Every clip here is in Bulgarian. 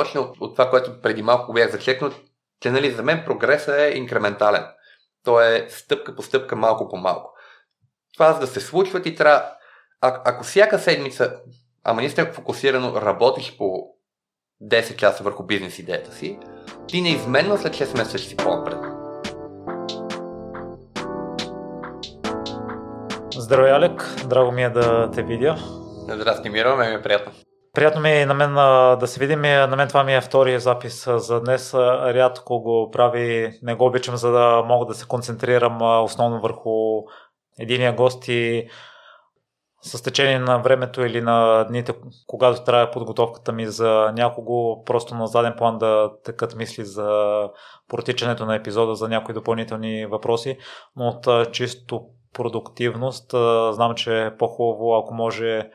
точно от, от това, което преди малко бях зачекнал, че нали, за мен прогресът е инкрементален. То е стъпка по стъпка, малко по малко. Това за да се случва ти трябва... А, ако всяка седмица, ама наистина фокусирано работиш по 10 часа върху бизнес идеята си, ти неизменно след 6 месеца ще си по-напред. Здравей, Алек. Драго ми е да те видя. Здрасти, Миро. Ме е приятно. Приятно ми е на мен да се видим. На мен това ми е втория запис за днес. Рядко го прави, не го обичам, за да мога да се концентрирам основно върху единия гост и с течение на времето или на дните, когато трябва подготовката ми за някого, просто на заден план да текат мисли за протичането на епизода, за някои допълнителни въпроси, но от чисто продуктивност знам, че е по-хубаво, ако може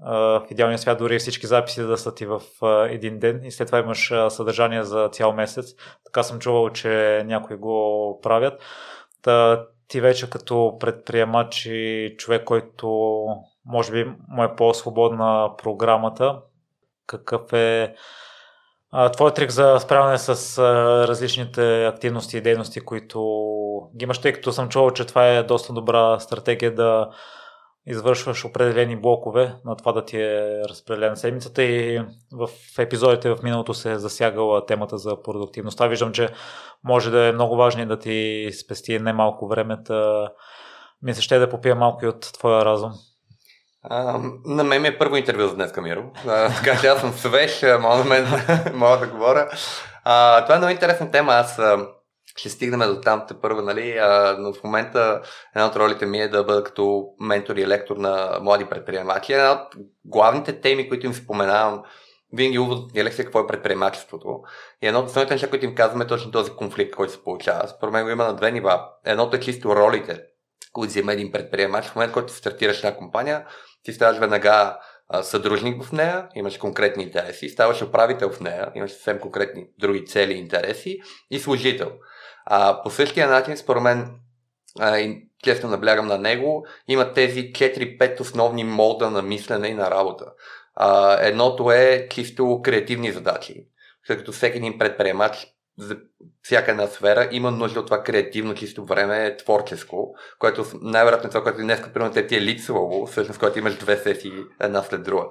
в идеалния свят дори всички записи да са ти в един ден и след това имаш съдържание за цял месец. Така съм чувал, че някои го правят. Та, ти вече като предприемач и човек, който може би му е по-свободна програмата, какъв е твой трик за справяне с различните активности и дейности, които ги имаш, тъй като съм чувал, че това е доста добра стратегия да извършваш определени блокове на това да ти е разпределена седмицата и в епизодите в миналото се е засягала темата за продуктивността. Виждам, че може да е много важно и да ти спести немалко време. Ми се ще да попия малко и от твоя разум. А, на мен ми е първо интервю за днес, Камиро. А, така че аз съм свеж, мога, мен, мога да говоря. А, това е много интересна тема. Аз ще стигнем до там те първо, нали? А, но в момента една от ролите ми е да бъда като ментор и лектор на млади предприемачи. Една от главните теми, които им споменавам, винаги е лекция какво е предприемачеството. И едно от основните неща, които им казваме е точно този конфликт, който се получава. Според мен го има на две нива. Едното е чисто ролите, които взема един предприемач. В момента, който стартираш една компания, ти ставаш веднага съдружник в нея, имаш конкретни интереси, ставаш управител в нея, имаш съвсем конкретни други цели и интереси и служител. А, по същия начин, според мен, а, и често наблягам на него, има тези 4-5 основни мода на мислене и на работа. А, едното е чисто креативни задачи, тъй като всеки един предприемач за всяка една сфера има нужда от това креативно чисто време, творческо, което най-вероятно е това, което днес, примерно, ти е липсвало, всъщност, когато имаш две сесии една след друга.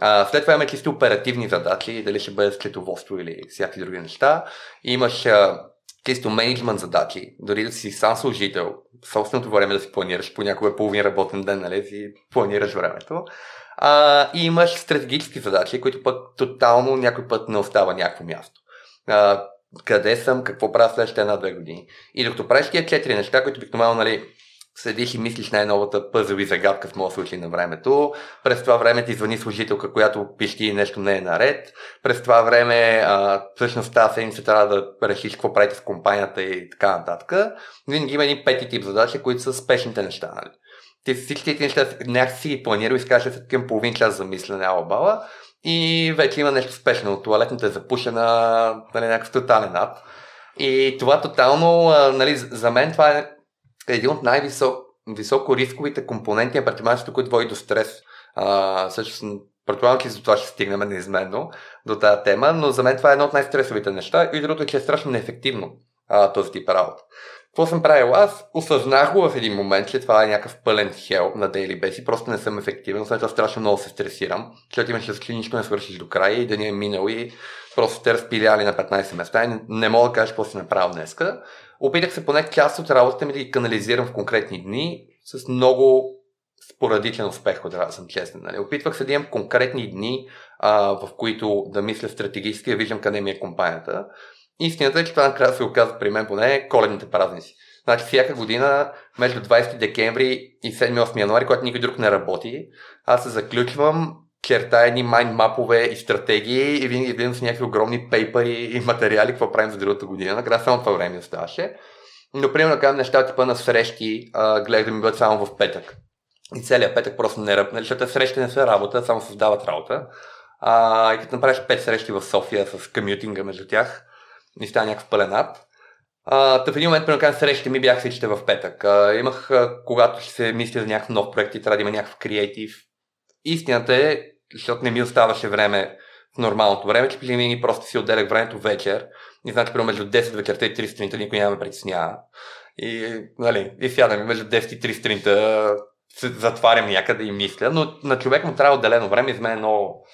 А, след това имаме чисто оперативни задачи, дали ще бъде счетоводство или всякакви други неща. Имаш а, чисто менеджмент задачи, дори да си сам служител, собственото време да си планираш, понякога половин работен ден, нали, си планираш времето. А, и имаш стратегически задачи, които пък тотално някой път не остава някакво място. А, къде съм, какво правя следващите една-две години. И докато правиш тия четири неща, които обикновено нали, седиш и мислиш най-новата пъзел и загадка в моят случай на времето. През това време ти звъни служителка, която пищи нещо не е наред. През това време, а, всъщност тази седмица трябва да решиш какво правите в компанията и така нататък. Винаги има един пети тип задачи, които са спешните неща. Нали? Ти всички тези неща някакси си ги планирал и скажеш след към половин час за мислене, ала бала. И вече има нещо спешно. Туалетната е запушена, нали, някакъв тотален ад. И това тотално, нали, за мен това е един от най-високо рисковите компоненти на предприемачеството, които води до стрес. А, също предполагам, че за това ще стигнем неизменно до тази тема, но за мен това е едно от най-стресовите неща и другото е, че е страшно неефективно а, този тип работа. Какво съм правил аз? Осъзнах го в един момент, че това е някакъв пълен хел на Daily Basis, просто не съм ефективен, след това страшно много се стресирам, защото имаш с нищо не свършиш до края и деня е минал и просто те разпиляли на 15 места и не мога да кажа какво си направил днеска. Опитах се поне част от работата ми да ги канализирам в конкретни дни с много спорадичен успех, ако да съм честен. Нали? Опитвах се да имам конкретни дни, а, в които да мисля стратегически, да виждам къде ми е компанията. Истината е, че това накрая се оказа при мен поне коледните празници. Значи всяка година между 20 декември и 7-8 януари, когато никой друг не работи, аз се заключвам черта едни майн мапове и стратегии и винаги видим с някакви огромни пейпери и материали, какво правим за другата година. Накрая само това време оставаше. Но, примерно, казвам неща типа на срещи, а, гледах да ми бъдат само в петък. И целият петък просто не работи, нали, защото срещи не са работа, само създават работа. А, и като направиш пет срещи в София с комютинга между тях, ми става някакъв пълен ад. А, в един момент, примерно, срещите ми бях всичките в петък. А, имах, а, когато ще се мисля за някакъв нов проект и трябва да има някакъв креатив. Истината е, защото не ми оставаше време в нормалното време, че винаги просто си отделях времето вечер и значи, примерно между 10 вечерта и 3 сутринта никой няма ме притеснява. И, нали, и сядам между 10 и 3 сутринта се затварям някъде и мисля, но на човек му трябва отделено време и за мен е много,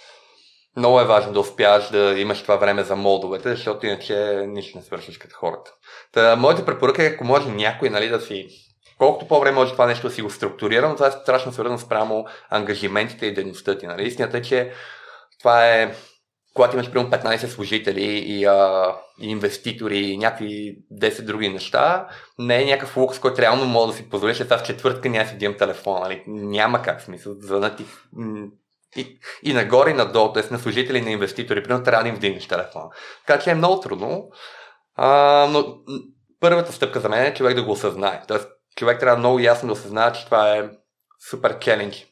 много е важно да успяваш да имаш това време за модовете, защото иначе нищо не свършиш като хората. Та, моята препоръка е, ако може някой нали, да си колкото по-време може това нещо да си го структурирам, това е страшно свързано спрямо ангажиментите и дейността ти. Нали? Истината е, че това е когато имаш примерно 15 служители и, а, и инвеститори и някакви 10 други неща, не е някакъв лукс, който реално мога да си позволиш, сега в четвъртка няма си дием телефон, нали? няма как смисъл, за ти и, и нагоре и надолу, т.е. на служители и на инвеститори, примерно трябва да им вдигнеш телефон. Така че е много трудно, а, но първата стъпка за мен е човек да го осъзнае. Тоест, човек трябва много ясно да осъзнае, че това е супер челендж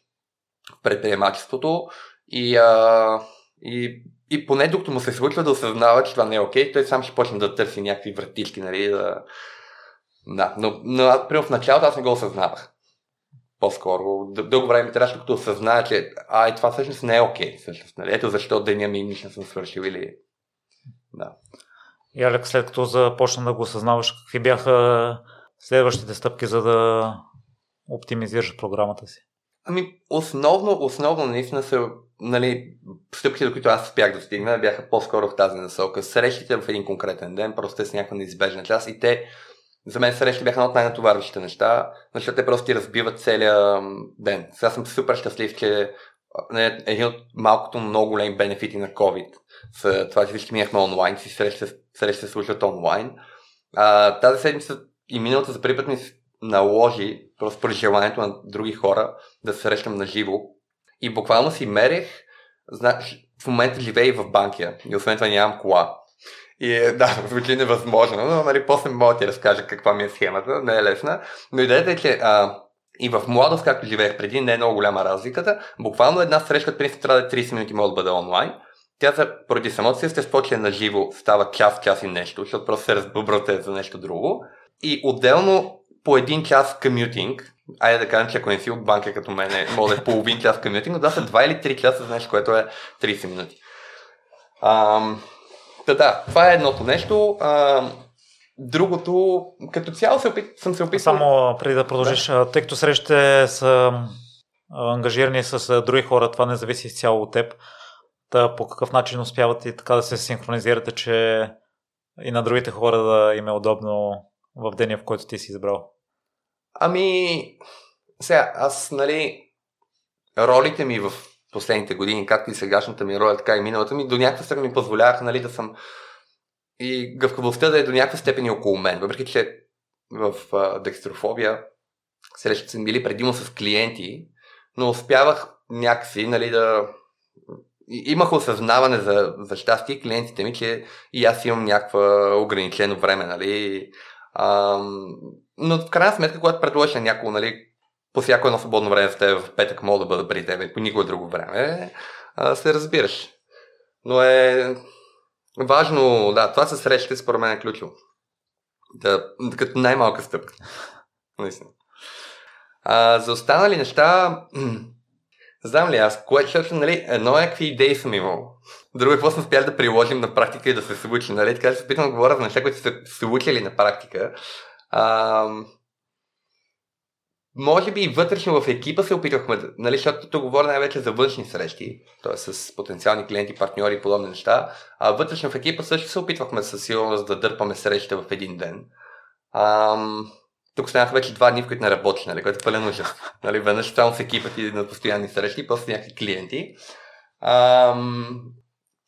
предприемачеството и, а, и и поне докато му се случва да осъзнава, че това не е окей, той сам ще почне да търси някакви вратички, нали, да... Да, но, но аз, в началото аз не го осъзнавах. По-скоро. Дълго време ми трябваше, докато осъзная, че а, и това всъщност не е окей. Всъщност, нали? Ето защо деня ми нищо не съм свършил или... Да. И Алек, след като започна да го осъзнаваш, какви бяха следващите стъпки, за да оптимизираш програмата си? Ами, основно, основно наистина са нали, стъпките, до които аз успях да стигна, бяха по-скоро в тази насока. Срещите в един конкретен ден, просто те са някаква неизбежна част и те, за мен срещи бяха от най-натоварващите неща, защото те просто ти разбиват целия ден. Сега съм супер щастлив, че един от малкото много големи бенефити на COVID с това, че всички минахме онлайн, си срещи се случват онлайн. А, тази седмица и миналата за първи път ми наложи, просто при желанието на други хора, да се срещам на живо. И буквално си мерех, знаеш, в момента живея и в Банкия и освен това нямам кола. И е, да, звучи невъзможно, но нали, после мога да ти разкажа каква ми е схемата, не е лесна. Но идеята е, че а, и в младост, както живеех преди, не е много голяма разликата. Буквално една среща, принцип трябва да е 30 минути, може да бъде онлайн. Тя за, поради самото си естество, че е на живо, става час, час и нещо, защото просто се разбъбрате за нещо друго. И отделно по един час комютинг, айде да кажем, че ако не си от банка като мен, може да е половин час комютинг, но да са 2 или 3 часа нещо, което е 30 минути. Ам, да, да, това е едното нещо. Ам, другото, като цяло се опит, съм се опитал... Само преди да продължиш, да. тъй като срещате са ангажирани с други хора, това не зависи изцяло от теб. Та по какъв начин успявате така да се синхронизирате, че и на другите хора да им е удобно в деня, в който ти си избрал? Ами, сега, аз, нали, ролите ми в последните години, както и сегашната ми роля, така и миналата ми, до някаква степен ми позволяваха, нали, да съм и гъвкавостта да е до някаква степен и около мен. Въпреки, че в а, декстрофобия срещат съм били предимно с клиенти, но успявах някакси, нали, да имах осъзнаване за, за щастие клиентите ми, че и аз имам някаква ограничено време, нали, а, но в крайна сметка, когато предложиш на някого, нали, по всяко едно свободно време в теб в петък мога да бъда при теб по никое друго време, а, се разбираш. Но е важно, да, това се срещате според мен е ключово. Да, като най-малка стъпка. Наистина. А, за останали неща, знам ли аз, кое, защото, нали, едно е какви идеи съм имал. Друго е какво сме успяли да приложим на практика и да се случи. Нали? Така се опитвам да говоря за неща, които са случили на практика. А, може би и вътрешно в екипа се опитвахме, нали, защото тук говоря най-вече за външни срещи, т.е. с потенциални клиенти, партньори и подобни неща. А вътрешно в екипа също се опитвахме със сигурност да дърпаме среща в един ден. А, тук станаха вече два дни, в които не работиш, нали, което е пълен ужас. Нали, веднъж само с екипа ти на постоянни срещи, после някакви клиенти. А,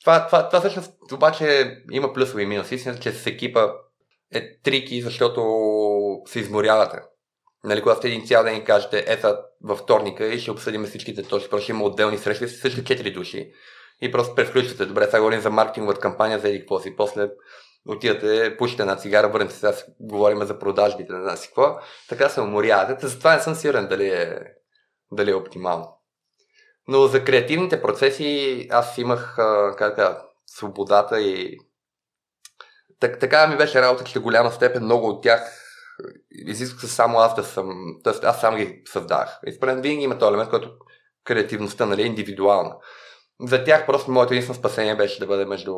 това, това, това всъщност обаче има плюсове и минуси. Истината, че с екипа е трики, защото се изморявате. Нали, когато сте един цял ден и кажете, ето във вторника и ще обсъдим всичките точки, просто има отделни срещи с същите четири души. И просто превключвате. Добре, сега говорим за маркетингова кампания, за еди какво си. После отивате, пушите една цигара, върнете се, сега говорим за продажбите на нас и какво. Така се уморявате. Затова не съм сигурен дали е, дали е оптимално. Но за креативните процеси аз имах как да, свободата и так, така ми беше работа, че голяма степен много от тях изисках само аз да съм, т.е. аз сам ги създах. И според винаги има този елемент, който креативността нали, е индивидуална. за тях просто моето единствено спасение беше да бъде между,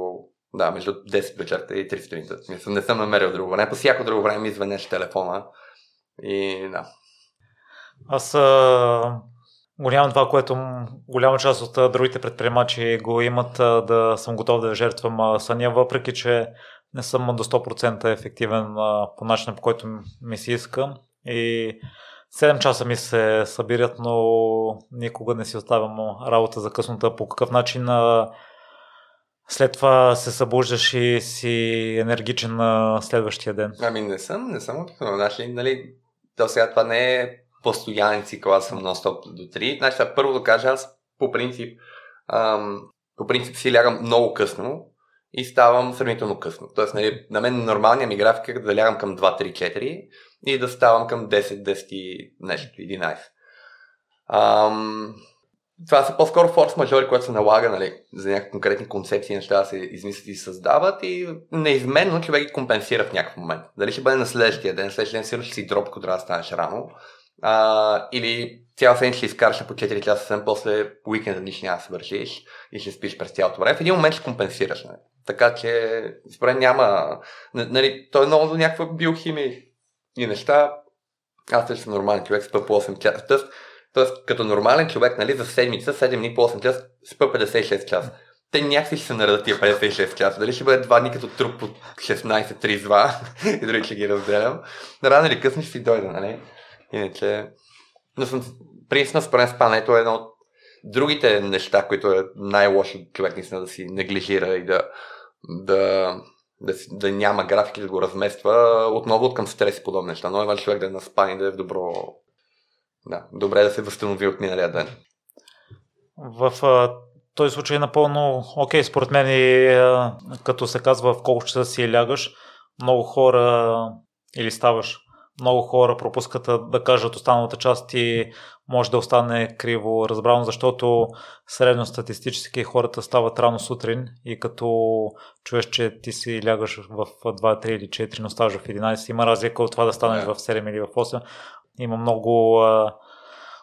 да, между 10 вечерта и 3 сутринта. Не съм намерил друго време. По всяко друго време ми звънеше телефона. И да. Аз а, го нямам това, което голяма част от другите предприемачи го имат, да съм готов да жертвам съня, въпреки че не съм до 100% ефективен по начина, по който ми се иска. И 7 часа ми се събират, но никога не си оставям работа за къснота. По какъв начин след това се събуждаш и си енергичен на следващия ден? Ами не съм, не съм. Значи, нали, то сега това не е постоянен цикъл, аз съм 100 до 3. Значи, първо да кажа, аз по принцип, ам, по принцип си лягам много късно и ставам сравнително късно. Тоест, нали, на мен нормалният ми график е да лягам към 2, 3, 4 и да ставам към 10, 10 и нещо, 11. Ам, това са по-скоро форс-мажори, които се налага нали, за някакви конкретни концепции, неща да се измислят и създават и неизменно човек ги компенсира в някакъв момент. Дали ще бъде на следващия ден, следващия ден сигурно ще си дроп, ако трябва да станеш рано. А, или цяла седмица ще изкараш по 4 часа съвсем, после уикенда нищо няма да се вършиш и ще спиш през цялото време. В един момент ще компенсираш. Нали. Така че, според няма... Нали, той е много до някаква биохимия и неща. Аз също съм нормален човек, спа по 8 часа. Тоест, тоест, като нормален човек, нали, за седмица, 7 дни по 8 часа, спа 56 часа. Те някакси ще се наредат тия 56 часа. Дали ще бъде два дни като труп от 16-32 и дори ще ги разделям. Рано или късно ще си дойда, нали? Иначе, но съм, принципно според спането е едно от другите неща, които е най-лошо човек наистина да си неглижира и да, да, да, си, да няма графики да го размества, отново от към стрес и подобни неща. Но е важно човек да е на спани, да е в добро... Да, добре да се възстанови от миналия ден. В този случай е напълно окей, okay, според мен и като се казва в колко часа си лягаш, много хора или ставаш много хора пропускат да кажат останалата част и може да остане криво разбрано, защото средно статистически хората стават рано сутрин и като чуеш, че ти си лягаш в 2, 3 или 4, но ставаш в 11, има разлика от това да станеш yeah. в 7 или в 8. Има много а,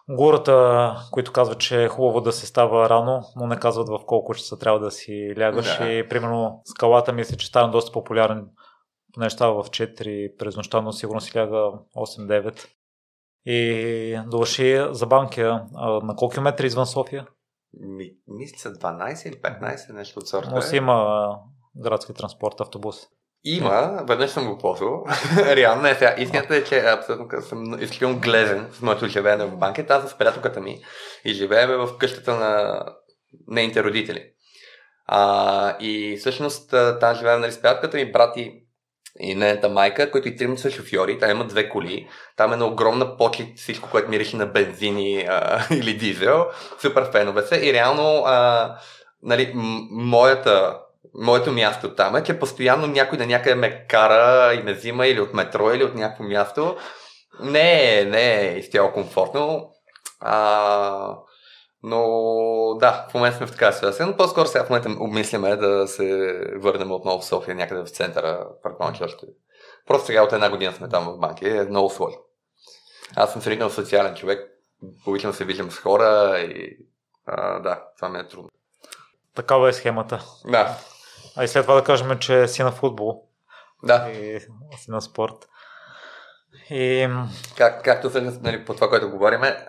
гората, които казват, че е хубаво да се става рано, но не казват в колко часа трябва да си лягаш. Yeah. И примерно скалата мисля, че стана доста популярен става в 4 през нощта, но сигурно си ляга 8-9. И доши за Банкия, на колко километри извън София? Ми, мисля 12 или 15, нещо от сорта. Но си има градски транспорт, автобус. Има, веднъж съм го ползвал. Реално е сега. Истината е, че абсолютно съм изключително глезен с моето живеене в банкета. Аз с приятелката ми и живеем в къщата на нейните родители. А, и всъщност там живеем нали, с приятелката ми, брати и нейната майка, които и тримата са шофьори, там има две коли, там е на огромна почет всичко, което мирише на бензини а, или дизел, супер фенове са и реално а, нали, м- моята, моето място там е, че постоянно някой на някъде ме кара и ме взима или от метро, или от някакво място. Не е, не е изцяло комфортно. А, но да, в момента сме в такава ситуация, но по-скоро сега в момента обмисляме да се върнем отново в София, някъде в центъра, предполагам, че още. Просто сега от една година сме там в банки, е много сложно. Аз съм средно социален човек, обичам се виждам с хора и а, да, това ми е трудно. Такава е схемата. Да. А и след това да кажем, че си на футбол. Да. И си на спорт. И... Как, както се, нали, по това, което говориме,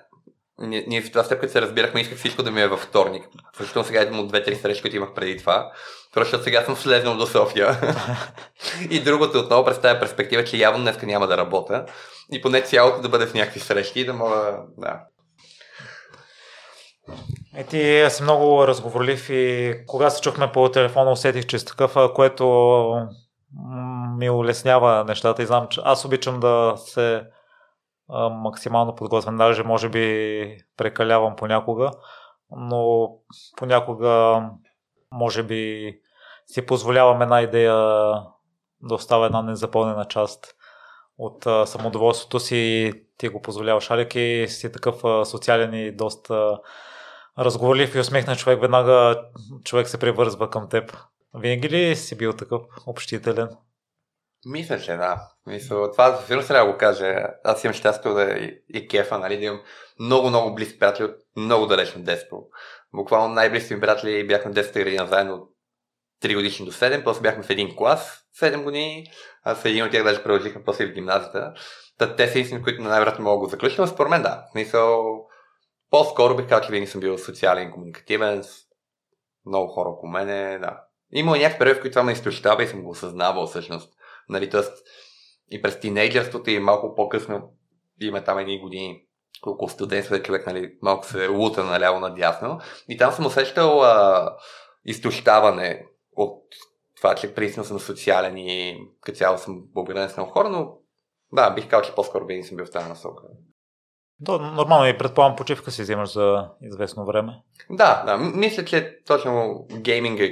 ние, ние в това степ, като се разбирахме, исках всичко да ми е във вторник. Защото сега идвам от две-три срещи, които имах преди това. Просто сега съм слезнал до София. и другото отново през тази перспектива, че явно днес няма да работя. И поне цялото да бъде в някакви срещи и да мога, да. Е, ти си много разговорлив и кога се чухме по телефона, усетих, че си такъв, което ми улеснява нещата и знам, че аз обичам да се максимално подготвен, даже може би прекалявам понякога, но понякога може би си позволявам една идея да остава една незапълнена част от а, самодоволството си ти го позволяваш. Алек и си такъв а, социален и доста разговорлив и усмихнат човек, веднага човек се привързва към теб. Винаги ли си бил такъв общителен? Мисля, че да. Мисля, това сигурно трябва да го кажа. Аз имам щастие да и, и кефа, нали, да имам много, много близки приятели от много далечно детство. Буквално най-близки ми приятели бяхме 10 градина заедно 3 годишни до 7, после бяхме в един клас 7 години, а с един от тях даже продължихме после в гимназията. Та, те са истини, които най-вероятно мога да го заключа, но според мен да. В смисъл, по-скоро бих казал, че винаги съм бил социален, комуникативен, с много хора около мене, да. Има някакви периоди, в които това ме изтощава и съм го осъзнавал всъщност. Нали, тоест, и през тинейджерството и малко по-късно има там едни години, колко студентство е човек, нали, малко се лута наляво надясно. И там съм усещал а, изтощаване от това, че присно съм социален и като цяло съм благодарен с много хора, но да, бих казал, че по-скоро винаги съм бил в тази насока. То, нормално и предполагам почивка си вземаш за известно време. Да, да. Мисля, че точно гейминга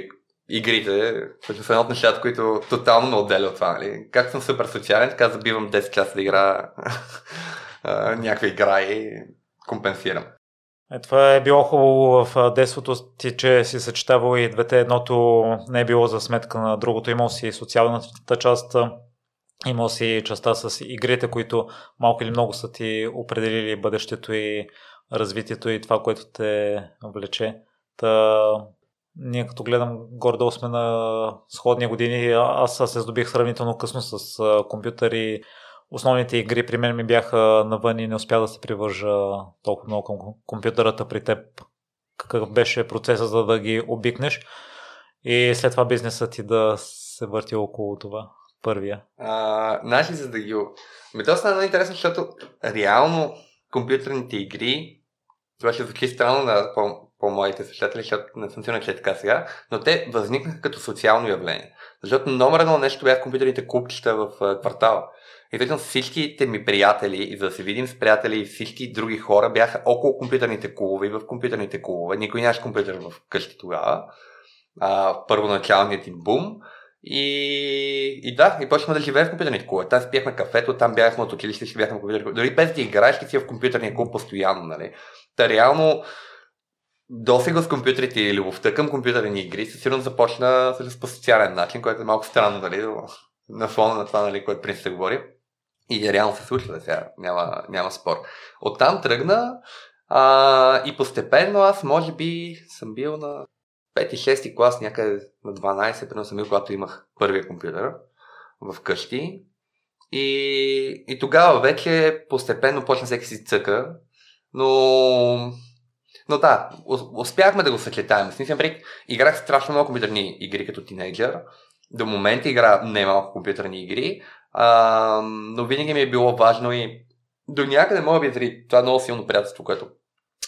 игрите, които са едно от нещата, които тотално ме отделя от това. Нали? Как съм супер социален, така забивам 10 часа да игра някаква игра и компенсирам. Е, това е било хубаво в детството ти, че си съчетавал и двете. Едното не е било за сметка на другото. Имал си социалната част, имал си частта с игрите, които малко или много са ти определили бъдещето и развитието и това, което те влече. Та, ние като гледам гордо сме на сходни години. Аз се здобих сравнително късно с компютъри основните игри при мен ми бяха навън и не успя да се привържа толкова много към компютърата при теб. Какъв беше процесът за да ги обикнеш и след това бизнесът ти да се върти около това? Първия. А, значи, за да ги... Ми то стана интересно, защото реално компютърните игри, това ще звучи странно на по, по-моите слушатели, защото не съм сигурен, че е така сега, но те възникнаха като социално явление. Защото номер едно нещо бяха компютърните купчета в квартала. И всъщност всичките ми приятели, и за да се видим с приятели и всички други хора, бяха около компютърните клубове и в компютърните клубове. Никой нямаше компютър в къщи тогава. А, първоначалният им бум. И, и да, и почнахме да живеем в компютърните клубове. Там спяхме кафето, там бяхме от училище, си бяхме в компютърните Дори без да играеш, си в компютърния клуб постоянно, нали? Та реално, досега с компютрите и любовта към компютърни игри, със сигурно започна с по социален начин, което е малко странно, нали? На фона на това, нали, което принцип се говори. И реално се случва сега, няма, няма спор. Оттам тръгна а, и постепенно аз може би съм бил на 5-6 клас, някъде на 12, примерно съм бил, когато имах първия компютър в къщи. И, и тогава вече постепенно почна всеки си цъка, но, но да, успяхме да го съчетаем. Смисъл, играх страшно много компютърни игри като тинейджър. До момента игра немалко компютърни игри, а, но винаги ми е било важно и до някъде, може би, това много силно приятелство, което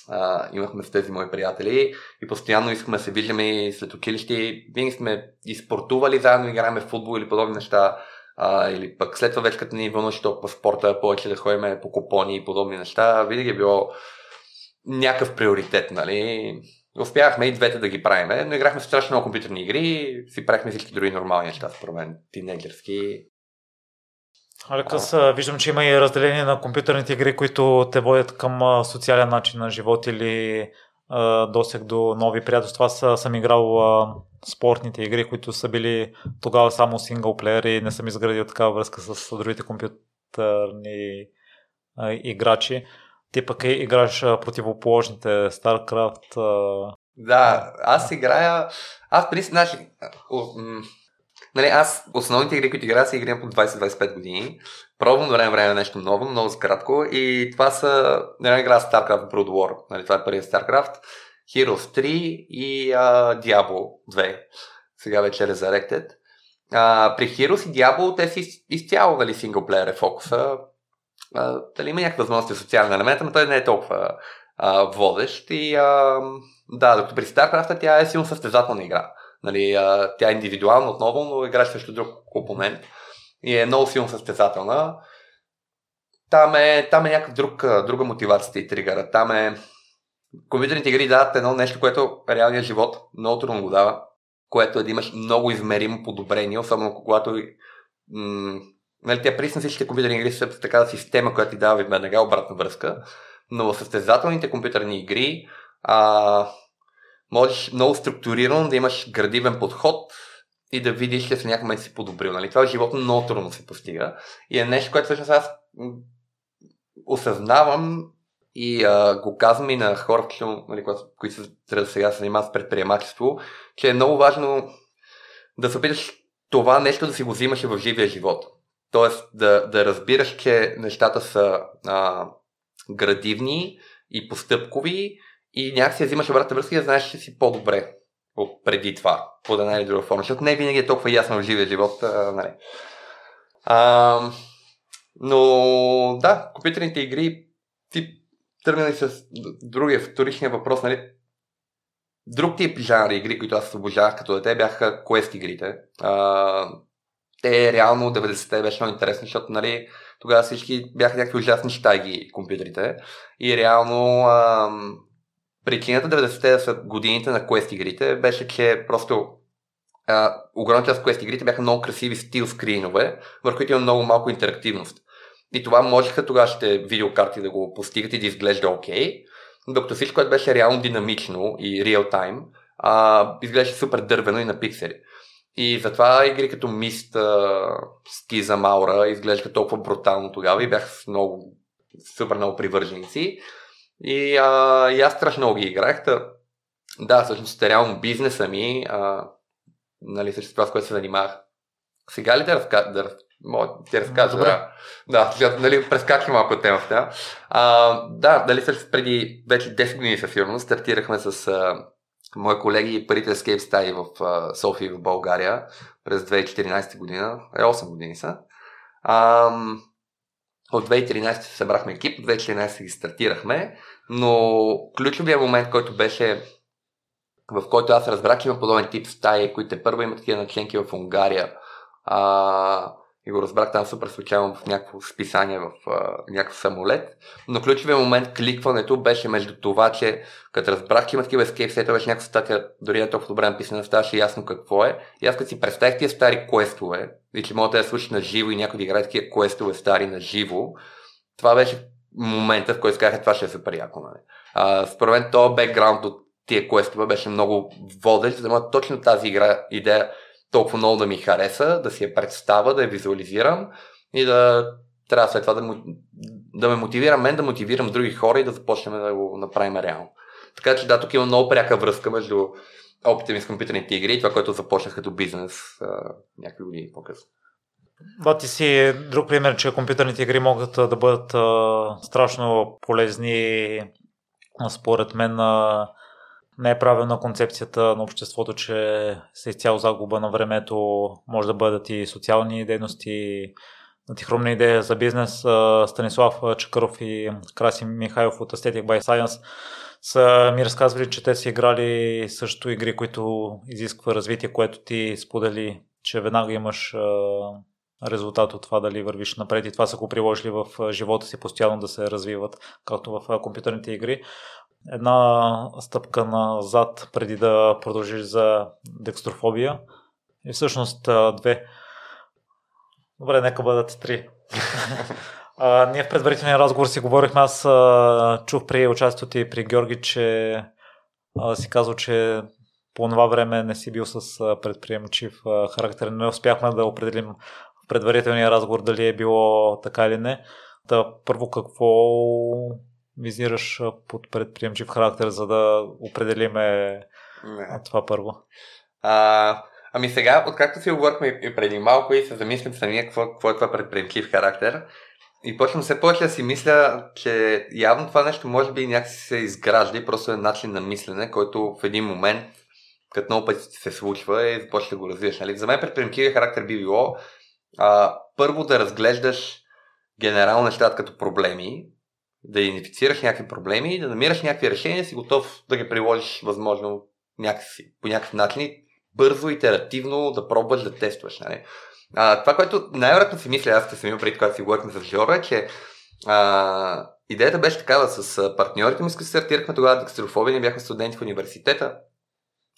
а, имахме с тези мои приятели и постоянно искаме да се виждаме и след училище. Винаги сме и спортували заедно, играем в футбол или подобни неща. А, или пък след това вече като ни вълнуваше толкова спорта, повече да ходим по купони и подобни неща, винаги е било някакъв приоритет, нали? Успяхме и двете да ги правим, но играхме страшно много компютърни игри, си правихме всички други нормални неща, според мен, тинейджерски. Алекс, виждам, че има и разделение на компютърните игри, които те водят към социален начин на живот или досег до нови приятелства. Аз съм играл спортните игри, които са били тогава само синглплеер и не съм изградил такава връзка с другите компютърни играчи. Ти пък играш противоположните StarCraft. Да, аз играя... Аз принцип, значи, Нали, аз основните игри, които играя, са игри по 20-25 години. Пробвам време време нещо ново, много кратко. И това са... Нали, игра StarCraft Brood War. Нали, това е първият StarCraft. Heroes 3 и uh, Diablo 2. Сега вече е Resurrected. Uh, при Heroes и Diablo те си изцяло нали, синглплеер е фокуса. Uh, дали има някаква възможност за социален елемент, но той не е толкова uh, водещ. И uh, да, докато при StarCraft тя е силно състезателна игра. Нали, а, тя е индивидуална отново, но играш срещу друг компонент и е много силно състезателна. Там е, там е някакъв друг, друга мотивация и тригъра. Там е... Компютърните игри дават едно нещо, което реалният живот много трудно го дава, което е да имаш много измеримо подобрение, особено когато м- нали, тя присна всичките компютърни игри са такава система, която ти дава веднага обратна връзка, но в състезателните компютърни игри а, можеш много структурирано да имаш градивен подход и да видиш, че с някакъв момент си подобрил. Нали? Това е живота много трудно се постига. И е нещо, което всъщност аз осъзнавам и а, го казвам и на хора, нали, които трябва сега се занимават с предприемачество, че е много важно да се опиташ това нещо да си го взимаш в живия живот. Тоест да, да разбираш, че нещата са а, градивни и постъпкови и някакси я взимаш обратна връзка и знаеш, че си по-добре от преди това, по една или друга форма, защото не винаги е толкова ясно в живия живот. А, нали. а, но да, компютърните игри, ти тръгнали с другия, вторичния въпрос, нали? Друг тип жанри игри, които аз обожавах като дете, бяха квест игрите. А, те реално 90-те беше много интересно, защото нали, тогава всички бяха някакви ужасни щайги компютрите. И реално ам, причината 90-те да са годините на квест игрите беше, че просто а, огромна част от квест игрите бяха много красиви стил скринове, върху които има много малко интерактивност. И това можеха тогашните видеокарти да го постигат и да изглежда окей, okay, докато всичко, което беше реално динамично и реал тайм, изглеждаше супер дървено и на пиксели. И затова игри като Мист, Скиза, Маура изглеждаха толкова брутално тогава и бях с много, супер много привърженици. И, а, и аз страшно много ги играх. Та, да, всъщност реално бизнеса ми, а, нали, също това, с което се занимавах. Сега ли да, разка... да Мога да ти разкажа. Да, да нали, прескачам малко темата. А, да, дали също преди вече 10 години със сигурност стартирахме с а, мои колеги парите Escape стаи в а, София в България през 2014 година. Е, 8 години са. А, от 2013 се събрахме екип, от 2014 ги стартирахме, но ключовия момент, който беше в който аз разбрах, че има подобен тип стаи, които първо имат такива наченки в Унгария. А, и го разбрах там супер случайно в някакво списание в а, някакъв самолет. Но ключовия момент, кликването, беше между това, че като разбрах, че има такива escape сета, беше някаква статия, дори не толкова добре написана, ставаше ясно какво е. И аз като си представих тия стари квестове, и че могат да я слушаш на живо и някой да играе такива квестове стари на живо, това беше момента, в който казах, това ще е супер яко. Нали? Според мен, този бекграунд от тия квестове беше много водещ, за да точно тази игра, идея толкова много да ми хареса, да си я представя, да я визуализирам и да трябва след това да, да ме мотивира мен, да мотивирам други хора и да започнем да го направим реално. Така че да, тук има много пряка връзка между опита ми с компютърните игри и това, което започнах като бизнес а, някакви години по-късно. Да, ти си друг пример, че компютърните игри могат да бъдат а, страшно полезни. Според мен а, не е правилна концепцията на обществото, че се изцяло загуба на времето, може да бъдат и социални дейности, на ти хрумна идея за бизнес. Станислав Чакъров и Красим Михайлов от Aesthetic by Science са ми разказвали, че те са играли също игри, които изисква развитие, което ти сподели, че веднага имаш резултат от това дали вървиш напред и това са го приложили в живота си постоянно да се развиват, както в компютърните игри една стъпка назад преди да продължиш за декстрофобия и всъщност две. Добре, нека бъдат три. а, ние в предварителния разговор си говорихме, аз а, чух при участието ти при Георги, че а, си казал, че по това време не си бил с предприемчив характер. Не успяхме да определим в предварителния разговор дали е било така или не. Та, първо какво визираш под предприемчив характер, за да определиме не. това първо? А, ами сега, откакто си говорихме и преди малко и се замислям самия какво, какво е това предприемчив характер, и почвам все повече да си мисля, че явно това нещо може би някакси се изгражда и просто е начин на мислене, който в един момент, като много пъти се случва и започва да го развиеш. Нали? За мен предприемчивия характер би било а, първо да разглеждаш генерално нещата като проблеми, да идентифицираш някакви проблеми, да намираш някакви решения, си готов да ги приложиш възможно някакси, по някакъв начин бързо, итеративно да пробваш да тестваш. Нали? А, това, което най-вероятно си мисля, аз съм имал преди, когато си говорихме с Жора, е, че а, идеята беше такава с партньорите ми, с които стартирахме тогава декстерофобия, ние бяхме студенти в университета,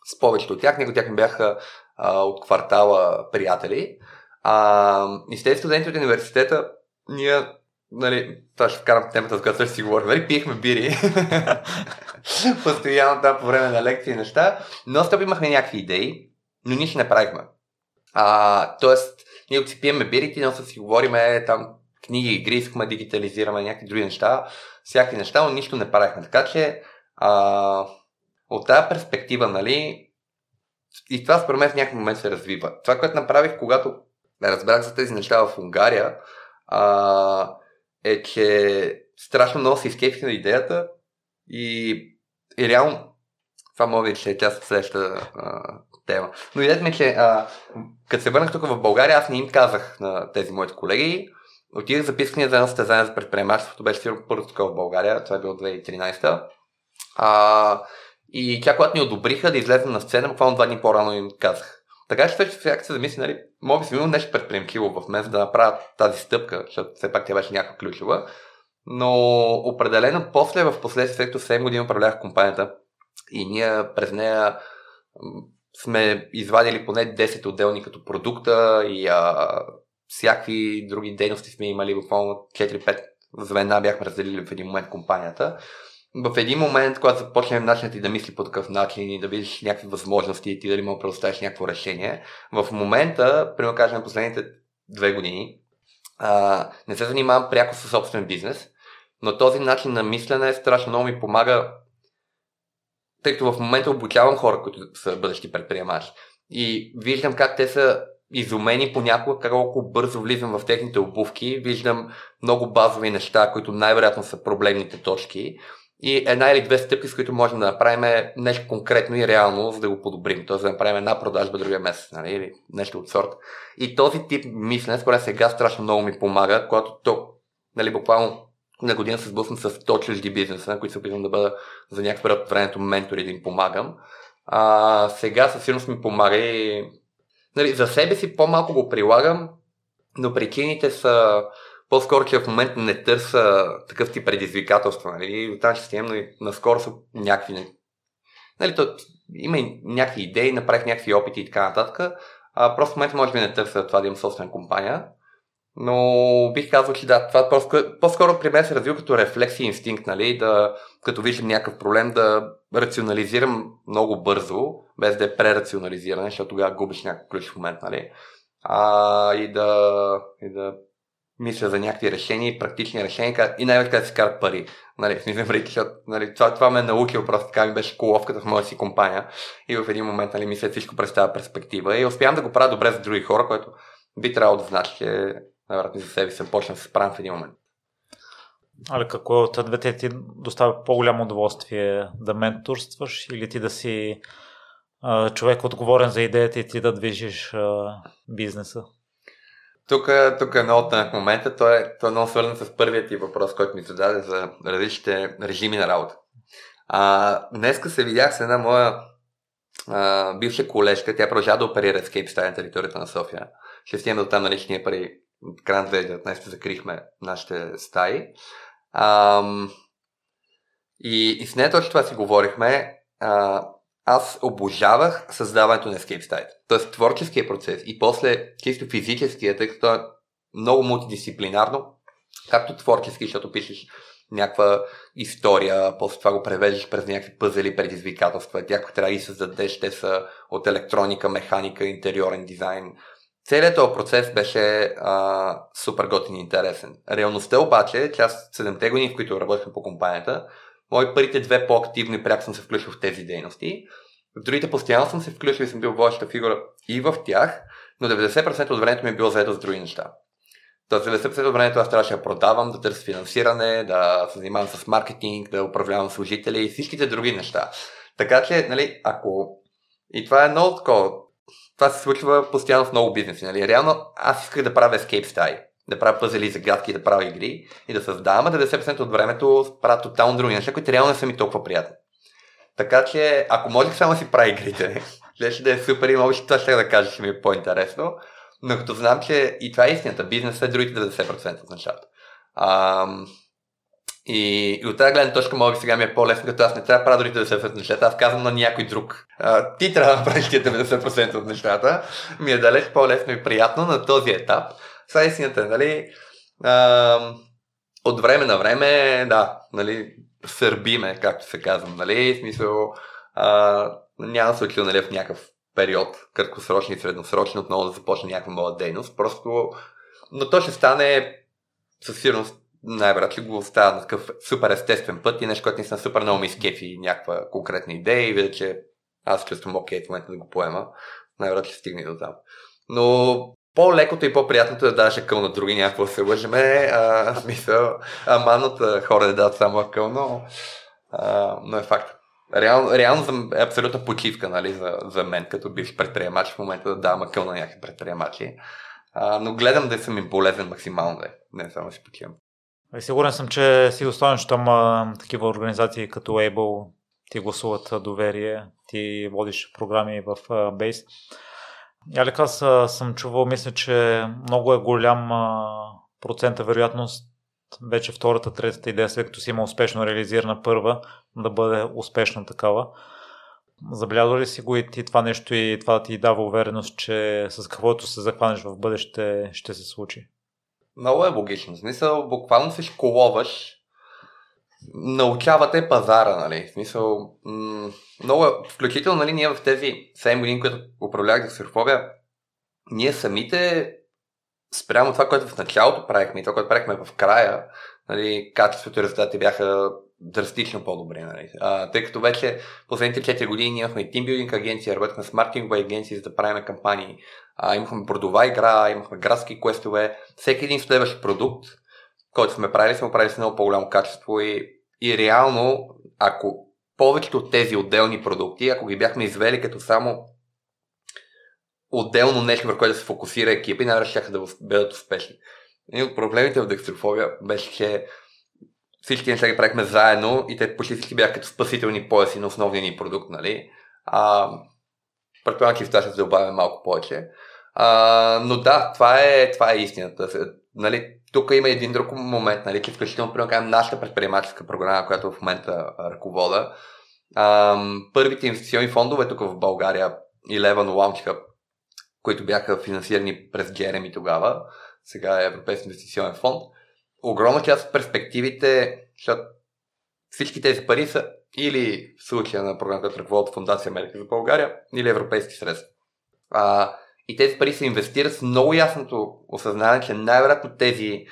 с повечето от тях, някои тях ми бяха а, от квартала приятели. А, и с тези студенти от университета ние нали, това ще вкарам темата, за която ще си говорим, нали, пиехме бири. Постоянно там по време на лекции и неща. Но стоп имахме някакви идеи, но нищо не правихме. А, тоест, ние си пиеме бирите, но си говориме там книги, игри, искаме дигитализираме някакви други неща, всякакви неща, но нищо не правихме. Така че а, от тази перспектива, нали, и това според мен в някакъв момент се развива. Това, което направих, когато разбрах за тези неща в Унгария, а, е, че страшно много се изкефих на идеята и, и реално това може да е част от следващата тема. Но идеята ми е, че а, като се върнах тук в България, аз не им казах на тези моите колеги. Отидах записания за едно състезание за предприемачеството, беше сигурно първото такова в България, това е било 2013. А, и тя, когато ни одобриха да излезем на сцена, буквално два дни по-рано им казах. Така че сега се замисли, нали, може би си имал нещо предприемчиво в мен, за да направя тази стъпка, защото все пак тя беше някаква ключова. Но определено после, в последствие, като 7 години управлявах компанията и ние през нея сме извадили поне 10 отделни като продукта и а, всякакви други дейности сме имали, буквално 4-5 звена бяхме разделили в един момент компанията в един момент, когато започнем начинът ти да мисли по такъв начин и да видиш някакви възможности и ти дали мога да предоставиш някакво решение, в момента, примерно кажем последните две години, а, не се занимавам пряко със собствен бизнес, но този начин на мислене страшно много ми помага, тъй като в момента обучавам хора, които са бъдещи предприемачи. И виждам как те са изумени понякога, колко бързо влизам в техните обувки, виждам много базови неща, които най-вероятно са проблемните точки и една или две стъпки, с които можем да направим нещо конкретно и реално, за да го подобрим. Тоест да направим една продажба другия месец, нали? или нещо от сорта. И този тип мислене, според сега страшно много ми помага, когато то, нали, буквално на година се сблъсвам с 100 чужди бизнеса, на които се опитвам да бъда за някакъв период от времето ментори да им помагам. А, сега със сигурност ми помага и нали, за себе си по-малко го прилагам, но причините са по-скоро, че в момента не търса такъв тип предизвикателства. Нали? От тази система, но и наскоро са някакви... Нали, то, има и някакви идеи, направих някакви опити и така нататък. А, просто в момента може би не търся това да имам собствена компания. Но бих казал, че да, това по-скоро, по-скоро при мен се развива като рефлекс и инстинкт, нали, да, като виждам някакъв проблем, да рационализирам много бързо, без да е прерационализиране, защото тогава губиш някакъв ключов момент, нали, а, и, да, и да мисля за някакви решения, практични решения и най-вече да си карат пари. Нали, смисъл, защото нали, това, това ме е научил, просто така ми беше коловката в моята си компания и в един момент нали, мисля всичко през тази перспектива и успявам да го правя добре за други хора, което би трябвало да значи, че най-вероятно за себе съм почна да се справям в един момент. Але какво от двете ти доставя по-голямо удоволствие да менторстваш или ти да си а, човек отговорен за идеята и ти да движиш а, бизнеса? Тук, тук е много тънък момента. Той е, той е много свързан с първият ти въпрос, който ми зададе за различните режими на работа. А, днеска се видях с една моя а, бивша колежка. Тя продължава да оперира Style на територията на София. Ще стигнем до там на личния пари. Край на 2019 закрихме нашите стаи. А, и, и с нея точно това си говорихме. А, аз обожавах създаването на escape site. Тоест творческия процес и после чисто физическия, тъй като е много мултидисциплинарно, както творчески, защото пишеш някаква история, после това го превеждаш през някакви пъзели, предизвикателства, тях трябва да ги създадеш, те са от електроника, механика, интериорен дизайн. Целият този процес беше а, супер готин и интересен. Реалността обаче, че аз 7-те години, в които работихме по компанията, Мои първите две по-активни пряко съм се включил в тези дейности. В другите постоянно съм се включил и съм бил водеща фигура и в тях, но 90% от времето ми е било заедно с други неща. Тоест 90% от времето аз трябваше да продавам, да търся финансиране, да се занимавам с маркетинг, да управлявам служители и всичките други неща. Така че, нали, ако... И това е много такова. Това се случва постоянно в много бизнеси. Нали? Реално аз исках да правя escape стаи да правя пъзели, загадки, да правя игри и да създавам, а 90% от времето правя тотално други неща, които реално не са ми толкова приятни. Така че, ако можех само да си правя игрите, ще да е супер и може това ще да кажа, че ми е по-интересно. Но като знам, че и това е истината, бизнес е другите 90% от нещата. И, и от тази гледна точка, може би сега ми е по-лесно, като аз не трябва да правя другите 90% от нещата, аз казвам на някой друг. А, ти трябва да правиш тия 90% от нещата. Ми е далеч по-лесно и приятно на този етап истината е, нали, а, от време на време, да, нали, сърбиме, както се казвам, нали, в смисъл, а, няма да се отида, нали, в някакъв период, краткосрочни и средносрочни, отново да започне някаква нова дейност. Просто, но то ще стане със сигурност най-вероятно го оставя на такъв супер естествен път и нещо, което наистина супер много ми скефи някаква конкретна идея и видя, че аз чувствам окей в момента да го поема. Най-вероятно ще стигне до там. Но по-лекото и по-приятното е да дадеш акъл на други, някакво се лъжеме. А, смисъл, аманната хора да дадат само акъл, но, а, но е факт. Реално, реално е абсолютна почивка нали, за, за мен, като бивш предприемач, в момента да давам акъл на някакви предприемачи. А, но гледам да съм им полезен максимално, да не само си почивам. И сигурен съм, че си достоен, че такива организации като Able ти гласуват доверие, ти водиш програми в Base. Алек, аз съм чувал, мисля, че много е голям процента вероятност вече втората, третата идея, след като си има успешно реализирана първа, да бъде успешна такава. Забелязва ли си го и ти това нещо и това да ти дава увереност, че с каквото се захванеш в бъдеще ще се случи? Много е логично. В смисъл, буквално се школоваш, научавате пазара, нали? В смисъл, м- много е, включително, нали, ние в тези 7 години, които управлявах за сурфобия, ние самите спрямо това, което в началото правихме и това, което правихме в края, нали, качеството и резултати бяха драстично по-добри. Нали. А, тъй като вече последните 4 години имахме тимбилдинг агенция, работихме с маркетингови агенции, за да правим кампании. А, имахме бродова игра, имахме градски квестове. Всеки един следващ продукт, който сме правили, сме правили с много по-голямо качество и, и реално, ако повечето от тези отделни продукти, ако ги бяхме извели като само отделно нещо, върху което да се фокусира екипа и най ще да бъдат успешни. Един от проблемите в декстрофобия беше, че всички неща ги правихме заедно и те почти всички бяха като спасителни пояси на основния ни продукт, нали? А, предполагам, че в тази ще добавя малко повече. А, но да, това е, това е истината. Нали, тук има един друг момент, нали, включително, примерно, нашата предприемаческа програма, която в момента ръковода, а, първите инвестиционни фондове тук в България, Eleven Launch Hub, които бяха финансирани през Джереми тогава, сега е Европейски инвестиционен фонд, огромна част от перспективите, защото всички тези пари са или в случая на програмата ръководят Фундация Америка за България, или европейски средства. А, и тези пари се инвестират с много ясното осъзнание, че най-вероятно тези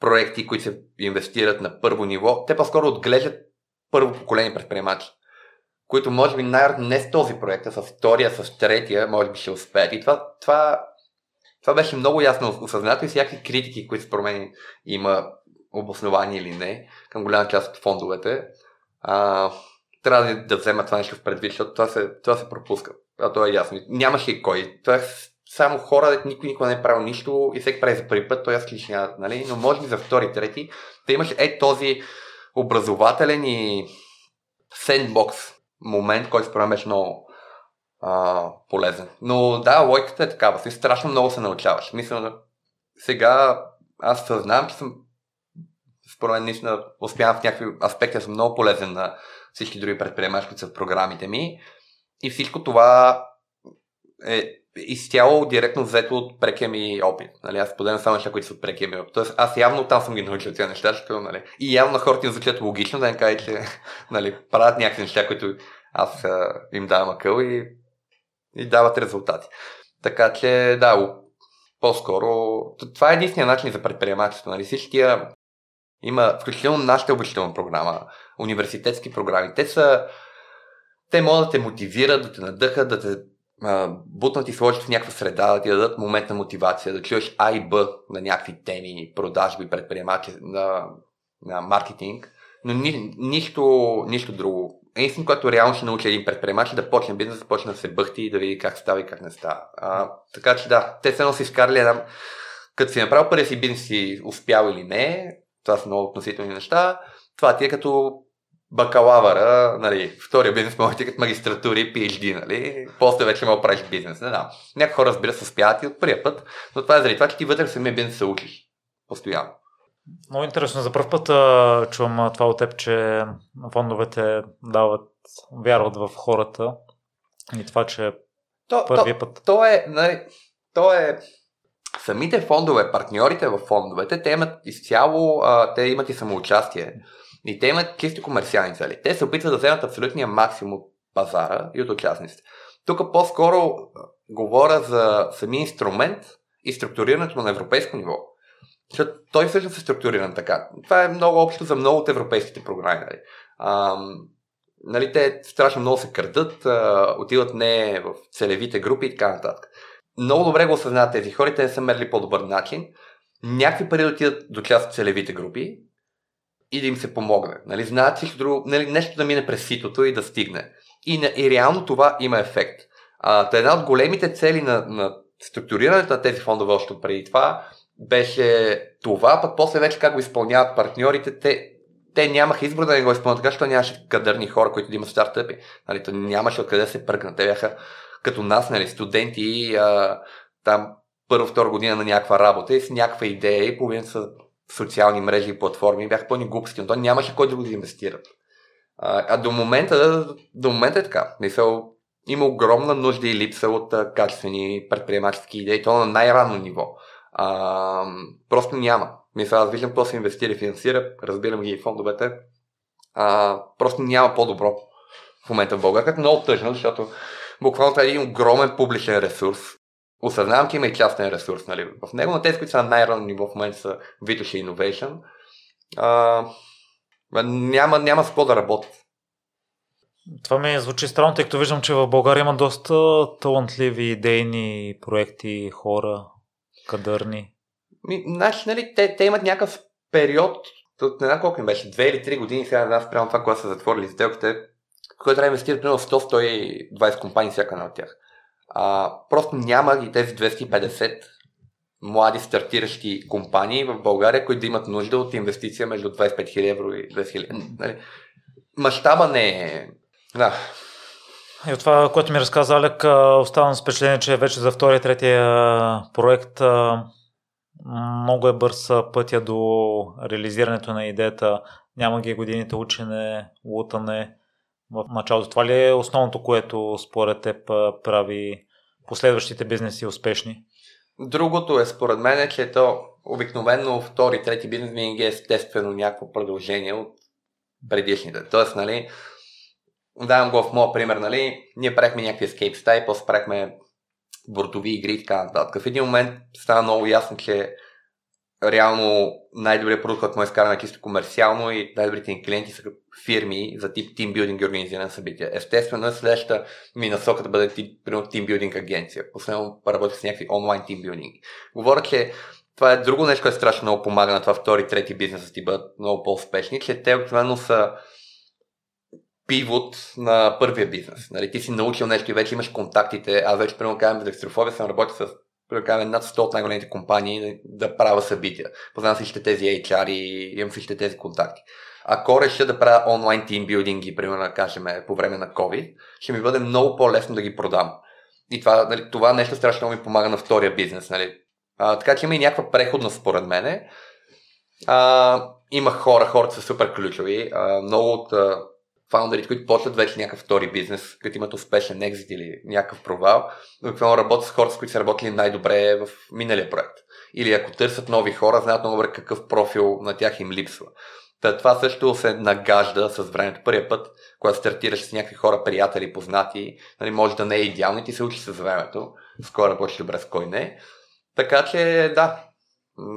проекти, които се инвестират на първо ниво, те по-скоро отглеждат първо поколение предприемачи които може би най не с този проект, а с втория, с третия, може би ще успеят. И това, това, това беше много ясно осъзнато и всякакви критики, които според мен има обоснование или не към голяма част от фондовете. А, трябва да, да взема това нещо в предвид, защото това се, това се пропуска. А то е ясно. Нямаше и кой. Това е само хора, никой никога не е правил нищо и всеки прави за първи път, той аз лично, нали? Но може би за втори, трети, да имаш е този образователен и сендбокс момент, който според мен беше много а, полезен. Но да, лойката е такава. Си страшно много се научаваш. Мисля, сега аз съзнавам, че съм според мен наистина успявам в някакви аспекти, съм много полезен на всички други предприемачи, които са в програмите ми. И всичко това е изцяло директно взето от прекия ми опит. Нали, аз поделям само неща, които са от прекия ми опит. Тоест, аз явно там съм ги научил тези неща, защото, нали, и явно хората им звучат логично да им кажа, че нали, правят някакви неща, които аз а, им давам акъл и, и дават резултати. Така че, да, по-скоро, това е единствения начин за предприемачество. Нали? Всичкия има, включително нашата обучителна програма, университетски програми, те са те могат да те мотивират, да те надъхат, да те бутнат и сложат в някаква среда, да ти дадат момент на мотивация, да чуеш А и Б на някакви теми, продажби, предприемачи, на, на маркетинг, но ни, нищо, нищо друго. Единствено, което реално ще научи един предприемач е да почне бизнес, да почне да се бъхти и да види как става и как не става. А, така че да, те се си изкарали една... Като си направил първия си бизнес си успял или не, това са много относителни неща, това ти е като бакалавъра, нали, втория бизнес може да като магистратури, PhD, нали, после вече мога да правиш бизнес. Не знам. Някои хора разбира се успяват и от първия път, но това е заради това, че ти вътре в самия бизнес се учиш. Постоянно. Много интересно. За първ път а, чувам това от теб, че фондовете дават, вярват в хората и това, че то, първия то, път. То е, нали, то е самите фондове, партньорите в фондовете, те имат изцяло, а, те имат и самоучастие. И те имат чисто комерциални цели. Те се опитват да вземат абсолютния максимум от пазара и от участниците. Тук по-скоро говоря за самия инструмент и структурирането на европейско ниво. Защото той всъщност е структуриран така. Това е много общо за много от европейските програми. Нали? А, нали, те страшно много се крадат, а, отиват не в целевите групи и така нататък. Много добре го осъзнават тези хора, те не са мерили по-добър начин. Някакви пари да отидат до част от целевите групи и да им се помогне. Нали? Знаят всичко друго, нали, нещо да мине през ситото и да стигне. И, и реално това има ефект. А, една от големите цели на, на структурирането на тези фондове още преди това беше това, пък после вече как го изпълняват партньорите, те, те нямаха избор да не го изпълнят така, защото нямаше кадърни хора, които да имат стартъпи. Нали, то нямаше откъде да се пръкнат. Те бяха като нас, нали, студенти, а, там първа, втора година на някаква работа и с някаква идея и половина са социални мрежи и платформи, бяха пълни глупости, но то нямаше кой друго да инвестират. А, а до момента, до момента е така. Мисъл, има огромна нужда и липса от а, качествени предприемачески идеи, то на най-ранно ниво. А, просто няма. Мисля, аз виждам какво се инвестира и финансира, разбирам ги и фондовете. А, просто няма по-добро в момента в България, като много тъжно, защото буквално това е един огромен публичен ресурс. Осъзнавам, че има и частен ресурс нали, в него, но тези, които са на най-ранно ниво в момента са и Innovation. А, няма, няма с какво да работят. Това ми звучи странно, тъй като виждам, че в България има доста талантливи идейни проекти, хора, кадърни. Ми, значи, нали, те, те имат някакъв период, от не знам колко им беше, две или три години, сега да спрямо това, когато са затворили сделките, който трябва да инвестират примерно 100-120 компании всяка една от тях. А, просто няма ги тези 250 млади стартиращи компании в България, които да имат нужда от инвестиция между 25 000 евро и 20 000. Нали? Мащаба не е... Да. И от това, което ми разказа Алек, оставам с впечатление, че вече за втория, третия проект много е бърз пътя до реализирането на идеята. Няма ги годините учене, лутане в началото. Това ли е основното, което според теб прави последващите бизнеси успешни? Другото е според мен, че то обикновено втори, трети бизнес винаги е естествено някакво продължение от предишните. Тоест, нали, давам го в моят пример, нали, ние правихме някакви escape стаи, после правихме бортови игри и така нататък. В един момент стана много ясно, че реално най-добрият продукт, който му е изкараме чисто комерциално и най-добрите ни клиенти са фирми за тип тимбилдинг и организиране събития. Естествено, следващата ми насока да бъде примерно тимбилдинг агенция. Последно работих с някакви онлайн тимбилдинги. Говоря, че това е друго нещо, което страшно много помага на това втори, трети бизнес да ти бъдат много по-успешни, че те обикновено са пивот на първия бизнес. Нали, ти си научил нещо и вече имаш контактите. Аз вече, примерно, казвам, за дексtroфобия съм работил с примерно, над 100 от най-големите компании да правя събития. Познавам всичките тези HR и имам всичките тези контакти. Ако реша да правя онлайн тимбилдинги, примерно, да кажем, по време на COVID, ще ми бъде много по-лесно да ги продам. И това, нали, това нещо страшно ми помага на втория бизнес. Нали. А, така че има и някаква преходност, според мене. А, има хора, хората са супер ключови. А, много от фаундерите, които почват вече някакъв втори бизнес, като имат успешен екзит или някакъв провал, обикновено работят с хората, с които са работили най-добре в миналия проект. Или ако търсят нови хора, знаят много добре какъв профил на тях им липсва. Та, това също се нагажда с времето. Първият път, когато стартираш с някакви хора, приятели, познати, нали, може да не е идеално и ти се учи с времето. Скоро работиш добре с кой не. Така че, да,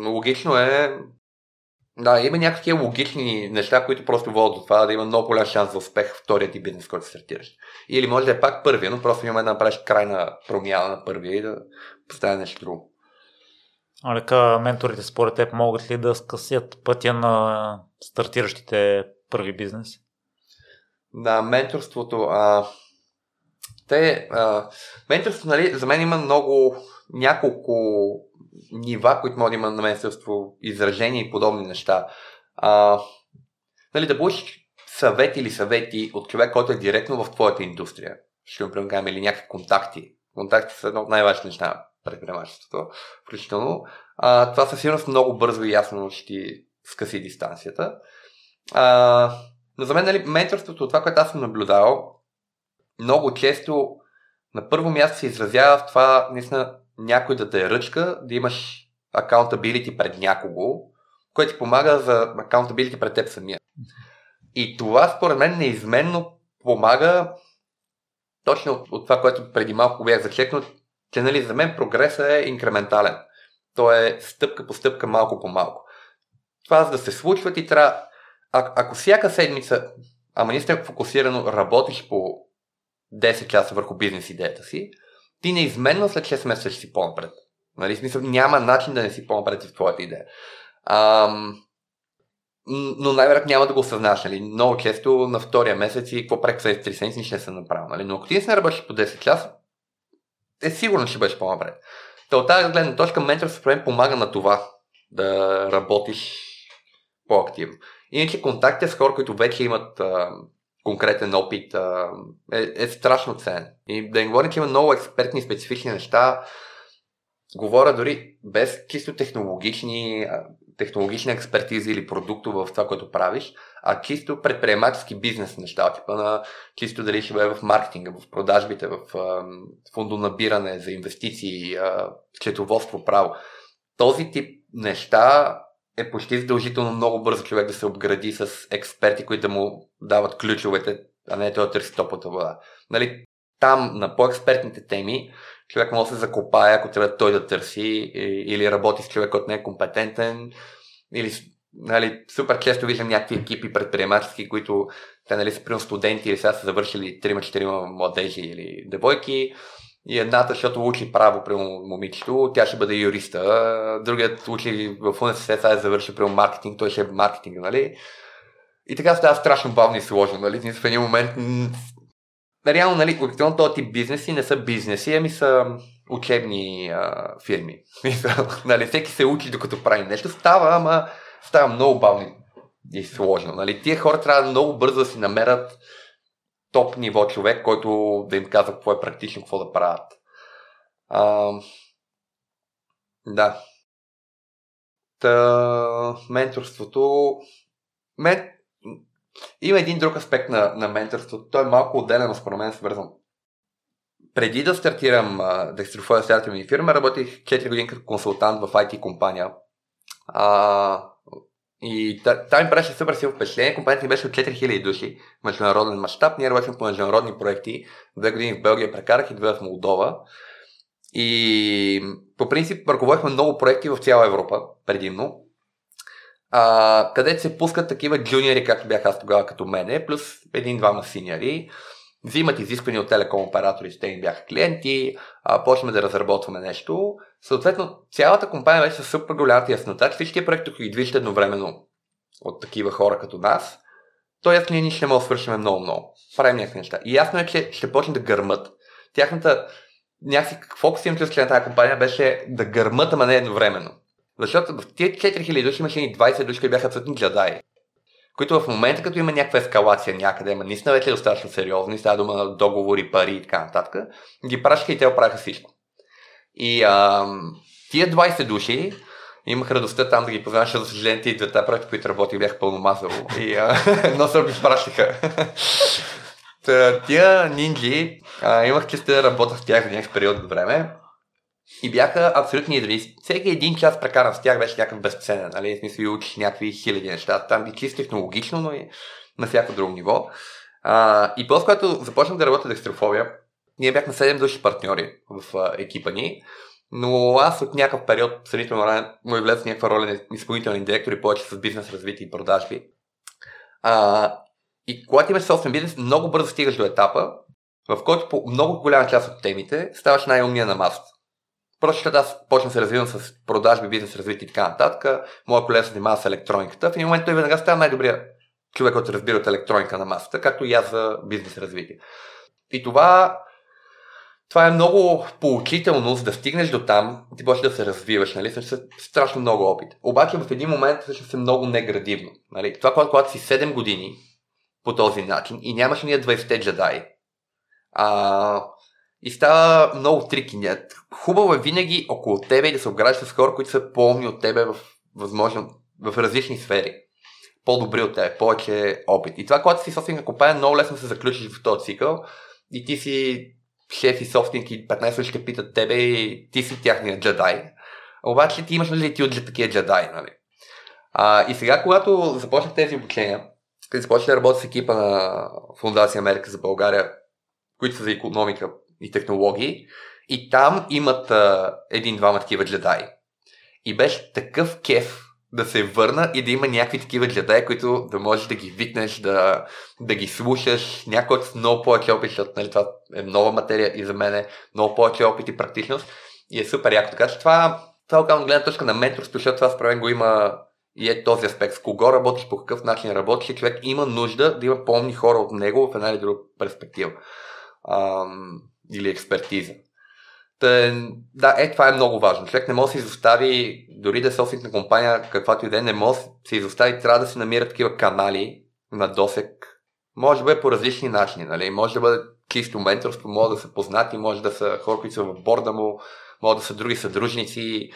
логично е да, има някакви логични неща, които просто водят до това да има много голям шанс за успех втория ти бизнес, който стартираш. Или може да е пак първия, но просто имаме да направиш крайна промяна на първия и да поставя нещо друго. Алека, менторите според теб могат ли да скъсят пътя на стартиращите първи бизнес? Да, менторството. А, те, а, менторството, нали, за мен има много, няколко нива, които може да има на менторство, изражения и подобни неща. А, нали, да получиш съвет или съвети от човек, който е директно в твоята индустрия. Ще му предлагаме или някакви контакти. Контакти са едно от най-важните неща предприемачеството, включително. А, това със сигурност много бързо и ясно ще ти скъси дистанцията. А, но за мен, нали, менторството, това, което аз съм наблюдавал, много често на първо място се изразява в това, наистина, някой да те е ръчка, да имаш accountability пред някого, което ти помага за accountability пред теб самия. И това, според мен, неизменно помага точно от това, което преди малко бях зачекнал, че нали, за мен прогресът е инкрементален. То е стъпка по стъпка, малко по малко. Това за да се случва ти трябва, а, ако всяка седмица, ама наистина фокусирано работиш по 10 часа върху бизнес идеята си, ти неизменно след 6 месеца ще си по-напред. Нали, смисъл, няма начин да не си по-напред в твоята идея. Ам, но най-вероятно няма да го осъзнаш. Нали? Много често на втория месец и какво правих след 3 седмици, нищо не съм направил. Нали? Но ако ти не се работиш по 10 часа, е сигурно ще бъдеш по-напред. Та от тази гледна точка менторството мен помага на това да работиш по-активно. Иначе контактите с хора, които вече имат а, конкретен опит а, е, е страшно ценен. И да не говорим, че има много експертни специфични неща, говоря дори без чисто технологични, технологична експертиза или продукто в това, което правиш, а чисто предприемачески бизнес неща, типа на чисто дали ще бъде в маркетинга, в продажбите, в фондонабиране за инвестиции, четоводство, право. Този тип неща е почти задължително много бързо човек да се обгради с експерти, които да му дават ключовете, а не той да търси топлата вода. Нали, там на по-експертните теми човек може да се закопае, ако трябва той да търси, или работи с човек, който не е компетентен, или нали, супер често виждам някакви екипи предприемачески, които те нали, са примерно студенти или сега са завършили 3-4 младежи или девойки и едната, защото учи право при момичето, тя ще бъде юриста, другият учи в университет, сега е завършил при маркетинг, той ще е маркетинг, нали? И така става страшно бавно и сложно, нали? В един момент реално, нали, обикновено този тип бизнеси не са бизнеси, ами са учебни а, фирми. нали, всеки се учи докато прави нещо. Става, ама става много бавно и сложно. Нали. Тия хора трябва много бързо да си намерят топ ниво човек, който да им казва какво е практично, какво да правят. А, да. Та, менторството. Мен, има един друг аспект на, на менторството. Той е малко отделен, според мен е свързан. Преди да стартирам, да стартирам стартирам ми фирма, работих 4 години като консултант в IT компания. А, и там ми правеше супер силно впечатление. Компанията ми беше от 4000 души, международен мащаб. Ние работим по международни проекти. Две години в Белгия прекарах и две в Молдова. И по принцип ръководихме много проекти в цяла Европа, предимно а, където се пускат такива джуниори, както бях аз тогава като мене, плюс един-двама синьори, взимат изисквания от телеком оператори, те им бяха клиенти, а, почваме да разработваме нещо. Съответно, цялата компания беше с супер голямата яснота, че всички проекти, които ги движат едновременно от такива хора като нас, то ясно ние ще можем да свършим много-много. Правим някакви неща. И ясно е, че ще почне да гърмат. Тяхната някакси фокус им на тази компания беше да гърмат, ама не едновременно. Защото в тези 4000 души имаше и 20 души, които бяха абсолютни джадаи. Които в момента, като има някаква ескалация някъде, ама наистина вече е достатъчно сериозно, и става дума на договори, пари и така нататък, ги пращаха и те оправиха всичко. И а, тия 20 души имах радостта там да ги познаваш, за съжаление тези двете проекти, които работих, бях пълно мазало. И а, едно се ги пращаха. тия нинджи, а, имах честа да работя с тях за някакъв период от време. И бяха абсолютни идеалисти. Всеки един час прекаран с тях беше някакъв безценен. Нали? В смисъл и някакви хиляди неща. Там ги чисто технологично, но и на всяко друго ниво. А, и после, когато започнах да работя декстрофобия, ние бяхме 7 души партньори в а, екипа ни, но аз от някакъв период, сравнително рано, му е влез някаква роля на изпълнителни директори, повече с бизнес развитие и продажби. А, и когато имаш собствен бизнес, много бързо стигаш до етапа, в който по много голяма част от темите ставаш най-умния на масата. Просто защото аз почна се развивам с продажби, бизнес развитие и така нататък. Моя колега се занимава с електрониката. В един момент той веднага става най-добрия човек, който разбира от електроника на масата, както и аз за бизнес развитие. И това, това е много поучително, за да стигнеш до там, ти почнеш да се развиваш, нали? Също страшно много опит. Обаче в един момент всъщност е много неградивно. Нали? Това, когато, когато си 7 години по този начин и нямаш ние 20 джедаи, а, и става много трики. Хубаво е винаги около тебе да се обграждаш с хора, които са по-умни от тебе в, възможно, в различни сфери. По-добри от тебе, повече опит. И това, когато си собственик на компания, много лесно се заключиш в този цикъл и ти си шеф и собственик и 15 ще питат тебе и ти си тяхния джедай. Обаче ти имаш ли ти от такива джедай, нали? А, и сега, когато започнах тези обучения, като започнах да работя с екипа на Фундация Америка за България които са за економика и технологии. И там имат а, един-двама такива джедаи. И беше такъв кеф да се върна и да има някакви такива джедаи, които да можеш да ги викнеш, да, да ги слушаш. Някой с много повече опит, защото нали, това е нова материя и за мен е много повече опит и практичност. И е супер яко. Така че това, това е гледна точка на менторство, защото това според мен го има и е този аспект. С кого работиш, по какъв начин работиш, човек има нужда да има помни хора от него в една или друга перспектива. Ам, или експертиза. Та, да, е, това е много важно. Човек не може да се изостави, дори да е собственик на компания, каквато и да е, не може да се изостави, трябва да се намират такива канали на досек. Може да бъде по различни начини, нали? Може да бъде чисто менторство, може да са познати, може да са хора, които са в борда му, може да са други съдружници,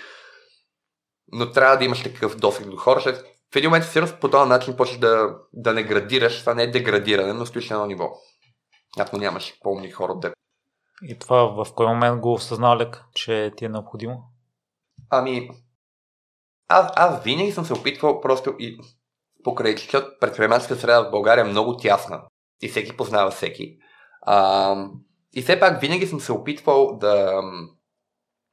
но трябва да имаш такъв досег до хора, защото в един момент сигурно по този начин почваш да, да не градираш, това не е деградиране, но стоиш на едно ниво. Ако нямаш помни хора от И това в кой момент го осъзнал лек, че ти е необходимо? Ами, аз, аз винаги съм се опитвал просто и покрай, защото предприемаческата среда в България е много тясна и всеки познава всеки. А, и все пак винаги съм се опитвал да,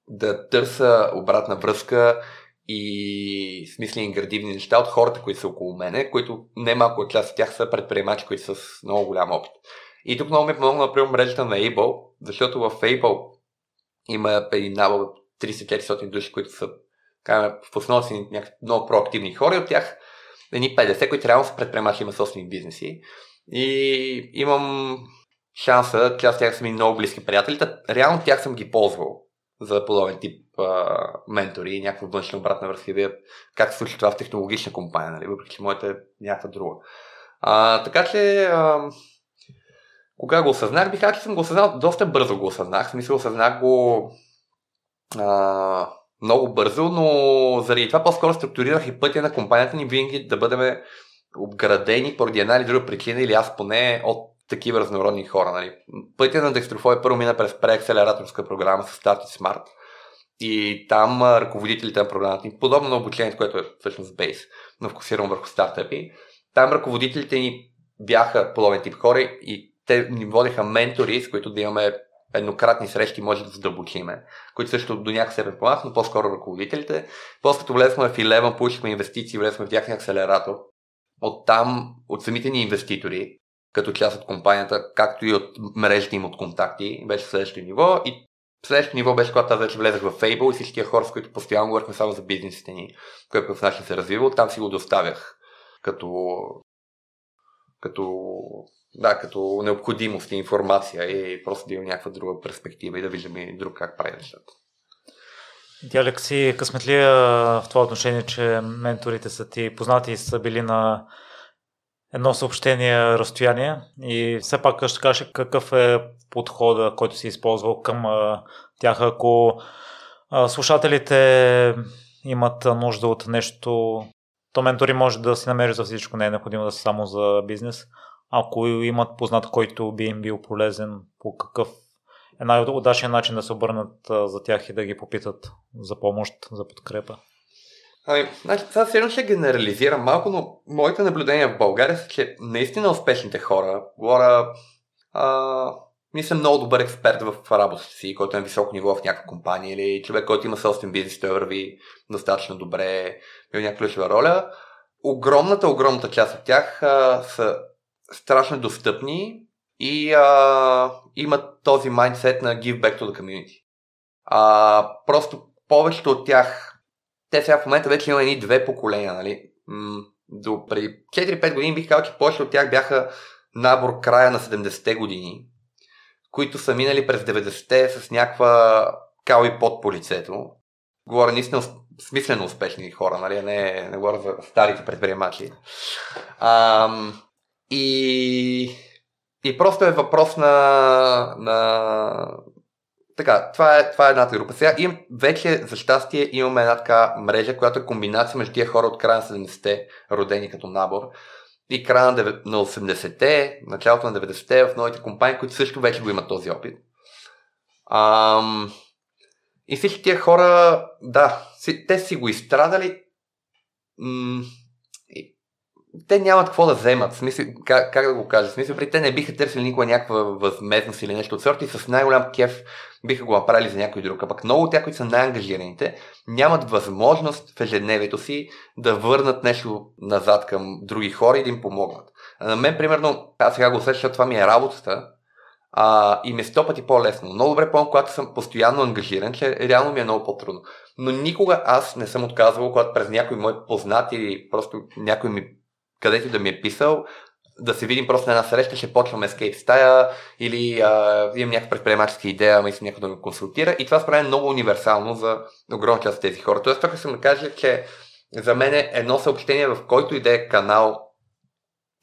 да търся обратна връзка и смислени градивни неща от хората, които са около мене, които немалко от част от тях са предприемачи, които са с много голям опит. И тук много ми е помогна, например, мрежата на Able, защото в Able има един набор 300-400 души, които са в основа си много проактивни хора от тях едни 50, които реално са предприемачи, има собствени бизнеси. И имам шанса, част от тях са ми много близки приятели, реално тях съм ги ползвал за подобен тип а, ментори и някаква външна обратна връзка да как се случва това в технологична компания, нали? въпреки че моята е някаква друга. А, така че, а, кога го осъзнах, бих казал, съм го осъзнал, доста бързо го осъзнах. В смисъл, осъзнах го а, много бързо, но заради това по-скоро структурирах и пътя на компанията ни винаги да бъдем обградени поради една или друга причина, или аз поне от такива разнородни хора. Нали. Пътя на Dextrofy първо мина през преакселераторска програма с Start Smart. И там ръководителите на програмата ни, подобно на обучението, което е всъщност Base, но фокусирано върху стартъпи, там ръководителите ни бяха подобен тип хора и те ни водеха ментори, с които да имаме еднократни срещи, може да задълбочиме, които също до някакъв степен помагат, но по-скоро ръководителите. После като влезахме в Eleven, получихме инвестиции, влезахме в тяхния акселератор. От там, от самите ни инвеститори, като част от компанията, както и от мрежите им от контакти, беше следващото ниво. И следващото ниво беше, когато аз вече влезах в Fable и всички хора, с които постоянно говорихме само за бизнесите ни, който в начин се развива, там си го доставях като, като, да, като необходимост и информация и просто да имам някаква друга перспектива и да виждам и друг как прави нещата. Ти, Алекси, късметлия в това отношение, че менторите са ти познати и са били на едно съобщение разстояние и все пак ще кажа какъв е подхода, който си използвал към тях. Ако слушателите имат нужда от нещо, то ментори може да си намери за всичко, не е необходимо да са само за бизнес. Ако имат познат, който би им бил полезен, по какъв е най-удачният начин да се обърнат за тях и да ги попитат за помощ, за подкрепа? Ами, значи, това сигурно ще генерализирам малко, но моите наблюдения в България са, че наистина успешните хора, говоря, а, мисля много добър експерт в работата си, който е на високо ниво в някаква компания или човек, който има собствен бизнес, той върви достатъчно добре, има някаква ключова роля. Огромната, огромната част от тях а, са страшно достъпни и а, имат този майндсет на give back to the community. А, просто повечето от тях те сега в момента вече има едни две поколения, нали? до преди 4-5 години бих казал, че повече от тях бяха набор края на 70-те години, които са минали през 90-те с някаква кал и под по лицето. Говоря наистина смислено успешни хора, нали? не, не говоря за старите предприемачи. И, и просто е въпрос на, на така, това е, това е едната група. Сега им, вече, за щастие, имаме една така мрежа, която е комбинация между тия хора от края на 70-те, родени като набор, и края на 80-те, началото на 90-те в новите компании, които също вече го имат този опит. Ам... И всички тия хора, да, те си го изстрадали. М- те нямат какво да вземат. Смисъл, как, как да го кажа? Смисъл, при те не биха търсили никога някаква възмезност или нещо от сорта и с най-голям кеф биха го направили за някой друг. А пък много от тях, които са най-ангажираните, нямат възможност в ежедневието си да върнат нещо назад към други хора и да им помогнат. А на мен, примерно, аз сега го усещам, това ми е работата, а, и ми е сто пъти по-лесно. Много добре помня, когато съм постоянно ангажиран, че реално ми е много по-трудно. Но никога аз не съм отказвал, когато през някой мой познат или просто някой ми, където да ми е писал, да се видим просто на една среща, ще почваме скейт стая или а, имам някаква предприемаческа идея, ама искам някой да ме консултира и това според много универсално за огромна част от тези хора. Тоест, тук съм да кажа, че за мен е едно съобщение, в който иде е канал,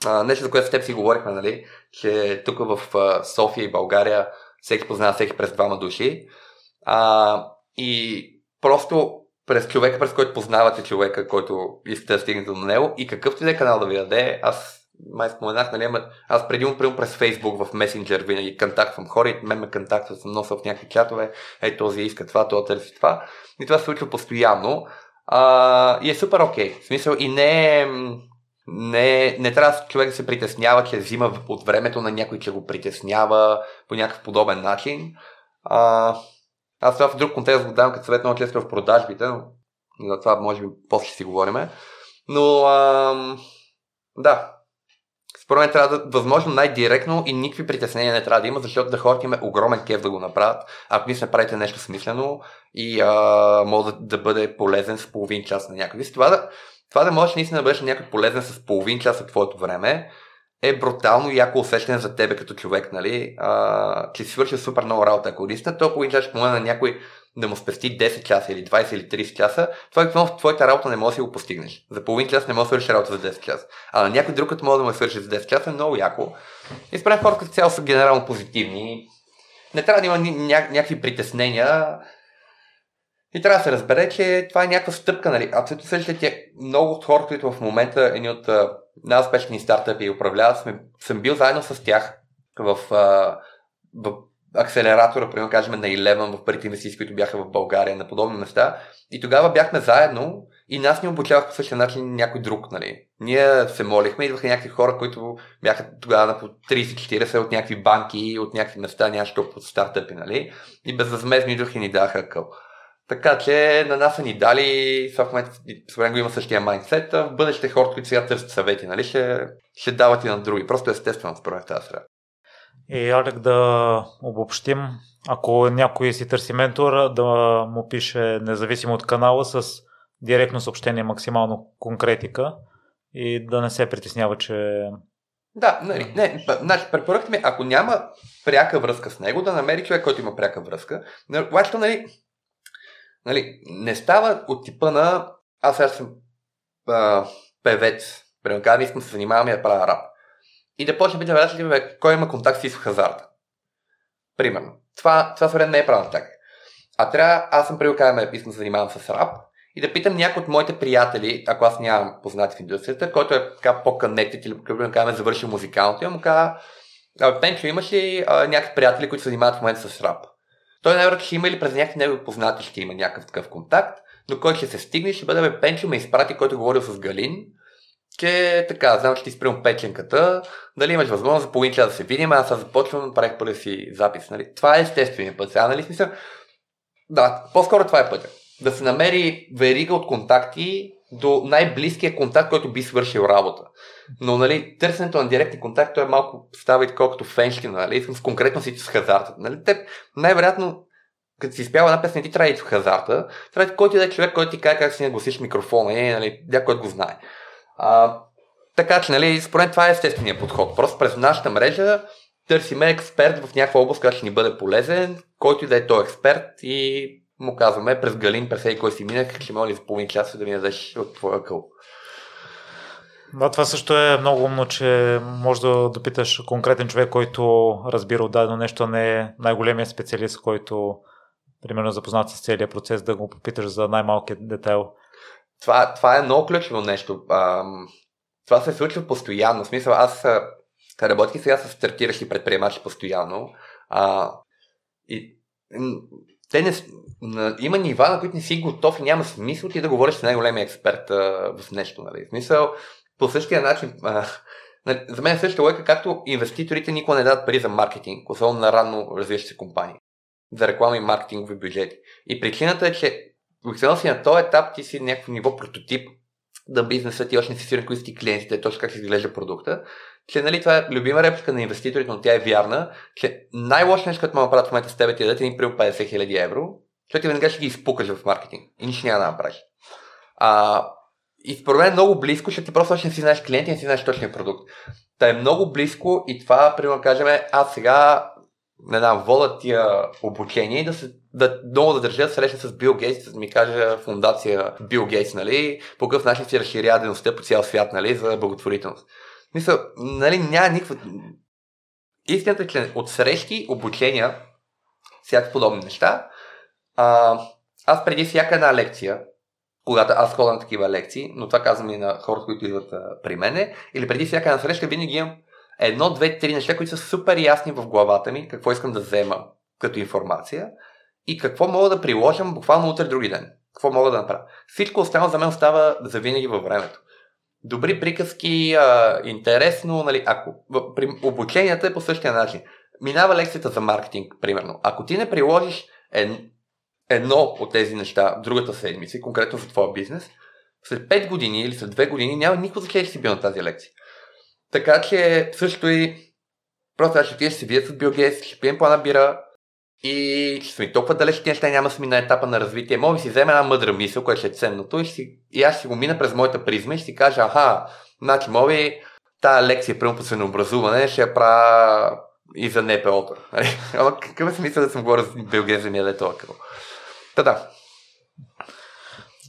а, нещо за което с теб си говорихме, нали, че тук в а, София и България всеки познава всеки през двама души. А, и просто през човека, през който познавате човека, който искате да стигнете до него и какъвто и да е канал да ви даде, аз май споменах, нали, ама аз преди му през Фейсбук в месенджер винаги контактвам хора и мен ме контактват, съм носил в някакви чатове, ей този иска това, този търси това. И това се случва постоянно. А, и е супер окей. Okay. В смисъл и не е не, не трябва човек да се притеснява, че взима от времето на някой, че го притеснява по някакъв подобен начин. А, аз това в друг контекст го давам като съвет много често в продажбите, но за това може би после си говориме. Но а, да, според мен трябва да възможно най-директно и никакви притеснения не трябва да има, защото да хората има огромен кеф да го направят. Ако мисля, правите нещо смислено и а, може да, да бъде полезен с половин час на някой. Това да, това да можеш наистина да бъдеш някой полезен с половин час от твоето време е брутално яко усещане за тебе като човек, нали? А, че си свършил супер много работа. Ако наистина толкова ще помогне на някой да му спести 10 часа или 20 или 30 часа, това е в твоята работа не можеш да си го постигнеш. За половин час не можеш да свършиш работа за 10 часа. А на някой друг, като може да му свърши за 10 часа, е много яко. И според хората цяло са генерално позитивни. Не трябва да има ня- някакви притеснения. И трябва да се разбере, че това е някаква стъпка. Нали? Абсолютно същите много от хората, които в момента едни от най-успешни стартъпи управляват, сме, съм бил заедно с тях в, в акселератора, примерно кажем на Eleven в първите инвестиции, които бяха в България, на подобни места. И тогава бяхме заедно и нас ни обучаваха по същия начин някой друг. Нали. Ние се молихме, идваха някакви хора, които бяха тогава на по 30-40 от някакви банки, от някакви места, нямаше толкова стартъпи, нали. И безвъзмезно идваха и ни даха къл. Така че на нас са ни дали, в момента според го има същия майндсет, в бъдеще хората, които сега търсят съвети, нали, ще, ще дават и на други. Просто естествено според тази среда. И Алек да обобщим, ако някой си търси ментор, да му пише независимо от канала с директно съобщение, максимално конкретика и да не се притеснява, че... Да, нали, не, значи, препоръката ми, ако няма пряка връзка с него, да намери човек, който има пряка връзка. Обаче, нали, нали, не става от типа на аз сега съм а, певец, примерно, искам да се занимавам и да правя рап и да почне да различи кой има контакт с хазарта. Примерно. Това, това според не е правилно така. А трябва, аз съм привикал, искам да се занимавам с рап и да питам някой от моите приятели, ако аз нямам познати в индустрията, който е така по-коннектит или примерно казваме завършил музикалното и му казва, Пенчо, имаш ли а, някакви приятели, които се занимават в момента с рап? Той най-вероятно ще има или през някакви негови познати ще има някакъв такъв контакт, до който ще се стигне, ще бъде Пенчо ме изпрати, който говорил с Галин, че така, знам, че ти спрям печенката, дали имаш възможност за половин час да се видим, аз започвам, правих първи си запис. Нали? Това е естественият път. Сега, нали смисъл? Да, по-скоро това е пътя. Да се намери верига от контакти до най-близкия контакт, който би свършил работа. Но, нали, търсенето на директни контакти е малко става и такова като феншки, нали, с конкретно си с хазарта. Нали, теб, най-вероятно, като си изпява една песен, ти трябва да и в хазарта, трябва който и да е човек, който ти каже как си нагласиш микрофона, е, нали, някой го знае. А, така че, нали, според това е естествения подход. Просто през нашата мрежа търсиме експерт в някаква област, която ще ни бъде полезен, който и да е той експерт и му казваме през Галин, през ей кой си минах, ще моли за половин час да ми дадеш от твоя къл. Да, това също е много умно, че може да допиташ конкретен човек, който разбира от дадено нещо, не е най-големия специалист, който примерно запознат с целият процес, да го попиташ за най-малкият детайл. Това, това е много ключово нещо. Ам, това се случва постоянно. В смисъл, аз работих сега с стартиращи предприемачи постоянно. А, и, те не, има нива, на които не си готов и няма смисъл ти да говориш с най-големия експерт а, в нещо. Нали? В смисъл, по същия начин, а, нали, за мен е същата лойка, както инвеститорите никога не дадат пари за маркетинг, особено на рано развиващи се компании, за реклама и маркетингови бюджети. И причината е, че обикновено си на този етап ти си някакво ниво прототип, да бизнесът ти още не си сигурен кои са ти клиентите, точно как се изглежда продукта. Че нали, това е любима реплика на инвеститорите, но тя е вярна, че най-лошо нещо, което мога да правят в момента с теб ти е да ти ни 50 000 евро, защото ти веднага ще ги изпукаш в маркетинг и нищо няма да направиш. А, и според мен е много близко, защото ти просто още не си знаеш клиенти, не си знаеш точния продукт. Та е много близко и това, примерно, кажем, аз сега не знам, вода тия обучение и да се да, много да държа среща с Бил Гейтс, да ми каже фундация Бил Гейтс, нали, по какъв начин си разширява дейността по цял свят, нали, за благотворителност. Мисля, нали, няма никаква... Истината е, че от срещи, обучения, всякакви подобни неща, а, аз преди всяка една лекция, когато аз ходя на такива лекции, но това казвам и на хората, които идват а, при мене, или преди всяка една среща, винаги имам едно, две, три неща, които са супер ясни в главата ми, какво искам да взема като информация и какво мога да приложам буквално утре други ден. Какво мога да направя. Всичко останало за мен остава за винаги във времето. Добри приказки, а, интересно, нали, ако при обученията е по същия начин. Минава лекцията за маркетинг, примерно. Ако ти не приложиш ед, едно от тези неща другата седмица, конкретно за твоя бизнес, след 5 години или след 2 години няма никакво значение, че си бил на тази лекция. Така че също и просто аз ще ще се видя с Бил ще пием по една бира и ще сме толкова далеч тези неща, няма сме на етапа на развитие. Мога да си взема една мъдра мисъл, която ще е ценното и, си, и аз ще го мина през моята призма и ще си кажа, аха, значи мога тази лекция, прямо по свинообразуване, ще я правя и за. Нали? Ама какъв е смисъл да съм говорил с Бил Гейтс за ми е това Та да.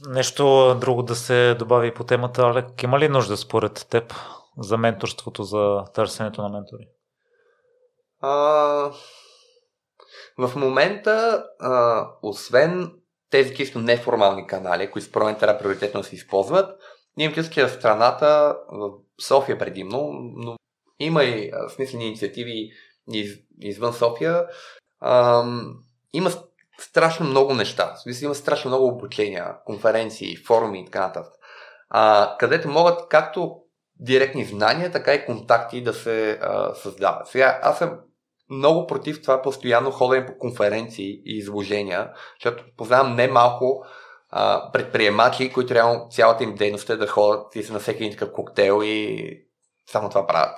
Нещо друго да се добави по темата, Алек. Има ли нужда според теб за менторството, за търсенето на ментори? А, в момента, а, освен тези чисто неформални канали, които според мен трябва приоритетно се използват, чувство, че в страната, в София предимно, но има и смислени инициативи из, извън София, а, има страшно много неща. Има страшно много обучения, конференции, форуми и така нататък. А, където могат както директни знания, така и контакти да се а, създават. Сега, аз съм много против това постоянно ходене по конференции и изложения, защото познавам не малко а, предприемачи, които реално цялата им дейност е да ходят и са на всеки един такъв коктейл и само това правят.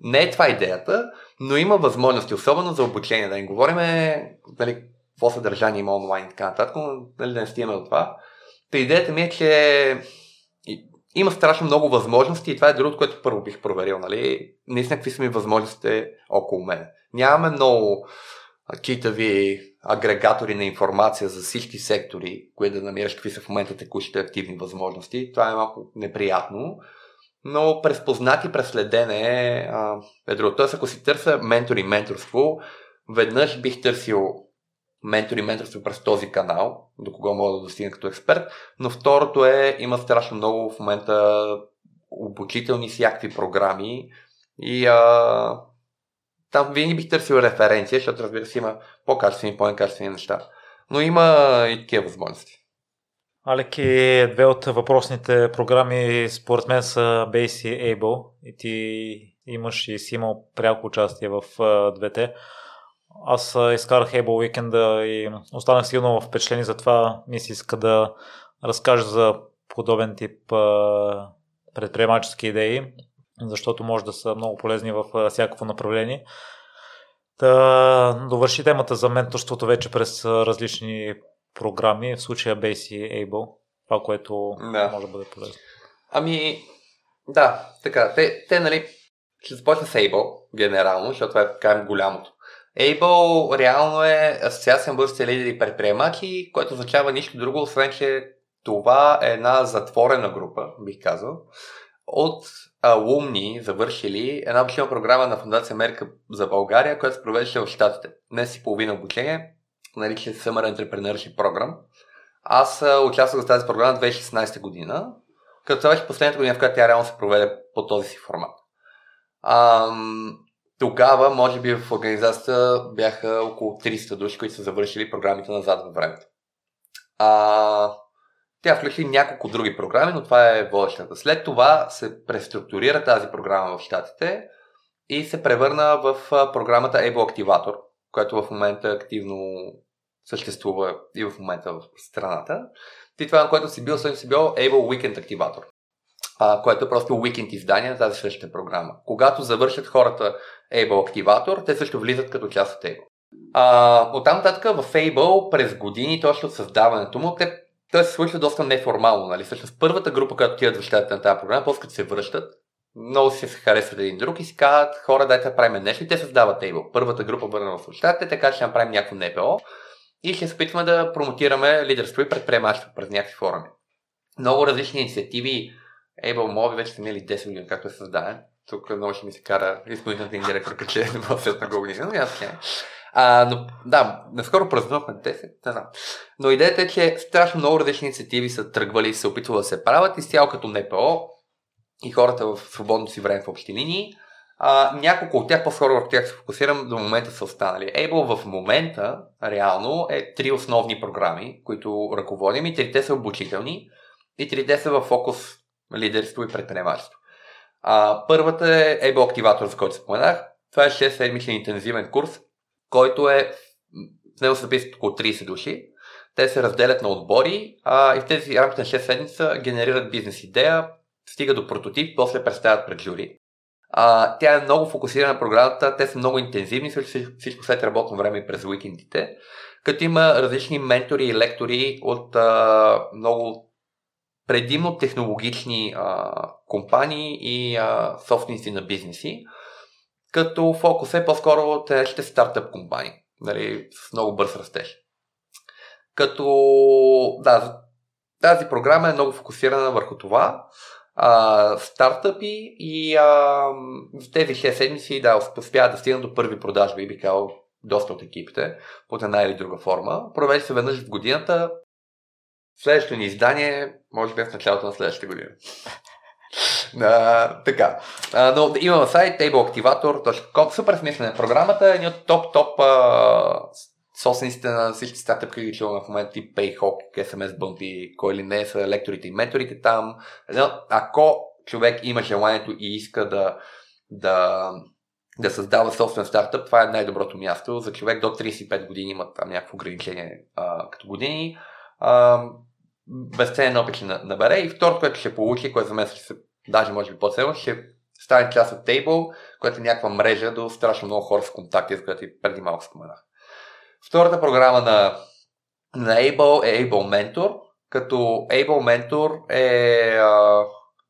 Не е това идеята, но има възможности, особено за обучение, да не говорим нали, какво съдържание има онлайн и така нататък, но нали, да не стигаме до това. Та идеята ми е, че има страшно много възможности и това е другото, което първо бих проверил. Нали? Наистина какви са ми възможностите около мен. Нямаме много китави агрегатори на информация за всички сектори, които да намираш какви са в момента текущите активни възможности. Това е малко неприятно, но през познати преследене е друго. Тоест, ако си търся ментор и менторство, веднъж бих търсил ментор и менторство през този канал, до кого мога да достигна като експерт. Но второто е, има страшно много в момента обучителни всякакви програми и а, там винаги бих търсил референция, защото разбира се има по-качествени, по-некачествени неща. Но има и такива възможности. Алеки, две от въпросните програми според мен са Base и Able и ти имаш и си имал пряко участие в двете. Аз изкарах Able уикенда и останах силно впечатлени, затова ми се иска да разкажа за подобен тип предприемачески идеи, защото може да са много полезни в всякакво направление. Да довърши темата за менторството вече през различни програми, в случая Base и Able, това, което да. може да бъде полезно. Ами, да, така, те, те нали, ще започна с Able, генерално, защото това е така голямото. Able реално е Асоциация на българските лидери и предприемачи, което означава нищо друго, освен че това е една затворена група, бих казал, от алумни, завършили една обучителна програма на Фундация Америка за България, която се провеждаше в Штатите. Днес си половина обучение, нарича се Summer Entrepreneurship Program. Аз участвах в тази програма 2016 година, като това беше последната година, в която тя реално се проведе по този си формат. Ам, тогава, може би в организацията бяха около 300 души, които са завършили програмите назад във времето. А, Тя включи няколко други програми, но това е водещата. След това се преструктурира тази програма в Штатите и се превърна в програмата Able Activator, която в момента активно съществува и в момента в страната. И това, на което си бил, съм си бил Able Weekend Activator, а, което е просто уикенд издание на тази същата програма. Когато завършат хората Able Activator, те също влизат като част от Able. А, оттам нататък в Able през години, точно от създаването му, те, те се случва доста неформално. Нали? Всъщност първата група, която отиват в щатите на тази програма, после като се връщат, много си се харесват един друг и си казват, хора, дайте да правим нещо и те създават Able. Първата група върна в щатите, така ще направим някакво НПО и ще се опитваме да промотираме лидерство и предприемачество през някакви форуми. Много различни инициативи. Able Mobi вече са минали 10 години, както е създаден. Тук много ще ми се кара изпълнителната им директор, че е в след на години, но ясно не. А, но да, наскоро празнувахме 10, не знам. Но идеята е, че страшно много различни инициативи са тръгвали и се опитвали да се правят, изцяло като НПО и хората в свободното си време в общи линии. А, няколко от тях, по-скоро върху тях се фокусирам, до момента са останали. Able в момента, реално, е три основни програми, които ръководим и трите са обучителни и трите са в фокус лидерство и предприемачество. А, първата е Able Activator, за който споменах. Това е 6-седмичен интензивен курс, който е, в него се записват около 30 души. Те се разделят на отбори а, и в тези рамките на 6 седмица генерират бизнес идея, стига до прототип, после представят пред жюри. А, тя е много фокусирана на програмата, те са много интензивни, всичко след работно време и през уикендите, като има различни ментори и лектори от а, много предимно технологични а, компании и а, собственици на бизнеси, като фокус е по-скоро ще стартъп компании, нали, с много бърз растеж. Като, да, тази програма е много фокусирана върху това а, стартъпи и а, в тези 6 седмици да, успяват да стигнат до първи продажби, би казал доста от екипите, под една или друга форма. Проведе се веднъж в годината. Следващото ни издание, може би в началото на следващата година. А, така. А, но имаме сайт tableactivator.com. Супер смислена програмата. Един от топ-топ собствениците на всички стартъп книги, че в момента и Payhawk, SMS Bump кой ли не са лекторите и менторите там. Ако човек има желанието и иска да, да, да създава собствен стартъп, това е най-доброто място. За човек до 35 години има там някакво ограничение а, като години. Безценен опит ще набере. И второто, което ще получи, което за мен ще се, даже може би по-ценно, ще стане част от Table, което е някаква мрежа до страшно много хора с контакти, за която и преди малко споменах. Втората програма на, на Able е Able Mentor, като Able Mentor е а,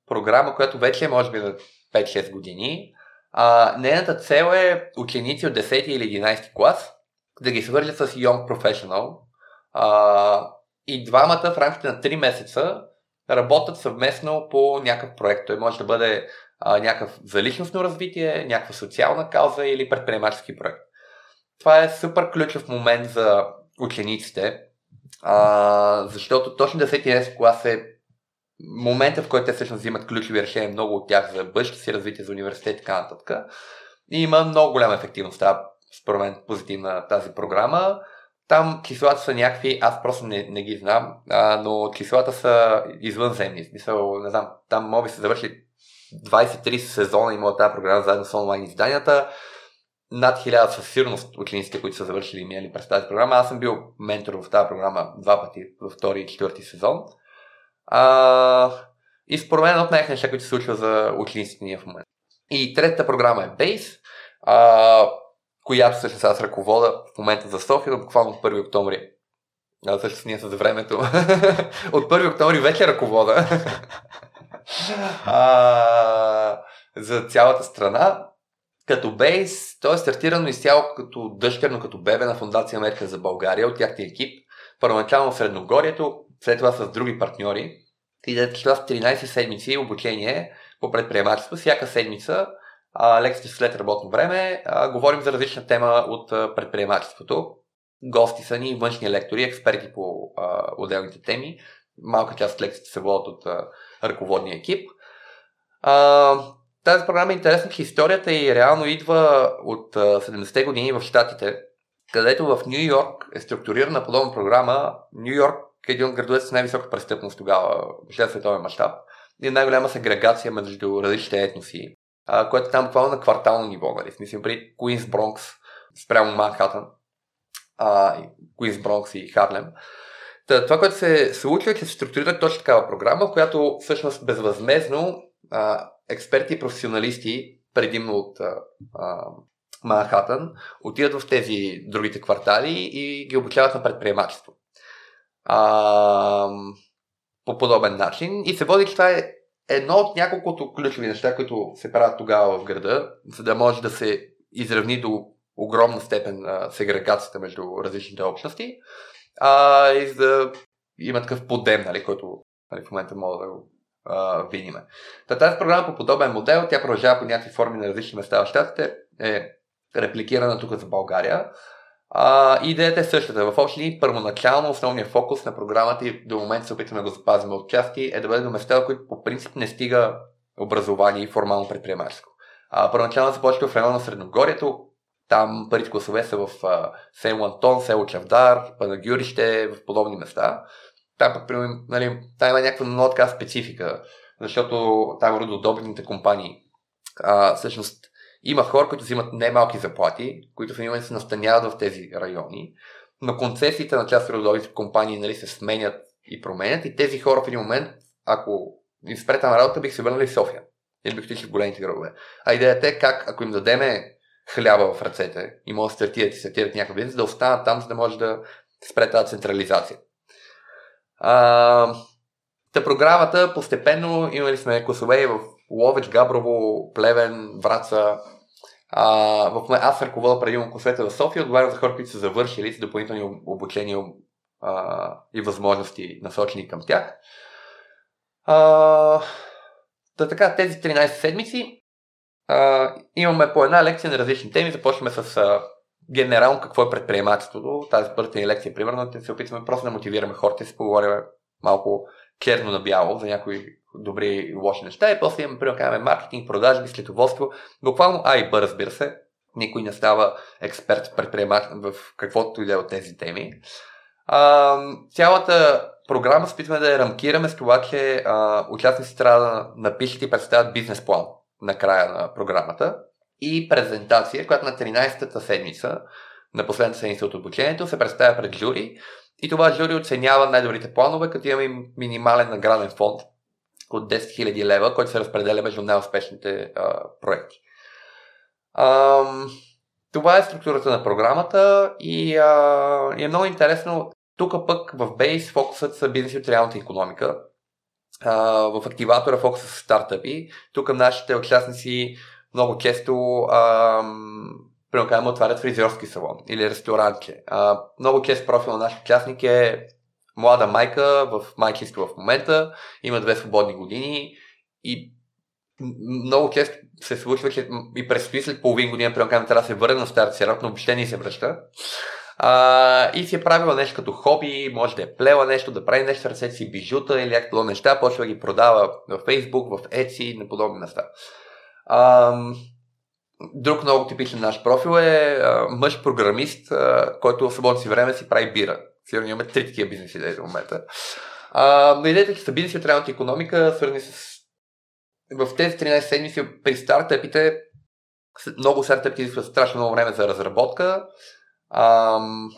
програма, която вече е може би на 5-6 години. А, нейната цел е ученици от 10 или 11 клас да ги свържат с Young Professional а, и двамата в рамките на 3 месеца работят съвместно по някакъв проект. Той може да бъде някакъв за личностно развитие, някаква социална кауза или предприемачески проект това е супер ключов момент за учениците, а, защото точно 10 клас е момента, в който те всъщност взимат ключови решения, много от тях за бъдещето си развитие, за университет и така нататък. И има много голяма ефективност. Това, според мен, позитивна тази програма. Там числата са някакви, аз просто не, не ги знам, а, но числата са извънземни. Смисъл, не знам, там може се завърши 20-30 сезона има тази програма заедно с онлайн изданията над хиляда със сигурност учениците, които са завършили минали през тази програма. Аз съм бил ментор в тази програма два пъти, във втори и четвърти сезон. А, и според мен от най-неща, които се случва за учениците ни в момента. И третата програма е Base, а, която всъщност аз ръковода в момента за София, буквално от 1 октомври. А, също ние с времето. от 1 октомври вече ръковода. а, за цялата страна като бейс, то е стартирано изцяло като дъщерно, като бебе на Фундация Америка за България от тяхния екип. Първоначално в Средногорието, след това с други партньори. И да това с 13 седмици обучение по предприемачество. Всяка седмица лекции след работно време. Говорим за различна тема от предприемачеството. Гости са ни външни лектори, експерти по отделните теми. Малка част от лекциите се водят от ръководния екип. Тази програма е интересна, че историята и реално идва от 70-те години в Штатите, където в Нью Йорк е структурирана подобна програма. Нью Йорк един от градовете с най-висока престъпност тогава, след световен мащаб, и най-голяма сегрегация между различните етноси, а, което там буквално на квартално ниво, нали? Смисъл, при Куинс Бронкс, спрямо Манхатън, Куинс Бронкс и Харлем. Та, това, което се случва е, че се структурира точно такава програма, която всъщност безвъзмезно а, експерти и професионалисти, предимно от а, Манхатън, отиват в тези другите квартали и ги обучават на предприемачество. А, по подобен начин. И се води, че това е едно от няколкото ключови неща, които се правят тогава в града, за да може да се изравни до огромна степен а, сегрегацията между различните общности а, и за да има такъв подем, нали, който нали, в момента мога да го а. Та, тази програма по подобен модел, тя продължава по някакви форми на различни места в щатите, е репликирана тук за България. А, идеята е същата. В общи първоначално основният фокус на програмата и до момента се опитваме да го запазим от части е да бъде до места, които по принцип не стига образование и формално предприемаческо. Първоначално започва в района на Средногорието, там първите класове са в а, село Антон, село Чавдар, Панагюрище, в подобни места. Там пък, нали, там има някаква много така специфика, защото там рододобивните компании а, всъщност има хора, които взимат немалки заплати, които в един момент се настаняват в тези райони, но концесиите на част родовите компании нали, се сменят и променят и тези хора в един момент, ако им спре там работа, бих се върнали в София. Или бих отишли в големите градове. А идеята е как, ако им дадеме хляба в ръцете и могат да стартират и стартират някакъв бизнес, да останат там, за да може да спре тази централизация. А, та програмата постепенно имали сме класове в Ловеч, Габрово, Плевен, Враца. А, в, аз ръководя преди класовете в София, отговарям за хора, които са завършили с допълнителни обучения а, и възможности насочени към тях. А, да така, тези 13 седмици а, имаме по една лекция на различни теми. Започваме с а, генерално какво е предприемачеството. Тази първата ни лекция, примерно, ще се опитваме просто да мотивираме хората и се поговорим малко черно на бяло за някои добри и лоши неща. И после имаме, примерно, маркетинг, продажби, следоводство. Буквално А и Б, разбира се. Никой не става експерт предприемач в каквото и да е от тези теми. А, цялата програма се опитваме да я рамкираме с това, че а, участниците трябва да напишат и представят бизнес план на края на програмата и презентация, която на 13-та седмица на последната седмица от обучението се представя пред жури и това жури оценява най-добрите планове, като имаме минимален награден фонд от 10 000 лева, който се разпределя между най-успешните а, проекти. А, това е структурата на програмата и, а, и е много интересно. Тук пък в Base фокусът са бизнес от реалната економика. А, в активатора фокусът са стартъпи. Тук нашите участници много често примерно казваме, отварят фризьорски салон или ресторантче. А, много често профил на наш участник е млада майка в майчинство в момента, има две свободни години и много често се случва, че и предстои след половин година, примерно трябва да се върне на старата си но въобще не се връща. А, и си е правила нещо като хоби, може да е плела нещо, да прави нещо с ръцете си, бижута или някакво неща, почва да ги продава в Facebook, в Etsy и на подобни места. А, друг много типичен наш профил е а, мъж програмист, а, който в свободно си време си прави бира. Сигурно имаме три такива бизнес идеи до момента. А, но идеята е, са бизнеси от реалната економика, свързани с в тези 13 седмици при стартъпите много стартъпи изискват страшно много време за разработка, ам,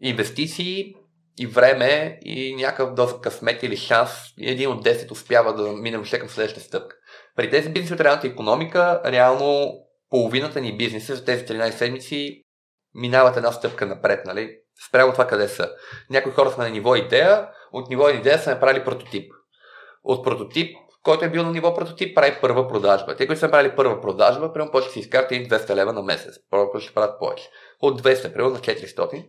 инвестиции и време и някакъв доста късмет или шанс и един от 10 успява да мине въобще към следващата стъпка. При тези бизнеси от реалната економика, реално половината ни бизнеси за тези 13 седмици минават една стъпка напред, нали? Спрямо това къде са. Някои хора са на ниво идея, от ниво идея са направили прототип. От прототип, който е бил на ниво прототип, прави първа продажба. Те, които са направили първа продажба, примерно почва си изкарат и 200 лева на месец. Първо ще правят повече. От 200, примерно на 400.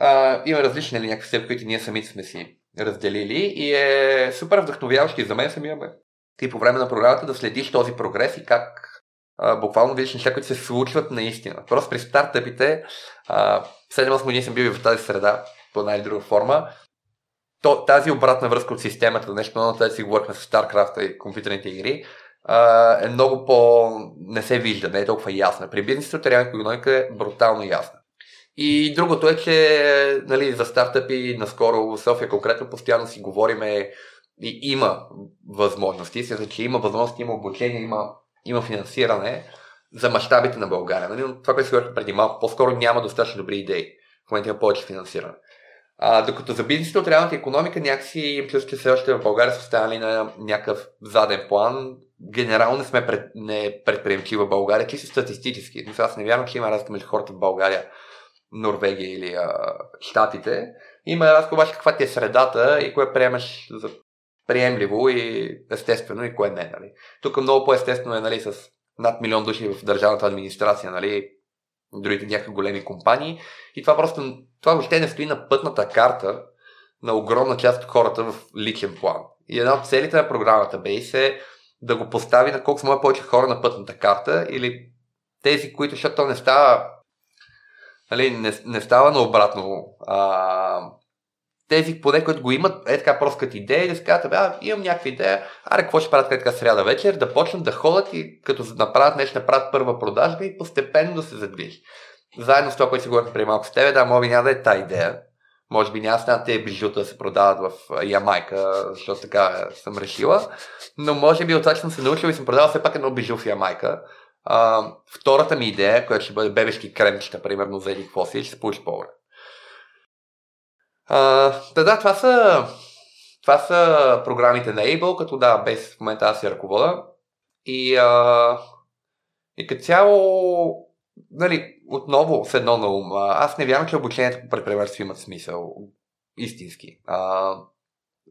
А, има различни нали, някакви стъпки, които ние самите сме си разделили и е супер вдъхновяващо за мен самия ме. Ти по време на програмата да следиш този прогрес и как буквално видиш неща, които се случват наистина. Просто при стартъпите, а, 7-8 години съм бил в тази среда, по една или друга форма, то, тази обратна връзка от системата, нещо много тази си говорихме с StarCraft и компютърните игри, а, е много по... не се вижда, не е толкова ясна. При бизнеса реалната економика е брутално ясна. И другото е, че нали, за стартъпи наскоро в София конкретно постоянно си говориме и има възможности, смисъл, че има възможности, има обучение, има, има финансиране за мащабите на България. Нали? Това, което си говорих преди малко, по-скоро няма достатъчно добри идеи. В момента има повече финансиране. А, докато за бизнесите от реалната економика някакси им чувствам, че все още в България са останали на някакъв заден план. Генерално не сме пред, не предприемчива в България, чисто статистически. Но аз не вярвам, че има разлика между хората в България, Норвегия или а, Штатите. Има разлика обаче каква ти е средата и кое приемаш за приемливо и естествено и кое не. Нали. Тук много по-естествено е нали, с над милион души в държавната администрация, нали, другите някакви големи компании. И това просто, това въобще не стои на пътната карта на огромна част от хората в личен план. И една от целите на програмата Base е да го постави на колко са повече хора на пътната карта или тези, които, защото то не става нали, не, не става наобратно. А, тези, поне които го имат, е така просто като идея и да си кажат, а, имам някаква идея, аре, какво ще правят така сряда вечер, да почнат да ходят и като направят нещо, направят първа продажба и постепенно да се задвижи. Заедно с това, което си говорим преди малко с тебе, да, може би няма да е тази идея. Може би няма станат тези бижута да се продават в Ямайка, защото така съм решила. Но може би от това, че съм се научил и съм продавал все пак едно бижу в Ямайка. А, втората ми идея, която ще бъде бебешки кремчета, примерно за един какво си, ще се получи по-добре. А, да, да, това са, това са програмите на Able, като да, без в момента аз си ръковода. И, а, и като цяло, нали, отново с едно на ум, аз не вярвам, че обучението по предприемачество имат смисъл истински а,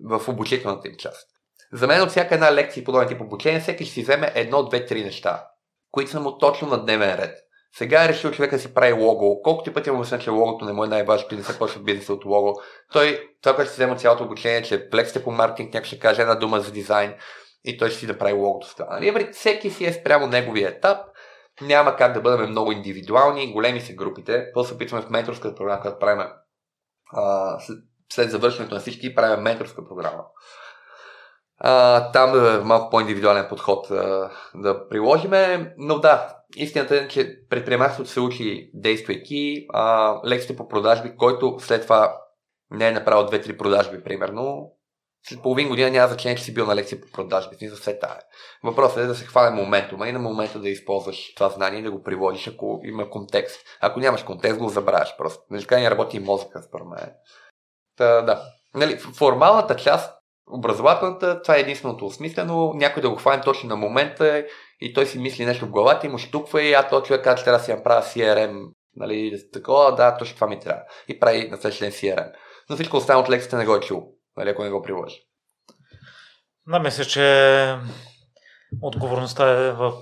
в обучителната им част. За мен от всяка една лекция и подобен тип обучение, всеки ще си вземе едно, две, три неща, които са му точно на дневен ред. Сега е решил човека да си прави лого. Колкото пъти му обясня, че логото не му е най-важно, че не се почва бизнеса от лого. Той, това, което ще взема цялото обучение, че плексите по маркетинг, някой ще каже една дума за дизайн и той ще си да прави логото с това. Нали? Всеки си е спрямо неговия етап. Няма как да бъдем много индивидуални, големи са групите. После се опитваме в менторската програма, която правим след завършването на всички, правим менторска програма. А, там е малко по-индивидуален подход а, да приложиме, но да, истината е, че предприемачеството се учи действайки, а, лекциите по продажби, който след това не е направил 2-3 продажби, примерно, след половин година няма значение, че си бил на лекция по продажби. Смисъл все тая. Въпросът е да се хване моментума и на момента да използваш това знание и да го приводиш, ако има контекст. Ако нямаш контекст, го забравяш просто. Нали, така не работи и мозъка, според мен. Та, да. Нали, формалната част образователната, това е единственото осмислено, някой да го хване точно на момента и той си мисли нещо в главата и му штуква и а то човек казва, че трябва да си направя CRM, нали, такова, да, точно това ми трябва. И прави на следващия CRM. Но всичко останало от лекцията не го е чул, нали, ако не го приложи. Да, мисля, че отговорността е в,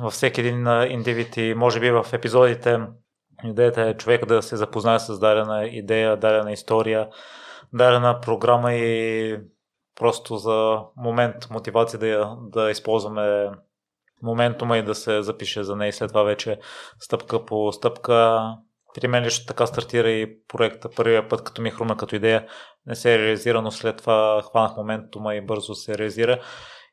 във всеки един индивид и може би в епизодите идеята е човек да се запознае с дадена идея, дадена история, дадена програма и просто за момент мотивация да, да използваме моментума и да се запише за нея след това вече стъпка по стъпка. При мен лично така стартира и проекта първия път, като ми хрума като идея. Не се е реализира, но след това хванах моментума и бързо се реализира.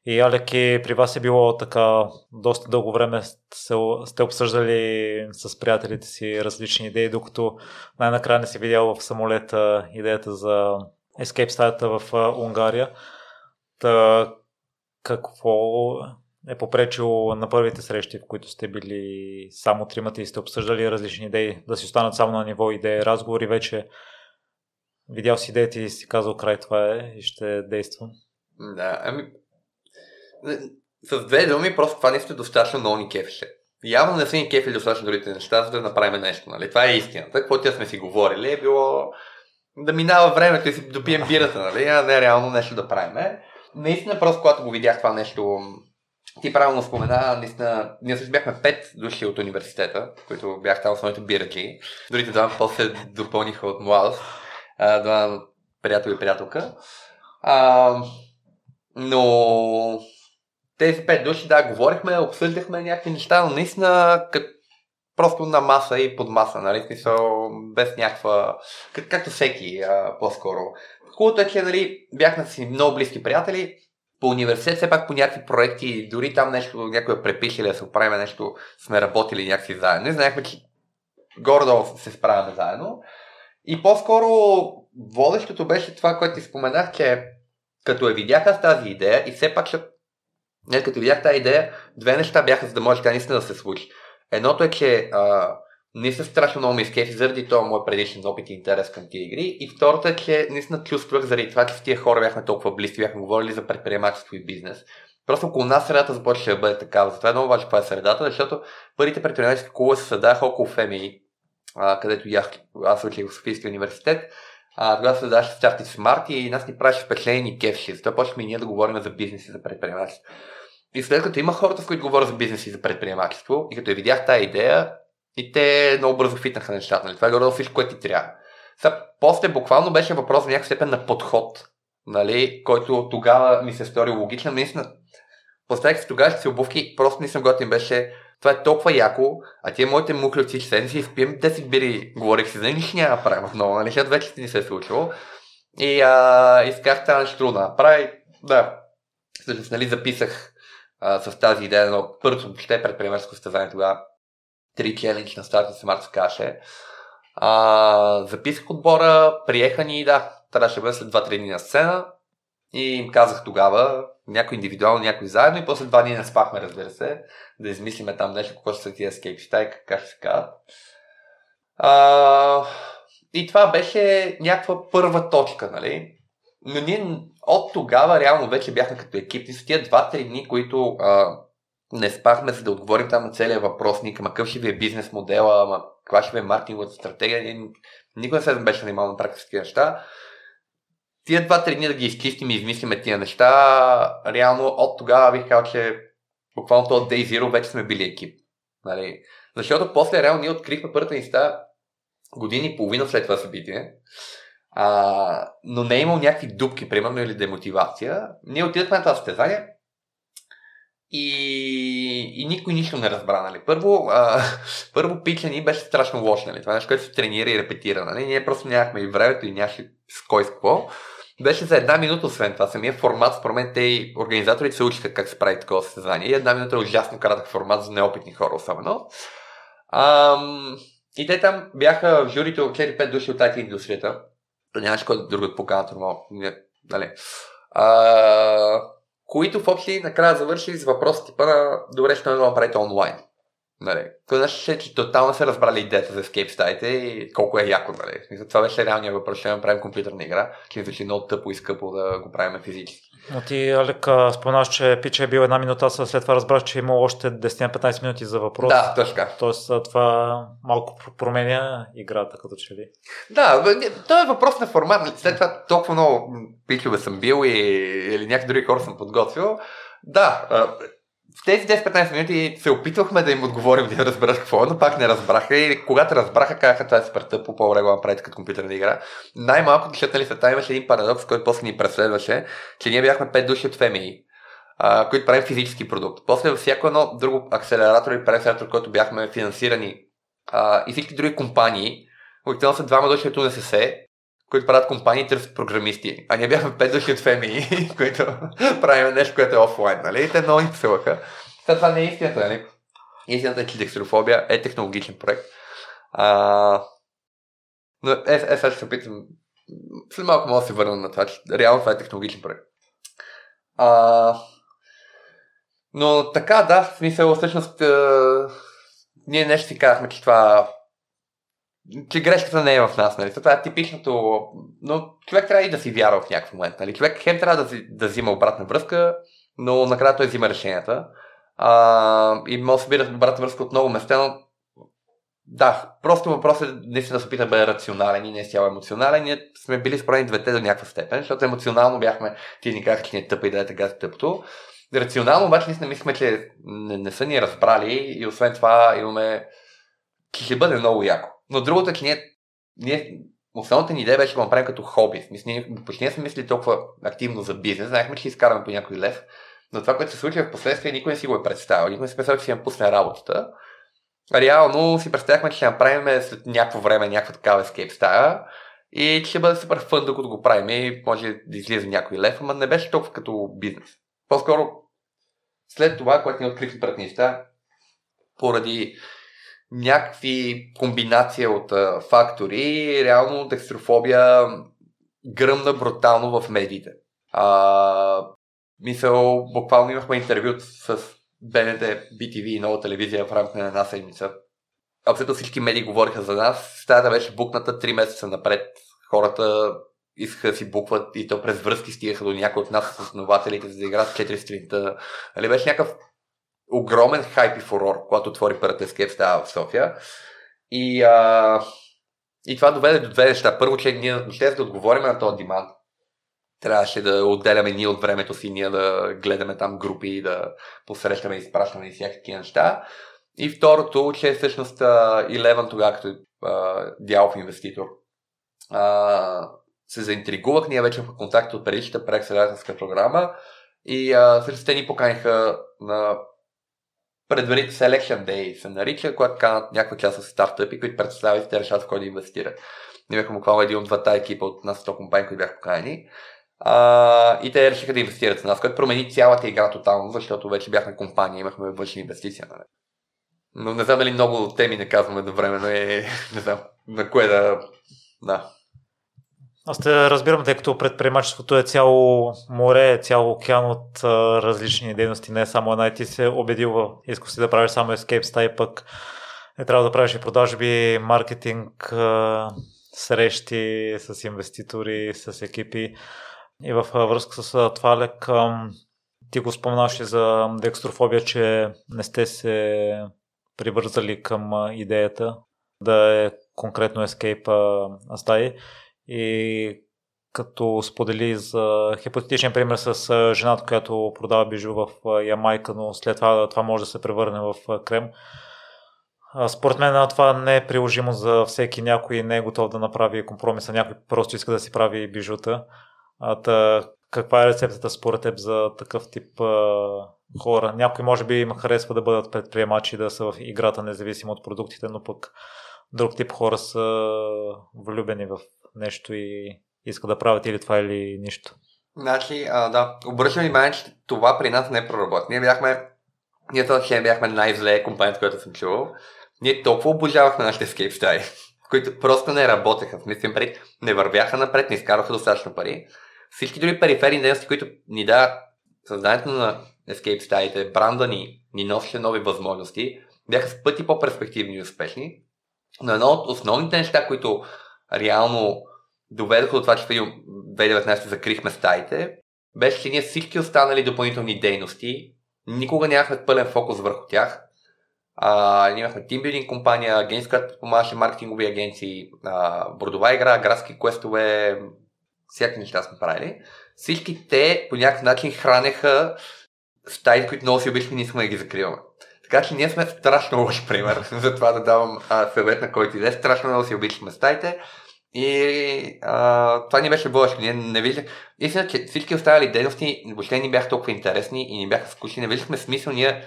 И Алеки, при вас е било така, доста дълго време сте, обсъждали с приятелите си различни идеи, докато най-накрая не си видял в самолета идеята за Escape стаята в Унгария. Та, какво е попречило на първите срещи, в които сте били само тримата и сте обсъждали различни идеи, да си останат само на ниво идеи, разговори, вече видял си идеята и си казал край това е и ще действам? Да, ами с две думи, просто това нещо е достатъчно много ни кефеше. Явно не са ни кефили достатъчно другите неща, за да направим нещо. Нали? Това е истината. Каквото сме си говорили е било да минава времето и си допием бирата, нали? а не реално нещо да правим. Наистина, просто когато го видях това нещо, ти правилно спомена, наистина, ние също бяхме пет души от университета, които бяха основните бираджи. Другите два после допълниха от младост, два приятел и приятелка. А, но тези пет души, да, говорихме, обсъждахме някакви неща, но наистина като просто на маса и под маса, нали, смисъл, без някаква, как, както всеки а, по-скоро. Хубавото е, че нали, бяхме си много близки приятели, по университет, все пак по някакви проекти, дори там нещо, някой препишили да се оправим нещо, сме работили някакви заедно. И знаехме, че горе се справяме заедно. И по-скоро водещото беше това, което ти споменах, че като я видях аз тази идея и все пак, не, като видях тази идея, две неща бяха, за да може тя наистина да се случи. Едното е, че а, наистина страшно много ми изкефи заради това мой предишен опит и интерес към тия игри. И второто е, че наистина чувствах заради това, че с тия хора бяхме толкова близки, бяхме говорили за предприемачество и бизнес. Просто около нас средата започва да бъде такава. Затова е много важно каква е средата, защото първите предприемачески клубове се създадаха около ФМИ, а, където ях, аз учих в Софийския университет. А, тогава се създаваше Started Smart и нас ни правеше впечатление и кефши. Затова почнахме и ние да говорим за бизнес и за предприемачество. И след като има хората, с които говоря за бизнес и за предприемачество, и като я видях тази идея, и те много бързо фитнаха нещата. Нали? Това е горе всичко, което ти трябва. Сега, после буквално беше въпрос за някаква степен на подход, нали? който тогава ми се стори логичен. Наистина, поставих си тогава си обувки, просто не съм готин беше това е толкова яко, а тия моите мухлевци ще седем си изпием 10 бири, говорих си за нищо няма да правим отново, нали, защото вече ни се е случило. И а, исках тази нещо трудно направи. Да, всъщност, нали, записах а, с тази идея, но първото ще е предприемаческо състезание тогава. Три челендж на старта се март каше. А, записах отбора, приеха ни и да, трябваше да бъде след 2-3 дни на сцена. И им казах тогава, някой индивидуално, някой заедно и после два дни не спахме, разбира се, да измислиме там нещо, какво са тия скейпчета и как ще се казват. И това беше някаква първа точка, нали? Но ние от тогава реално вече бяхме като екип. И с тия два-три дни, които а, не спахме, за да отговорим там на целия въпросник, ама какъв ще ви е бизнес модела, каква ще ви е маркетинговата стратегия. Никой не се беше занимавал на практически неща тия два-три дни да ги изчистим и измислиме тия неща, реално от тогава бих казал, че буквално от Day Zero вече сме били екип. Нали? Защото после реално ние открихме първата ни години и половина след това събитие. А, но не е имал някакви дупки, примерно, или демотивация. Ние отидахме на това състезание и, и никой нищо не разбра. Нали. Първо, а, първо пича ни беше страшно лошо. Нали. Това е нещо, което се тренира и репетира. Нали. Ние просто нямахме и времето и нямаше с кой с какво. Беше за една минута, освен това. Самия формат, според мен, те и организаторите се учиха как се прави такова състезание. И една минута е ужасно кратък формат за неопитни хора, особено. Ам, и те там бяха в журито 4-5 души от тази индустрията. Нямаше кой друг да поканат, нали. А, които в общи накрая завършили с въпрос типа на добре, ще да направите онлайн. Нали. Това значи, че тотално се разбрали идеята за escape стаите и колко е яко. Нали. Това беше реалният въпрос, да направим компютърна игра, че звучи много тъпо и скъпо да го правим физически. Но ти, Алек, споменаш, че пича е бил една минута, след това разбрах, че е имал още 10-15 минути за въпрос. Да, точно. Тоест това малко променя играта, като че ли. Да, това е въпрос на формат. След това толкова много пичове съм бил и, или някакви други хора съм подготвил. Да, в тези 10-15 минути се опитвахме да им отговорим да разберат какво, е, но пак не разбраха и когато разбраха, казаха това е супер тъпо, по-добре го направите като компютърна игра. Най-малко, защото нали, света имаше един парадокс, който после ни преследваше, че ние бяхме 5 души от FMI, а, които правим физически продукт. После във всяко едно друго акселератор или пресератор, който бяхме финансирани а, и всички други компании, обикновено са двама души от УНСС, които правят компании, търсят програмисти. А ние бяхме пет души от Феми, които правим нещо, което е офлайн, нали? И те много ни посилаха. това не е истината, нали? Истината е, че декстерофобия е технологичен проект. А... Но е, е, сега ще се опитам. След малко мога да се върна на това, че реално това е технологичен проект. А... Но така, да, в смисъл, всъщност, а... ние нещо си казахме, че това че грешката не е в нас, нали? Това е типичното, но човек трябва и да си вярва в някакъв момент, нали? Човек хем трябва да, да взима обратна връзка, но накрая той взима решенията. А, и може да събира обратна връзка от много места, но да, просто въпросът е наистина да се опита да бъде рационален и не е цяло емоционален. Ние сме били справени двете до някаква степен, защото емоционално бяхме, ти ни казах, че ни е тъпа и да е така тъпто. Рационално обаче наистина мислихме, че не, не са ни разбрали и освен това имаме, че ще бъде много яко. Но другото е, че ние, ние основната ни идея беше да го направим като хоби. Мисля, ние почти не сме мислили толкова активно за бизнес. Знаехме, че ще изкараме по някой лев. Но това, което се случва в последствие, никой не си го е представил. Никой не си представил, че си я пусне работата. Реално си представяхме, че ще направим след някакво време някаква такава escape стая и че ще бъде супер фън, докато го правим и може да излиза някой лев, ама не беше толкова като бизнес. По-скоро след това, което ни открихме пред неща, поради някакви комбинация от а, фактори, реално декстрофобия гръмна брутално в медиите. А, мисъл, буквално имахме интервю с БНТ, BTV и нова телевизия в рамките на една седмица. Абсолютно всички медии говориха за нас. Стаята беше букната 3 месеца напред. Хората искаха да си букват и то през връзки стигаха до някои от нас, основателите, за да играят 4 сутринта. Али беше някакъв огромен хайп и фурор, когато отвори първата скеп става в София. И, а, и това доведе до две неща. Първо, че ние ще да отговорим на този димант. Трябваше да отделяме ние от времето си, ние да гледаме там групи, да посрещаме и изпращаме и всякакви неща. И второто, че всъщност Eleven тогава като uh, дялов инвеститор uh, се заинтригувах, ние вече в контакт от предишната преакселерателска програма и uh, всъщност те ни поканиха на предварително Selection Day се нарича, когато канат някаква част от стартъпи, които представят и те решават в кой да инвестират. Ние бяхме буквално един от двата екипа от нас 100 компании, които бяха поканени. И те решиха да инвестират с нас, което промени цялата игра тотално, защото вече бяхме компания, имахме външни инвестиции. Нали? Но не знам дали много теми не казваме до време, но е, не знам на кое да... Да. Аз те разбирам, тъй като предприемачеството е цяло море, цяло океан от а, различни дейности, не е само една и ти се убедил в иска си да правиш само Escape Style, пък не трябва да правиш и продажби, маркетинг, а, срещи с инвеститори, с екипи. И в връзка с това, Лек, ти го спомнаш и за декстрофобия, че не сте се привързали към идеята да е конкретно Escape стаи. И като сподели за хипотетичен пример с жената, която продава бижу в Ямайка, но след това това може да се превърне в крем. Според мен това не е приложимо за всеки. Някой не е готов да направи компромиса, някой просто иска да си прави бижута. А, та, каква е рецептата според теб за такъв тип а, хора? Някой може би им харесва да бъдат предприемачи, да са в играта независимо от продуктите, но пък друг тип хора са влюбени в нещо и искат да правят или това или нищо. Значи, а, да, обръщам внимание, че това при нас не проработи. Ние бяхме, ние това бяхме най-зле компанията, която съм чувал. Ние толкова обожавахме нашите escape стаи, които просто не работеха. Мислим пред, не вървяха напред, не изкараха достатъчно пари. Всички други периферни дейности, които ни да създанието на escape стаите, бранда ни, ни носеше нови възможности, бяха с пъти по-перспективни и успешни. Но едно от основните неща, които реално доведоха до това, че в 2019 закрихме стаите, беше, че ние всички останали допълнителни дейности никога нямахме пълен фокус върху тях. А, ние имахме тимбилдинг компания, агенция, която помагаше маркетингови агенции, а, бордова игра, градски квестове, всякакви неща сме правили. Всички те по някакъв начин хранеха стаите, които много си обичаме, ние искаме да ги закриваме. Така че ние сме страшно лош пример за това да давам а, съвет на който иде. Страшно много си обичаме стаите. И а, това ни беше бъдеще. Ние не виждах. Истина, че всички останали дейности въобще ни бяха толкова интересни и ни бяха скучни. Не виждахме смисъл ние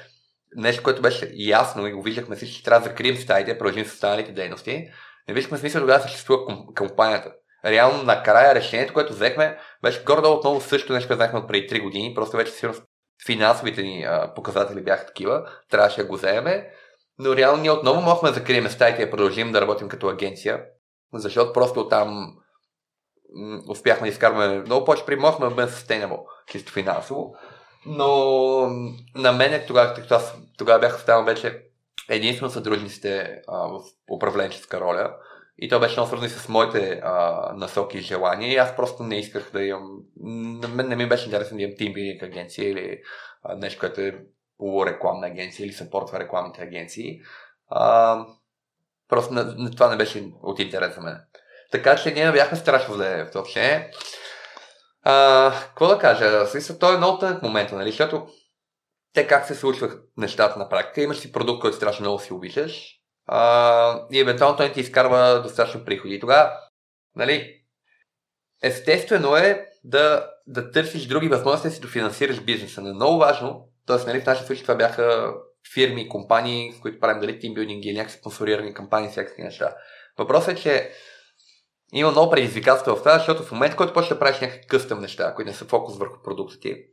нещо, което беше ясно и го виждахме всички, трябва да закрием стаите, продължим с останалите дейности. Не виждахме смисъл тогава да съществува компанията. Реално накрая решението, което взехме, беше горе отново също нещо, което взехме от преди 3 години. Просто вече сигурно финансовите ни а, показатели бяха такива, трябваше да го вземе, но реално ние отново можехме да закрием стаите и да продължим да работим като агенция, защото просто там успяхме да изкарваме много повече при можехме да бъдем sustainable, чисто финансово. Но на мен тогава, тъй като аз тогава бях останал вече единствено съдружниците а, в управленческа роля, и то беше много свързано с моите а, насоки и желания. И аз просто не исках да имам. На мен не ми беше интересно да имам тимбилинг агенция или а, нещо, което е полурекламна агенция или съпортва рекламните агенции. А, просто на, на, това не беше от интерес за мен. Така че ние бяхме страшно зле в това общение. какво да кажа? Смисъл, той е много тънък момент, нали? Защото те как се случват нещата на практика. Имаш си продукт, който страшно много си обичаш а, и евентуално той ти изкарва достатъчно приходи. И тогава, нали, естествено е да, да търсиш други възможности да си дофинансираш бизнеса. Но е много важно, т.е. Нали, в нашия случай това бяха фирми, компании, с които правим дали тимбилдинг или някакви спонсорирани кампании, всякакви неща. Въпросът е, че има много предизвикателства в това, защото в момента, който почнеш да правиш някакви къстъм неща, които не са фокус върху продукта ти,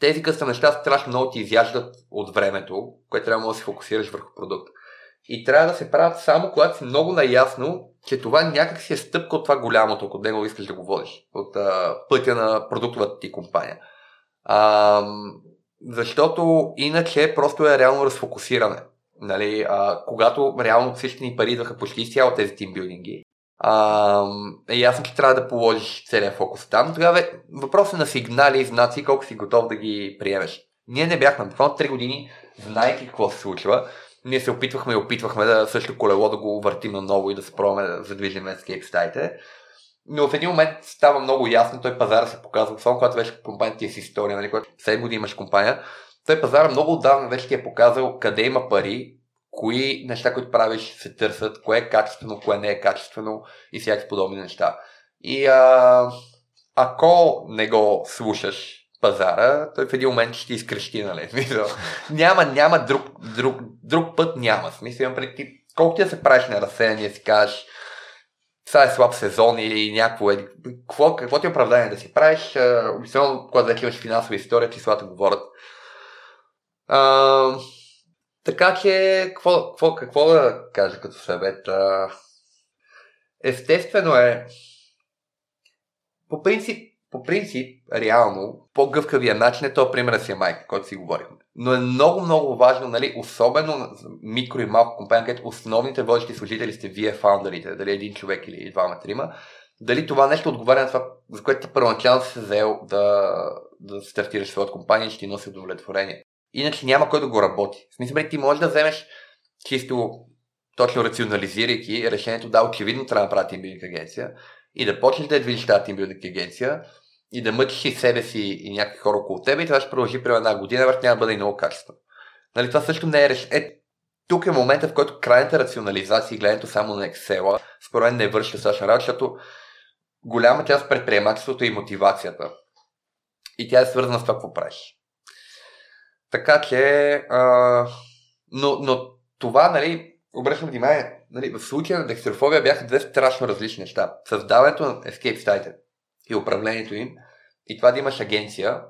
тези къстъм неща страшно много ти изяждат от времето, което трябва да си фокусираш върху продукта. И трябва да се правят само когато си много наясно, че това някак си е стъпка от това голямото, ако него искаш да го водиш, от а, пътя на продуктовата ти компания. А, защото иначе просто е реално разфокусиране. Нали, а, когато реално всички ни пари идваха почти изцяло тези тимбилдинги, а, е ясно, че трябва да положиш целият фокус там. Тогава е въпрос на сигнали и знаци, колко си готов да ги приемеш. Ние не бяхме, буквално 3 години, знаеки какво се случва, ние се опитвахме и опитвахме да също колело да го въртим на ново и да се пробваме да задвижим escape стаите. Но в един момент става много ясно, той пазара се показва, особено когато вече компанията ти е с история, нали, когато 7 години имаш компания, той пазара много отдавна вече ти е показал къде има пари, кои неща, които правиш, се търсят, кое е качествено, кое не е качествено и всякакви подобни неща. И а, ако не го слушаш пазара, той в един момент ще изкрещи, нали? Смисъл, няма, няма друг, друг, друг път няма. Смисъл, преди ти, колко ти да се правиш на разсеяние, си кажеш, това е слаб сезон или някакво. Какво, какво ти е оправдание да си правиш? Обикновено, когато вече имаш финансова история, числата говорят. А, така че, какво, какво, какво да кажа като съвет? А, естествено е, по принцип, по принцип, реално, по-гъвкавия начин е то пример си е майка, който си говорихме. Но е много, много важно, нали, особено за микро и малко компания, където основните водещи служители сте вие, фаундерите, дали един човек или двама, трима, дали това нещо отговаря на това, за което ти първоначално си се взел да, да стартираш своята компания и ще ти носи удовлетворение. Иначе няма кой да го работи. В смисъл, ти можеш да вземеш чисто точно рационализирайки решението, да, очевидно трябва да направи тимбилдинг агенция и да почнеш да я движиш тази тимбилдинг агенция и да мъчиш и себе си и някакви хора около теб и това ще продължи при една година, върх няма да бъде и много качествено. Нали, това също не е решение. Е, тук е момента, в който крайната рационализация и гледането само на Excel според мен не върши достатъчно работа, защото голяма част от предприемачеството е и мотивацията. И тя е свързана с това, какво правиш. Така че, а, но, но това, нали, обръщам внимание, нали, в случая на декстерофобия бяха две страшно различни неща. Създаването на escape сайтите и управлението им и това да имаш агенция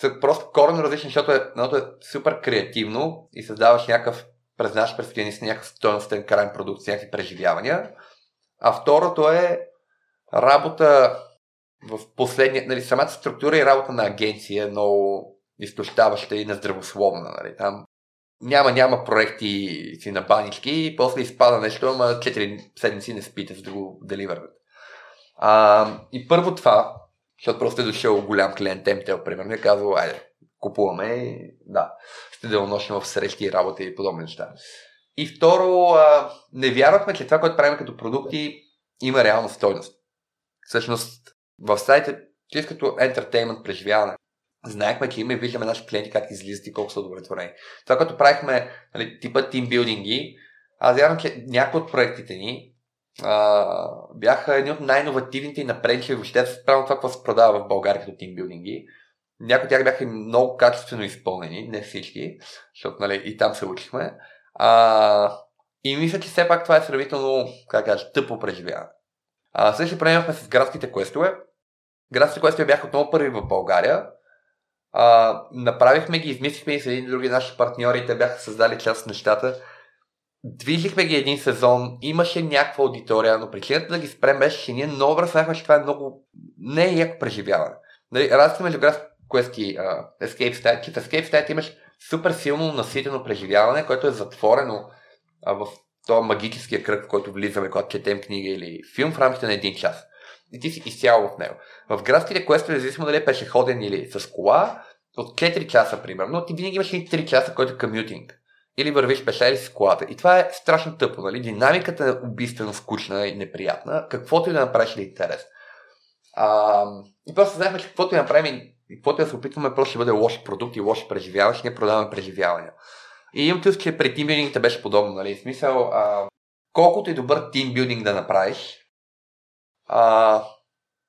са просто коренно различни, защото е, едното е супер креативно и създаваш някакъв през наш през някакъв стоеностен крайен продукт някакви преживявания. А второто е работа в последния, нали, самата структура и работа на агенция е много изтощаваща и нездравословна. Нали. Там няма, няма проекти си на банички и после изпада нещо, ама 4 седмици не спите, за да го деливърнат. А, и първо това, защото просто е дошъл голям клиент Темтел, примерно, и е казал, айде, купуваме и да, ще денонощим в срещи и работа и подобни неща. И второ, а, не вярвахме, че това, което правим като продукти, има реална стойност. Всъщност, в сайта, чисто като entertainment преживяване, знаехме, че има и виждаме нашите клиенти как излизат и колко са удовлетворени. Това, като правихме нали, типа тимбилдинги, аз вярвам, че някои от проектите ни а, бяха едни от най-инновативните и напредничеви въобще справно това, какво се продава в България като тимбилдинги. Някои от тях бяха много качествено изпълнени, не всички, защото нали, и там се учихме. А, и мисля, че все пак това е сравнително, как кажа, тъпо преживяване. А, също приемахме с градските квестове. Градските квестове бяха отново първи в България. А, направихме ги, измислихме и с един други наши партньори, те бяха създали част от нещата. Движихме ги един сезон, имаше някаква аудитория, но причината да ги спрем беше, че ние много разбрахме, че това е много... не е яко преживяване. Нали, разлика между Grass Quest и uh, Escape State, че в Escape State имаш супер силно наситено преживяване, което е затворено uh, в този магическия кръг, в който влизаме, когато четем книга или филм в рамките на един час. И ти си изцяло в него. В градските квестове, независимо дали е пешеходен или с кола, от 4 часа, примерно, ти винаги имаш и 3 часа, който е комютинг или вървиш пеша или с колата. И това е страшно тъпо, нали? Динамиката е убийствено скучна и неприятна, каквото и да направиш ли е интерес. А, и просто знаехме, че каквото и направим и каквото и да се опитваме, просто ще бъде лош продукт и лоши преживяване, ще ние продаваме преживявания. И имам чувство, че при тимбилдингите беше подобно, нали? В смисъл, а, колкото и добър тимбилдинг да направиш, а,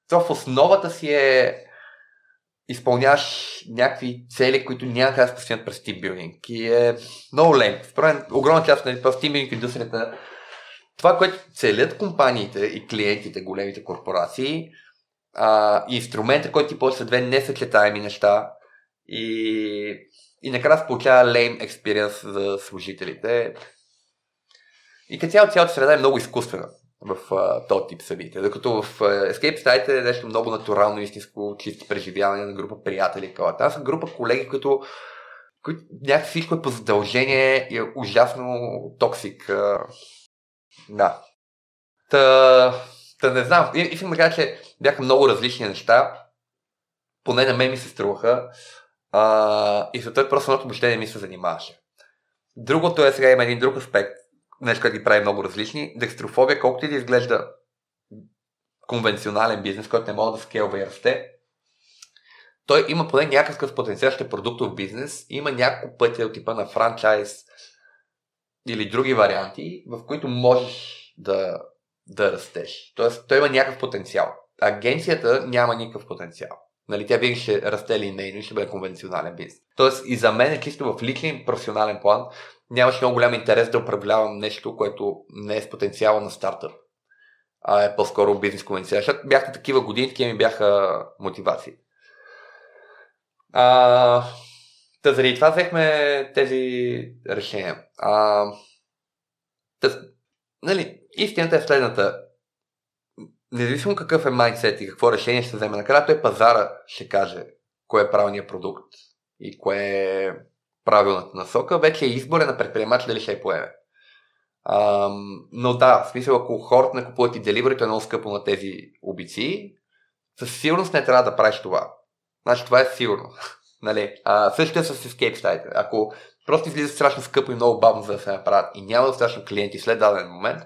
то в основата си е изпълняваш някакви цели, които няма как да се постигнат през тимбилдинг. И е много лен. Според огромна част нали, в тимбилдинг индустрията, това, което целят компаниите и клиентите, големите корпорации, а, инструмента, който ти после две несъчетаеми неща и, и накрая се получава lame experience за служителите. И като цяло цялата среда е много изкуствена в uh, този тип събития. Докато в uh, Escape State е нещо много натурално, истинско, чисто преживяване на група приятели. Там са група колеги, които които някакси всичко е по задължение и е ужасно токсик. Uh, да. Та, та не знам. И, искам да кажа, че бяха много различни неща. Поне на мен ми се струваха. А, и съответно просто едното въобще не ми се занимаваше. Другото е сега има един друг аспект, нещо, което ги прави много различни. Декстрофобия, колкото и да изглежда конвенционален бизнес, който не може да скелва и расте, той има поне някакъв потенциал, ще е продуктов бизнес, има няколко пъти от типа на франчайз или други варианти, в които можеш да, да растеш. Тоест, той има някакъв потенциал. Агенцията няма никакъв потенциал. Нали, тя винаги ще расте линейно и ще бъде конвенционален бизнес. Тоест и за мен, чисто в личен професионален план, нямаше много голям интерес да управлявам нещо, което не е с потенциала на стартъп, а е по-скоро бизнес конвенция. Защото бяха такива години, такива ми бяха мотивации. А, та заради това взехме тези решения. А, тъс, нали, истината е следната независимо какъв е майндсет и какво решение ще вземе накрая, той пазара ще каже кое е правилният продукт и кое е правилната насока, вече е избора на предприемач дали ще я поеме. Ам, но да, в смисъл, ако хората не купуват и деливерито е много скъпо на тези обици, със сигурност не трябва да правиш това. Значи това е сигурно. нали? а, същото е с escape сайтите. Ако просто излиза страшно скъпо и много бавно за да се направят и няма достатъчно клиенти след даден момент,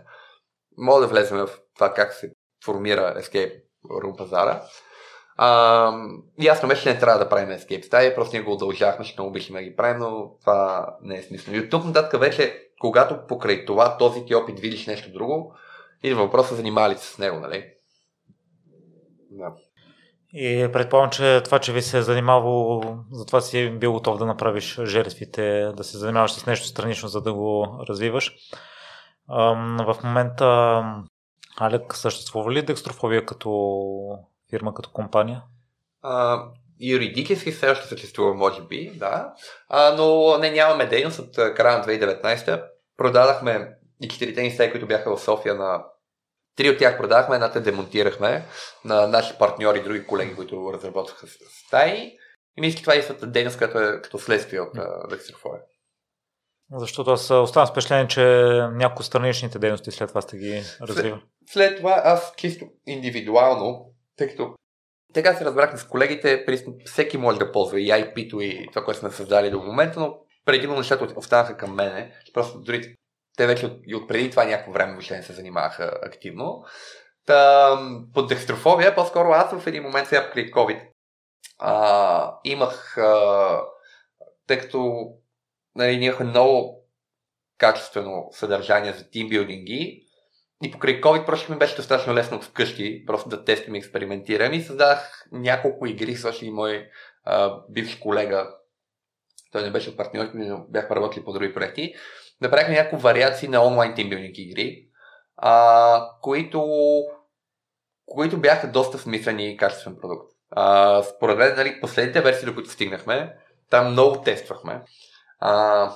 мога да влезем в това как се формира Escape Room пазара. А, ясно беше, че не трябва да правим Escape стаи, просто ние го удължахме, ще много да ги правим, но това не е смислено. И от тук нататък вече, когато покрай това, този ти опит видиш нещо друго, и въпроса занимали се с него, нали? Да. И предполагам, че това, че ви се е занимавало, затова си бил готов да направиш жертвите, да се занимаваш с нещо странично, за да го развиваш. В момента Алек, съществува ли декстрофобия като фирма, като компания? А, юридически все още съществува, може би, да. А, но не нямаме дейност от края на 2019. Продадахме и четирите ни стаи, които бяха в София на Три от тях продахме, едната демонтирахме на наши партньори и други колеги, които разработваха стаи. И мисля, това е дейност, която е като следствие от декстрофобия. Защото аз оставам с впечатление, че някои страничните дейности след това сте ги развивали. След, след това аз чисто индивидуално, тъй като така се разбрахме с колегите, всеки може да ползва и IP-то и това, което сме създали до момента, но предимно нещата останаха към мене. Просто дори те вече и от преди това някакво време въобще не се занимаваха активно. Та, под декстрофобия, по-скоро аз в един момент сега при COVID а, имах, а, тъй като нали, ние много качествено съдържание за тимбилдинги и покрай COVID просто ми беше достатъчно лесно вкъщи, просто да тествам и експериментирам и създадах няколко игри, също и мой а, бивш колега, той не беше партньор, но бяхме работили по други проекти, направихме няколко вариации на онлайн тимбилдинг игри, а, които, които бяха доста смислени и качествен продукт. А, според мен, нали, последните версии, до които стигнахме, там много тествахме. А,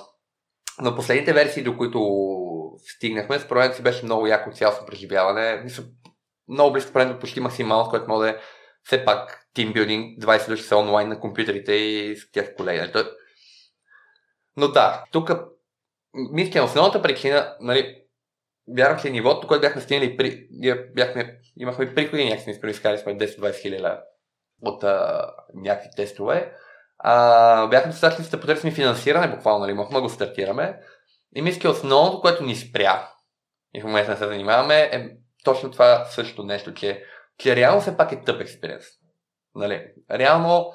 но последните версии, до които стигнахме, според си беше много яко цялостно преживяване. Мисля, много близко до почти максимално, с което може да е все пак тимбилдинг, 20 души са онлайн на компютрите и с тях колеги. Нали? Но да, тук мисля, основната причина, нали, вярвам, че нивото, което бяхме стигнали, при, бяхме, имахме приходи някакви, сме изкарали сме 10-20 хиляди от а, някакви тестове. А, бяхме достатъчно да потърсим финансиране, буквално, нали, махме го стартираме. И мисля, основното, което ни спря, и в момента се занимаваме, е точно това също нещо, че, че реално все пак е тъп експириенс. Нали? Реално,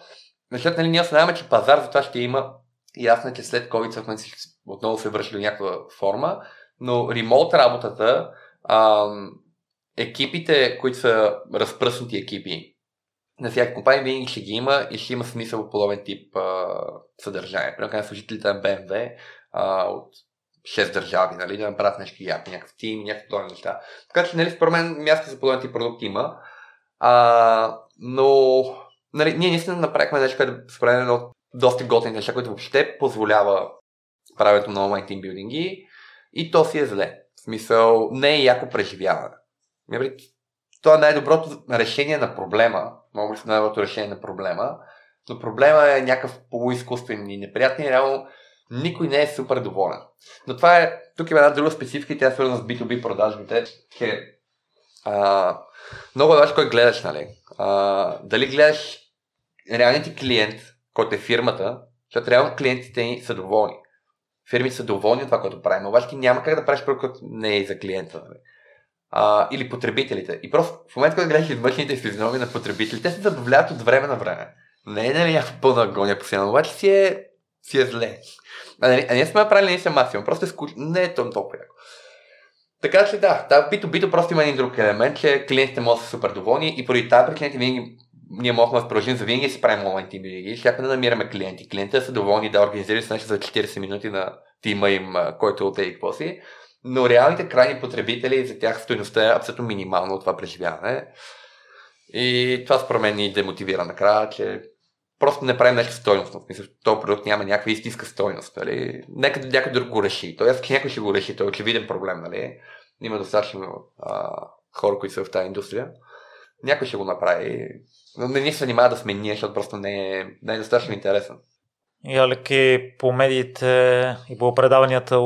защото нали, ние осъзнаваме, че пазар за това ще има ясно е, че след COVID отново се върши до някаква форма, но ремонт работата, ам, екипите, които са разпръснати екипи, на всяка компания винаги ще ги има и ще има смисъл подобен тип а, съдържание. Примерно, служителите на BMW а, от 6 държави, нали, да направят нещо яко, някакъв тим, някакви подобни неща. Така че, нали, според мен място за подобен тип продукт има. А, но, нали, ние наистина направихме нещо, което според мен е едно доста готини неща, което въобще позволява правенето на онлайн тимбилдинги и то си е зле. В смисъл, не е яко преживяване. Това е най-доброто решение на проблема. Много ли най-доброто решение на проблема. Но проблема е някакъв полуизкуствен и неприятен реално никой не е супер доволен. Но това е, тук има една друга специфика и тя е свързана с B2B продажбите, че а, много е важно кой гледаш, нали? А, дали гледаш реалният ти клиент, който е фирмата, защото реално клиентите ни са доволни. Фирмите са доволни от това, което правим, обаче ти няма как да правиш първо, което не е за клиента. Нали? А, или потребителите. И просто в момента, когато гледаш външните физиономии на потребителите, те се задоволяват от време на време. Не е нали някаква пълна агония постоянно, обаче си е, си е зле. А, не, а ние сме направили не съм максимум, просто е скучно. Не е толкова яко. Така че да, да, B2B просто има един друг елемент, че клиентите могат да са супер доволни и поради тази причина винаги ние можем да продължим за винаги си правим моменти винаги. Щяхме да намираме клиенти. Клиентите са доволни да организират нещо за 40 минути на тима им, който от и си. Но реалните крайни потребители, за тях стоеността е абсолютно минимална от това преживяване. И това според мен ни демотивира накрая, че просто не правим нещо стойностно. Смисъл, този продукт няма някаква истинска стойност. Нали? Нека някой друг го реши. Тоест, някой ще го реши. Той е очевиден проблем. Нали? Има достатъчно а, хора, които са в тази индустрия. Някой ще го направи. Но не ни се занимава да сме ние, защото просто не е, не е достатъчно интересен. И Алеки, по медиите и по предаванията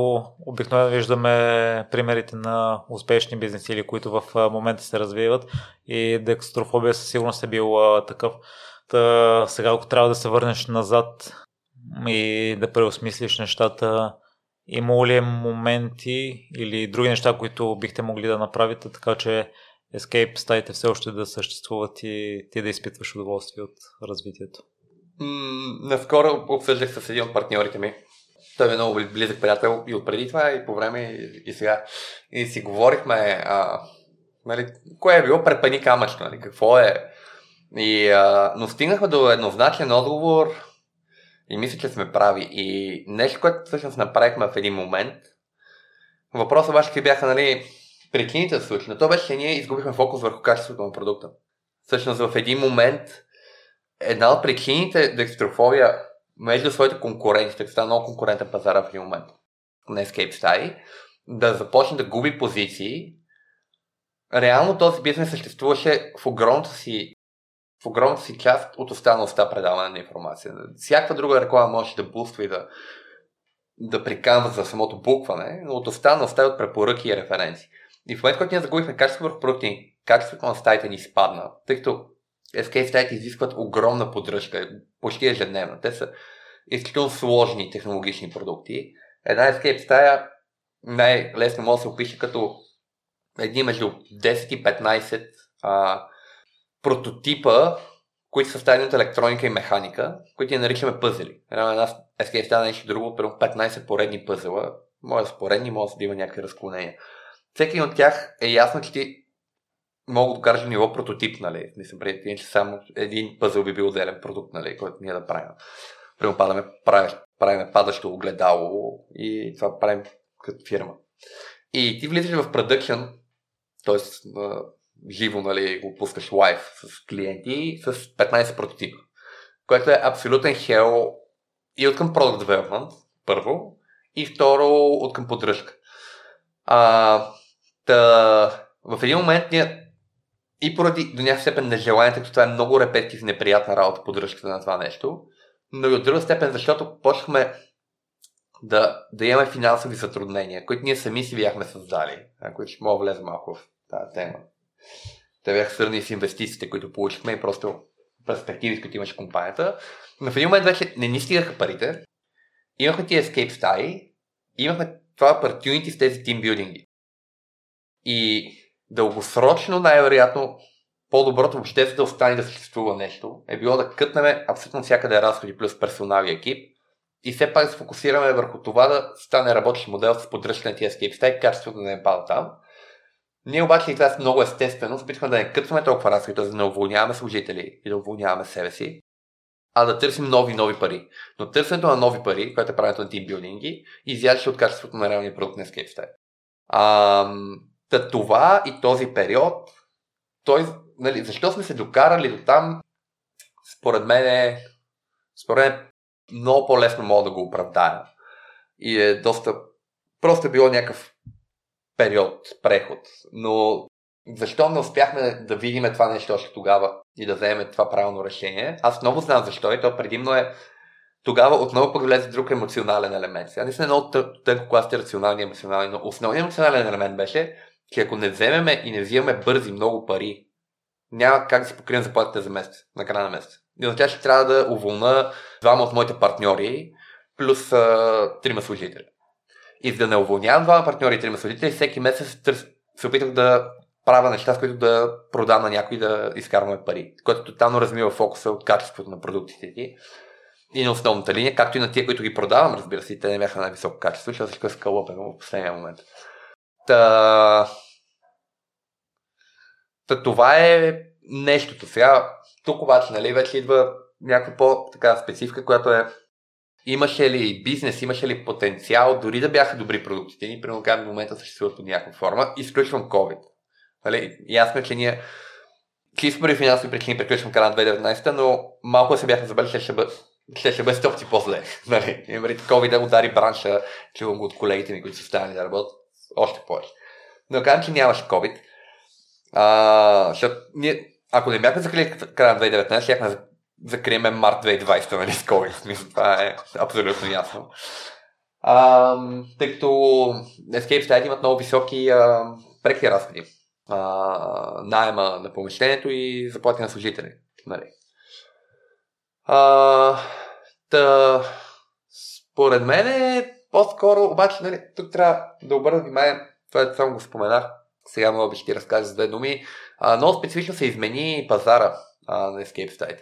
обикновено виждаме примерите на успешни бизнеси, които в момента се развиват и декстрофобия със сигурност е бил такъв. Сега, ако трябва да се върнеш назад и да преосмислиш нещата, има ли моменти или други неща, които бихте могли да направите, така че Escape стаите все още да съществуват и ти да изпитваш удоволствие от развитието? Наскоро обсъждах с един от партньорите ми. Той е много близък приятел и от преди това, и по време, и, и сега. И си говорихме, а, нали, кое е било препани камъчно, нали, какво е. И, а, но стигнахме до еднозначен отговор и мисля, че сме прави. И нещо, което всъщност направихме в един момент, въпросът обаче бяха, нали, причините за случай. Но то беше, че ние изгубихме фокус върху качеството на продукта. Всъщност в един момент една от причините декстрофобия между своите конкуренти, тъй като много конкурентен пазара в един момент на Escape стаи, да започне да губи позиции, реално този бизнес съществуваше в огромната си в огромната си част от останалостта предаване на информация. Всяка друга реклама може да буства и да, да приканва за самото букване, но от останалостта е от препоръки и референции. И в момента, когато ние загубихме качеството върху продукти, качеството на стаите ни спадна, тъй като SK стаите изискват огромна поддръжка, почти ежедневна. Те са изключително сложни технологични продукти. Една Escape стая най-лесно може да се опише като едни между 10 и 15 а, прототипа, които са съставени от електроника и механика, които ние наричаме пъзели. Една SKF стана нещо друго, примерно 15 поредни пъзела, може да са поредни, може да има някакви разклонения. Всеки от тях е ясно, че ти мога да кажа ниво прототип, нали? Мисля, преди че само един пъзел би бил отделен продукт, нали, който ние да правим. Примерно падаме, правим падащо огледало и това правим като фирма. И ти влизаш в продъкшн, т.е. живо, нали, го пускаш лайв с клиенти с 15 прототипа, което е абсолютен хел и от към Product Development, първо, и второ от към поддръжка. А, та, в един момент ние и поради до някаква степен нежеланието, като това е много репетитив, неприятна работа поддръжката на това нещо, но и от друга степен, защото почнахме да, да имаме финансови затруднения, които ние сами си бяхме създали, които ще мога влезе малко в тази тема. Те бяха свързани с инвестициите, които получихме и просто перспективи, които имаше компанията. Но в един момент вече не ни стигаха парите. Имахме тия escape стаи, имахме това opportunity с тези тимбилдинги. И дългосрочно, най-вероятно, по-доброто въобще за да остане да съществува нещо, е било да кътнем абсолютно всякъде разходи плюс персонал и екип и все пак да се фокусираме върху това да стане работещ модел с поддръжка на тия escape стаи, качеството да не пада там ние обаче и това е много естествено, опитваме да не кътваме толкова разходи, да не уволняваме служители и да уволняваме себе си, а да търсим нови, нови пари. Но търсенето на нови пари, което е правенето на тимбилдинги, изяждаше от качеството на реалния продукт на А, та това и този период, той, нали, защо сме се докарали до там, според мен е, според мен много по-лесно мога да го оправдая. И е доста, просто е било някакъв период, преход. Но защо не успяхме да видим това нещо още тогава и да вземем това правилно решение? Аз много знам защо и то предимно е тогава отново пък влезе друг емоционален елемент. Сега не съм много тънко сте рационални и емоционални, но основният емоционален елемент беше, че ако не вземеме и не взимаме бързи много пари, няма как да си покрием заплатите за месец, на края на месец. И тя ще трябва да уволна двама от моите партньори, плюс трима служители. И за да не уволнявам двама партньори и трима служители, всеки месец се опитах да правя неща, с които да продам на някой да изкарваме пари, което тотално размива фокуса от качеството на продуктите ти и на основната линия, както и на тия, които ги продавам, разбира се, те не бяха на високо качество, защото всичко е скалъпено в последния момент. Та... Та това е нещото. Сега, тук обаче, нали, вече идва някаква по-така специфика, която е имаше ли бизнес, имаше ли потенциал, дори да бяха добри продуктите ни, примерно в момента съществуват под някаква форма, изключвам COVID. Нали? Ясно е, че ние чисто при финансови причини приключвам края на 2019, но малко се бяха забали, че ще бъде ще, ще бъде стопти по-зле. Нали? COVID да удари бранша, чувам го от колегите ми, които са станали да работят още повече. Но казвам, че нямаше COVID. А, защото ние, ако не бяхме закрили края на 2019, щяхме да закрием март 2020, нали, с COVID. Това е абсолютно ясно. А, тъй като Escape State имат много високи а, преки разходи а, найема на помещението и заплати на служители. Нали. А, та, според мен е по-скоро, обаче, нали, тук трябва да обърна внимание, това е само го споменах, сега мога би ще ти разкажа за две думи. А, много специфично се измени пазара а, на Escape State.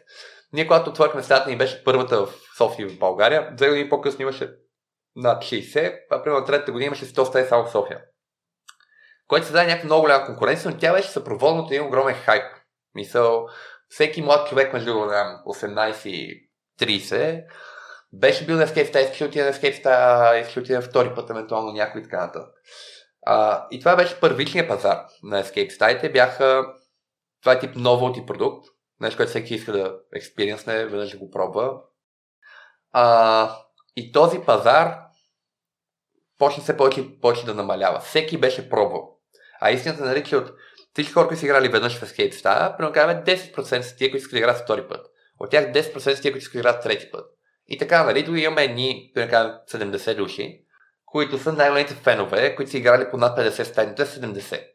Ние, когато отворихме стата ни беше първата в София в България, две години по-късно имаше над 60, а примерно третата година имаше 100 стаи само в София което се даде някаква много голяма конкуренция, но тя беше съпроводно от един огромен хайп. Мисъл, всеки млад човек между 18 и 30 беше бил на Escape Star, искаше отиде на Escape Star, искаше отиде втори път, евентуално някой и така нататък. И това беше първичният пазар на Escape Star. Бяха това е тип ново ти продукт, нещо, което всеки иска да експириенсне, веднъж да го пробва. А, и този пазар почна се повече, повече да намалява. Всеки беше пробвал. А истината нали, че от всички хора, които са играли веднъж в Escape Star, примерно 10% са тия, които искат да играят втори път. От тях 10% са тия, които искат да играят трети път. И така, нали, дори имаме едни, примерно 70 души, които са най-големите фенове, които са играли по над 50 стайните, 70.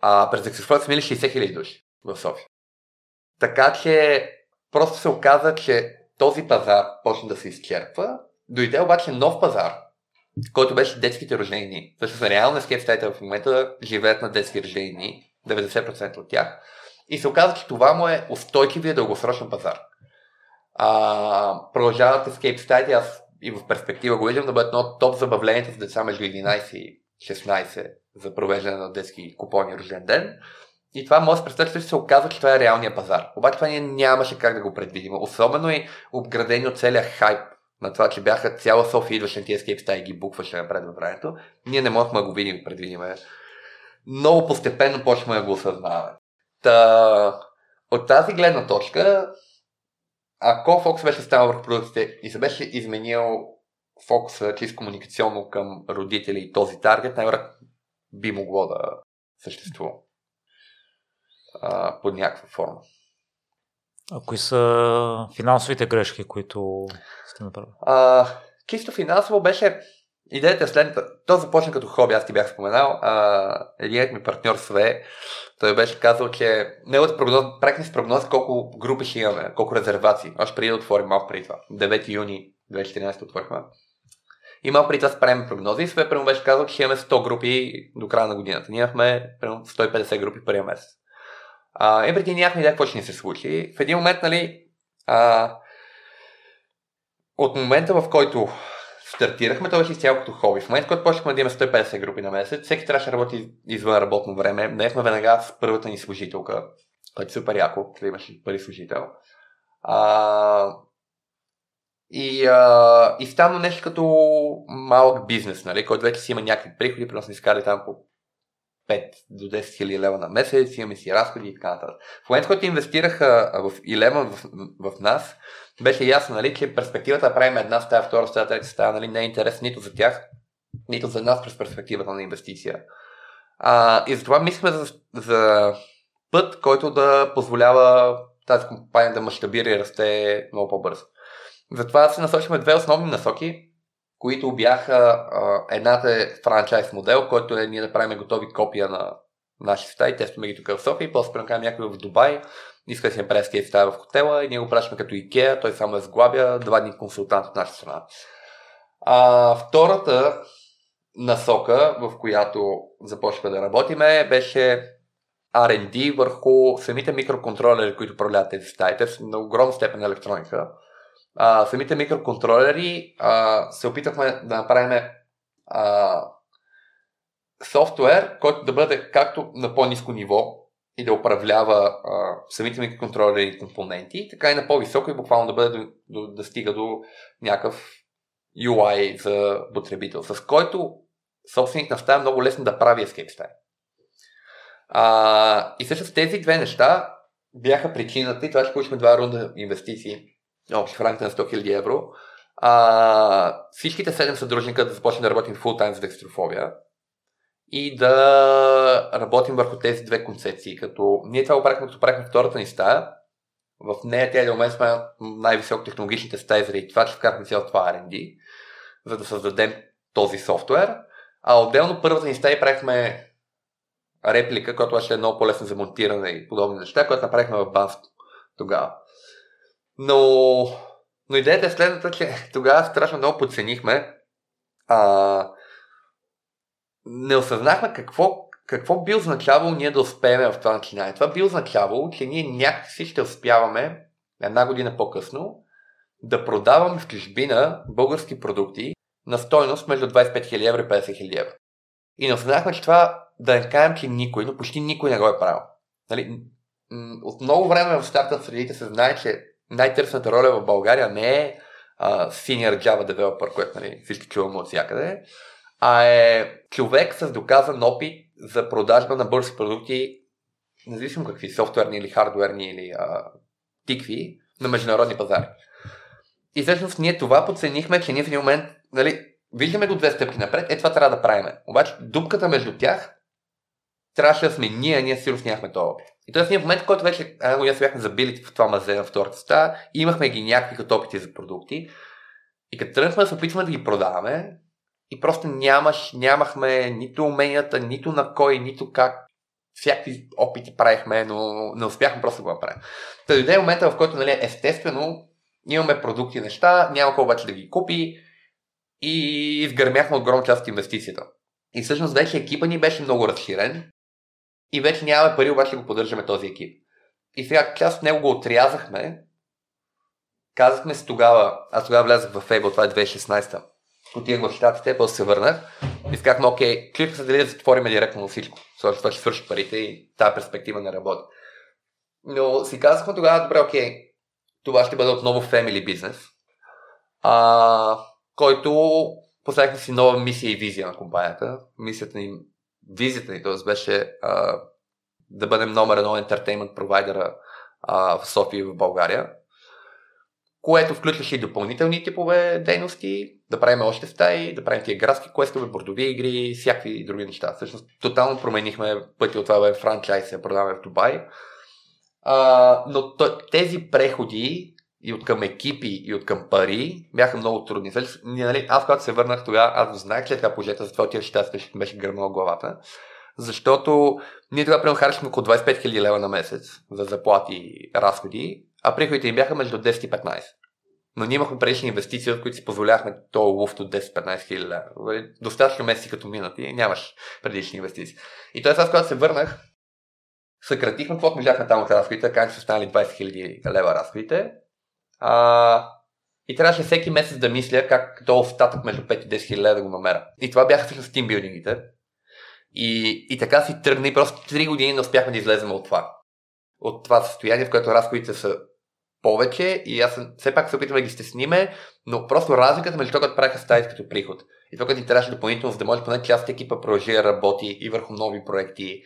А през Explore са мили 60 000 души в София. Така че просто се оказа, че този пазар почна да се изчерпва. Дойде обаче нов пазар, който беше детските рождени дни. Всъщност, реално скепстайте в момента живеят на детски рождени дни, 90% от тях. И се оказа, че това му е устойчивия дългосрочен пазар. А, продължават Escape State, аз и в перспектива го виждам да бъдат едно от топ забавленията с деца между 11 и 16 за провеждане на детски купони рожден ден. И това може да представя, че се оказва, че това е реалния пазар. Обаче това ние нямаше как да го предвидим. Особено и обградени от целия хайп на това, че бяха цяла София идваше на тия скейп и ги букваше напред във времето, ние не можехме да го видим и предвидим. Много постепенно почваме да го осъзнаваме. Та, от тази гледна точка, ако фокус беше станал върху продуктите и се беше изменил фокуса чисто комуникационно към родители и този таргет, най-вероятно би могло да съществува а, под някаква форма. А кои са финансовите грешки, които сте направили? А, чисто финансово беше Идеята е следната. То започна като хоби, аз ти бях споменал. А, единият ми партньор Све, той беше казал, че неговата прогноз, правихме с прогноз колко групи ще имаме, колко резервации. Още преди да отворим малко преди това. 9 юни 2014 отворихме. И малко преди това спрем прогнози Све прямо беше казал, че имаме 100 групи до края на годината. Ние имахме 150 групи първия месец. А, и преди нямахме идея какво ще ни се случи. В един момент, нали, а, от момента в който стартирахме, това беше изцяло като хоби. В момента, в който почнахме да имаме 150 групи на месец, всеки трябваше да работи извън работно време. Наехме веднага с първата ни служителка, който е супер яко, да имаше първи служител. А, и, а, и стана нещо като малък бизнес, нали, който вече си има някакви приходи, просто ни изкарали там по 5 до 10 хиляди лева на месец, имаме си разходи и така нататък. В момента, който инвестираха в Илема в, в, нас, беше ясно, нали, че перспективата да правим една стая, втора стая, трета стая, нали, не е интерес нито за тях, нито за нас през перспективата на инвестиция. А, и затова мислим за, за път, който да позволява тази компания да мащабира и расте много по-бързо. Затова се насочихме две основни насоки, които бяха едната е франчайз модел, който е ние да правим готови копия на наши стаи, тестваме ги тук в София и после пренакараме някой в Дубай, иска да си направи тези стаи в хотела и ние го пращаме като Икеа, той само е сглабя, два дни консултант от наша страна. А, втората насока, в която започва да работиме, беше R&D върху самите микроконтролери, които управляват тези стаи. Те са на огромна степен електроника. А, самите микроконтролери а, се опитахме да направим а, софтуер, който да бъде както на по-низко ниво и да управлява а, самите микроконтролери и компоненти, така и на по-високо и буквално да бъде да, да, да стига до някакъв UI за потребител, с който собственик на стая много лесно да прави escape стая. А, и всъщност тези две неща бяха причината и това ще получим два рунда инвестиции, в рамките на 100 000 евро. А, всичките седем съдружника да започнем да работим time с декстрофобия и да работим върху тези две концепции. Като ние това го правихме, като правихме втората ни стая. В нея тя до момент сме най-високо технологичните стаи, заради това, че вкарахме цял това R&D, за да създадем този софтуер. А отделно първата ни стая правихме реплика, която беше много по-лесна за монтиране и подобни неща, която направихме в Банско тогава. Но, но идеята е следната, че тогава страшно много подценихме а, не осъзнахме какво, какво би означавало ние да успеем в това начинание. Това би означавало, че ние някакси ще успяваме една година по-късно да продаваме в чужбина български продукти на стойност между 25 000 евро и 50 000 евро. И не осъзнахме, че това да не кажем, че никой, но почти никой не го е правил. Нали? От много време в стартъп средите се знае, че най-търсената роля в България не е uh, senior Java developer, което нали, всички чуваме от всякъде, а е човек с доказан опит за продажба на бързи продукти, независимо какви, софтуерни или хардуерни или а, тикви, на международни пазари. И всъщност ние това подценихме, че ние в един момент, нали, виждаме го две стъпки напред, е това трябва да правиме. Обаче дупката между тях трябваше да сме ние, а ние сигурно нямахме този опит. И т.е. ние в момента, който вече една година се бяхме забили в това мазе на втората стая, имахме ги някакви като опити за продукти. И като тръгнахме да се опитваме да ги продаваме, и просто нямаш, нямахме нито уменията, нито на кой, нито как. Всякакви опити правихме, но не успяхме просто да го направим. Та дойде момента, в който, нали, естествено, имаме продукти, неща, няма кой обаче да ги купи и изгърмяхме огромна част от инвестицията. И всъщност вече екипа ни беше много разширен и вече нямаме пари, обаче го поддържаме този екип. И сега част от него го отрязахме. Казахме си тогава, аз тогава влязах в Fable, това е 2016 отидах в Штатите, после се върнах и казахме, окей, клипа се дали да затворим директно на всичко, защото това ще свърши парите и тази перспектива не работи. Но си казахме тогава, добре, окей, това ще бъде отново family бизнес, а, който поставихме си нова мисия и визия на компанията. Мисията ни, визията ни, т.е. беше а, да бъдем номер едно ентертеймент провайдера в София и в България което включваше и допълнителни типове дейности, да правим още стаи, да правим тия градски квестове, бордови игри, всякакви други неща. Всъщност, тотално променихме пътя от това бе франчайз, се продаваме в Дубай. А, но тези преходи и от към екипи, и от към пари бяха много трудни. Нали, аз когато се върнах тогава, аз го знаех, че така положението, затова отивах щастие, ще беше гърнала главата. Защото ние тогава примерно харчихме около 25 000 лева на месец за заплати разходи, а приходите им бяха между 10 и 15. Но ние имахме предишни инвестиции, от които си позволяхме то луфт от 10-15 хиляди лева. Нали, достатъчно месеци като минат и нямаш предишни инвестиции. И т.е. аз когато се върнах, съкратихме каквото можахме там от разходите, така че са станали 20 хиляди лева разходите. А, и трябваше всеки месец да мисля как то остатък между 5 и 10 хиляди да го намеря. И това бяха всъщност тимбилдингите. И, и така си тръгна и просто 3 години не успяхме да излезем от това от това състояние, в което разходите са повече и аз все пак се опитвам да ги стесниме, но просто разликата между това, което правиха стаи като приход и това, което ни трябваше допълнително, за да може поне част екипа продължи да работи и върху нови проекти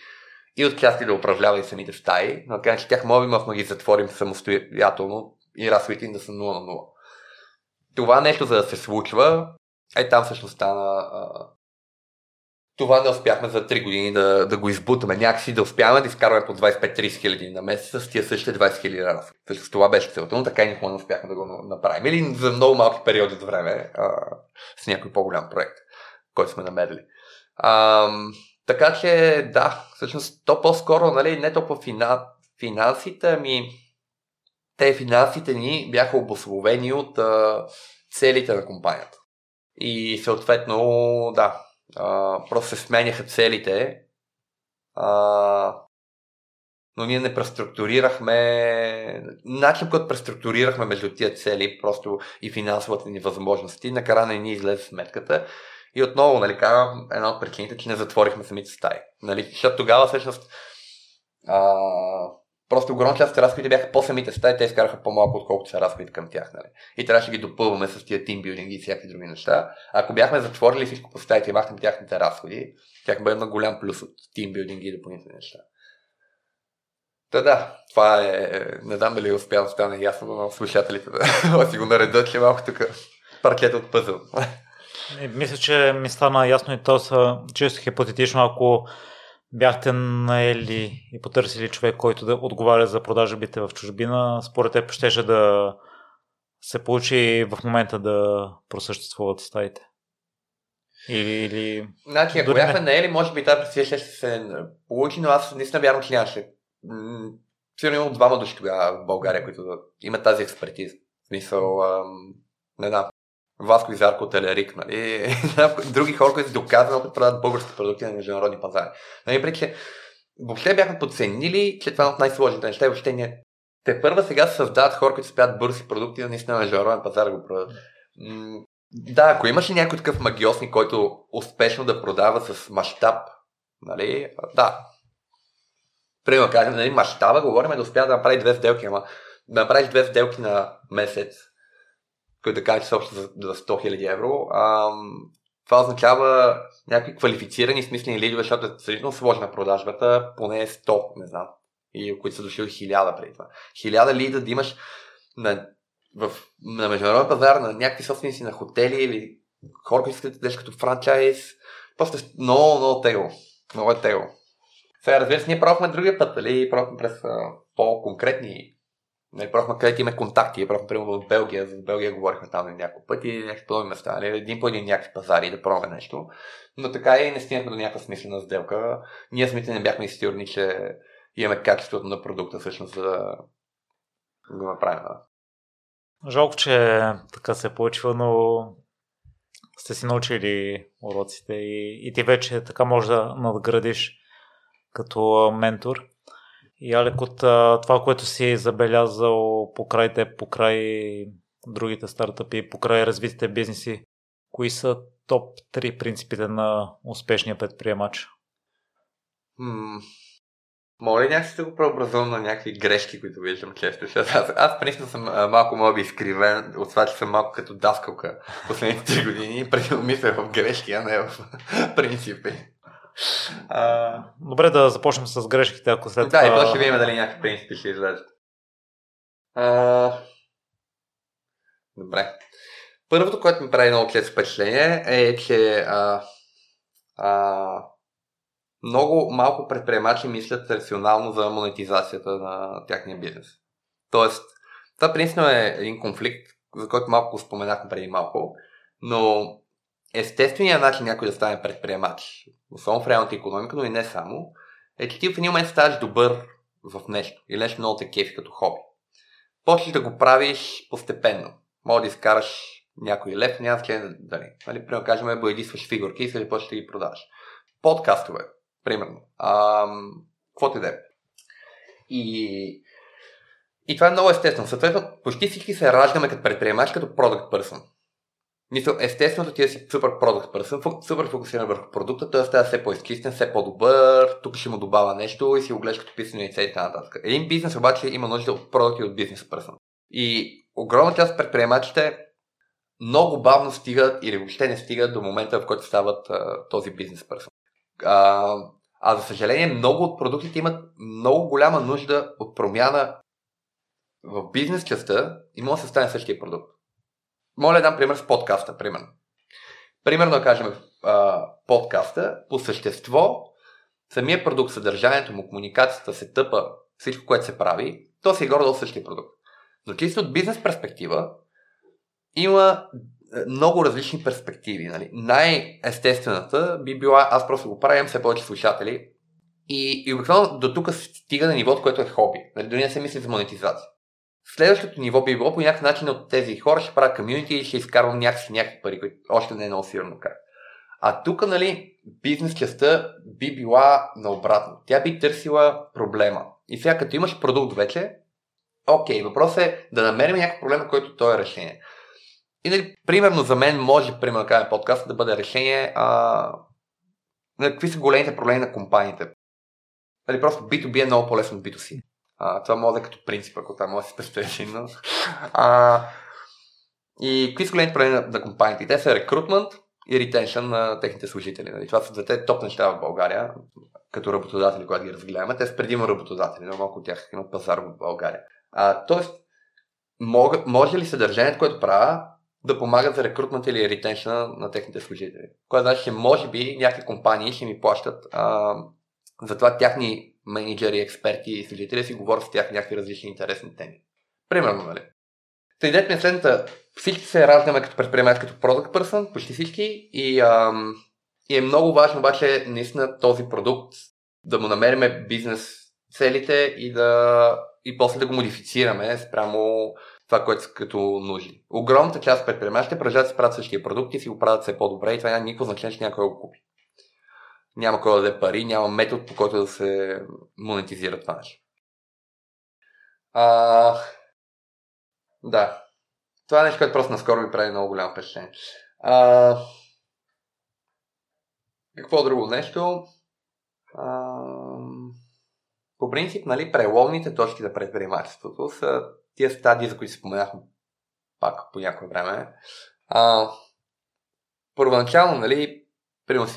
и от части да управлява и самите стаи, но така че тях можем да ги затворим самостоятелно и разходите им да са 0 на 0. Това нещо за да се случва, е там всъщност стана това не успяхме за 3 години да, да го избутаме. Някакси да успяваме да изкарваме по 25-30 хиляди на месец с тия същите 20 хиляди разходи. Също това беше целта, но така и никога не успяхме да го направим. Или за много малки периоди от време а, с някой по-голям проект, който сме намерили. А, така че да, всъщност то по-скоро, нали, не толкова фина, финансите, ами те финансите ни бяха обословени от а, целите на компанията. И съответно, да, а, просто се сменяха целите, а, но ние не преструктурирахме, начин, който преструктурирахме между тия цели, просто и финансовата ни възможности, накрая не ни излезе сметката. И отново, нали, казвам, една от причините, че не затворихме самите стаи. Нали, защото тогава всъщност а, Просто огромна част от разходите бяха по самите стаи, те изкараха по-малко, отколкото са разходите към тях. Нали? И трябваше да ги допълваме с тия тимбилдинги и всякакви други неща. Ако бяхме затворили всичко по стаите и махнем тяхните разходи, тях бъде на голям плюс от тимбилдинги и допълнителни неща. Та да, това е... Не знам дали успя да стане ясно на слушателите да си го наредат, че малко тук паркет от пъзъл. Мисля, че ми стана ясно и то са често хипотетично, ако бяхте наели и потърсили човек, който да отговаря за продажбите в чужбина, според теб щеше да се получи в момента да просъществуват стаите? Или, или... Значи, ако бяхме наели, може би тази пресия ще се получи, но аз наистина вярвам, че нямаше. Сигурно имам двама души тогава в България, които имат тази експертиза. В смисъл, ам, не знам, Васко и Зарко от Елерик, нали? други хора, които доказват да продават български продукти на международни пазари. Нали, че въобще бяхме подценили, че това е от най-сложните неща и въобще не. Те първа сега се създават хора, които спят бързи продукти, да наистина на международен пазар го продават. Да, ако имаше някой такъв магиосник, който успешно да продава с мащаб, нали, да. Примерно, кажем, нали, мащаба, говорим да успя да направи две сделки, ама да направиш две сделки на месец, който да кажа, че са общо за, за 100 000 евро, а, това означава някакви квалифицирани, смислени лидове, защото е сравнително сложна продажбата, поне 100, не знам, и които са дошли 1000 преди това. 1000 лида да имаш на, в, на международен пазар, на някакви собственици на хотели или хора, които искат да като франчайз. Просто е много, много тегло. Много е тегло. Сега, разбира се, ние пробвахме другия път, нали? Пробвахме през по-конкретни не, просто където имаме контакти, просто примерно в Белгия, за Белгия говорихме там на няколко пъти, някакви подобни места, нали? един по един някакви пазари да пробваме нещо, но така и не стигнахме до някаква смислена сделка. Ние самите не бяхме сигурни, че имаме качеството на продукта всъщност за да го направим. Жалко, че така се е получило, но сте си научили уроците и, и ти вече така можеш да надградиш като ментор. И Алек, от това, което си забелязал покрай те, покрай другите стартъпи, покрай развитите бизнеси, кои са топ 3 принципите на успешния предприемач? Hmm. Моля някакси да го преобразувам на някакви грешки, които виждам често. Аз, аз принципно съм а, малко мога би изкривен от това, че съм малко като даскалка последните 3 години и преди мисля в грешки, а не в принципи. А... Добре да започнем с грешките, ако след това... Да, и после ще видим дали някакви принципи ще излезат. А... Добре. Първото, което ми прави много често впечатление е, че а, а, много малко предприемачи мислят рационално за монетизацията на тяхния бизнес. Тоест, това принципно е един конфликт, за който малко споменахме преди малко, но естественият начин някой да стане предприемач, особено в реалната економика, но и не само, е, че ти в един момент ставаш добър в нещо или нещо много те кефи като хоби. Почваш да го правиш постепенно. Може да изкараш някой лев, няма значение дали. Нали, примерно кажем, боядисваш фигурки и след почваш да ги продаваш. Подкастове, примерно. Ам, какво ти е? И, и това е много естествено. Съответно, почти всички се раждаме като предприемач, като продукт person. Мисля, естествено, ти да си супер продукт person, супер фокусиран върху продукта, т.е. да все по-изкистен, все по-добър, тук ще му добавя нещо и си го гледаш като писане яйца и т.н. Един бизнес обаче има нужда от продукти от бизнес person. И огромна част от предприемачите много бавно стигат или въобще не стигат до момента, в който стават а, този бизнес person. А, а за съжаление, много от продуктите имат много голяма нужда от промяна в бизнес частта и може да се стане същия продукт. Моля да дам пример с подкаста, примерно. Примерно да кажем, подкаста, по същество, самия продукт, съдържанието му, комуникацията, се тъпа, всичко, което се прави, то си е горе същия продукт. Но чисто от бизнес перспектива, има е, много различни перспективи. Нали? Най-естествената би била, аз просто го правя, имам все повече слушатели и, и обикновено до тук стига на нивото, което е хоби. Нали? Дори не се мисли за монетизация. Следващото ниво би било по някакъв начин от тези хора ще правя комьюнити и ще изкарвам някакви, някакви пари, които още не е много сигурно как. А тук, нали, бизнес частта би била наобратно. Тя би търсила проблема. И сега, като имаш продукт вече, окей, въпросът е да намерим някакъв проблем, който той е решение. И, нали, примерно за мен може, примерно, да подкаст да бъде решение а, на какви са големите проблеми на компаниите. Нали, просто B2B е много по-лесно от B2C. А, това може да е като принцип, ако това може да се представи. Но... А, и какви са големите проблеми на, компаниите? Те са рекрутмент и ретеншън на техните служители. Нали? Това са двете топ неща в България, като работодатели, когато ги разгледаме. Те са предимно работодатели, но малко от тях имат пазар в България. А, тоест, мога, може ли съдържанието, което правя, да помагат за рекрутмент или ретеншън на техните служители? Което значи, че може би някакви компании ще ми плащат а, за това тяхни менеджери, експерти и служители си говорят с тях някакви различни интересни теми. Примерно, нали? Та идеята ми е следната. Всички се раждаме като предприемач, като product person, почти всички, и, ам, и е много важно обаче наистина този продукт да му намериме бизнес целите и да и после да го модифицираме спрямо това, което са като нужди. Огромната част от предприемачите продължават да се правят същия продукт и си го правят все по-добре и това няма никакво значение, че някой го купи. Няма кой да даде пари, няма метод по който да се монетизира това нещо. А, да. Това е нещо, което просто наскоро ми прави много голямо впечатление. А, какво друго нещо? А, по принцип, нали, преломните точки за предприемачеството са тия стадии, за които споменахме пак по някое време. А, първоначално, нали, примерно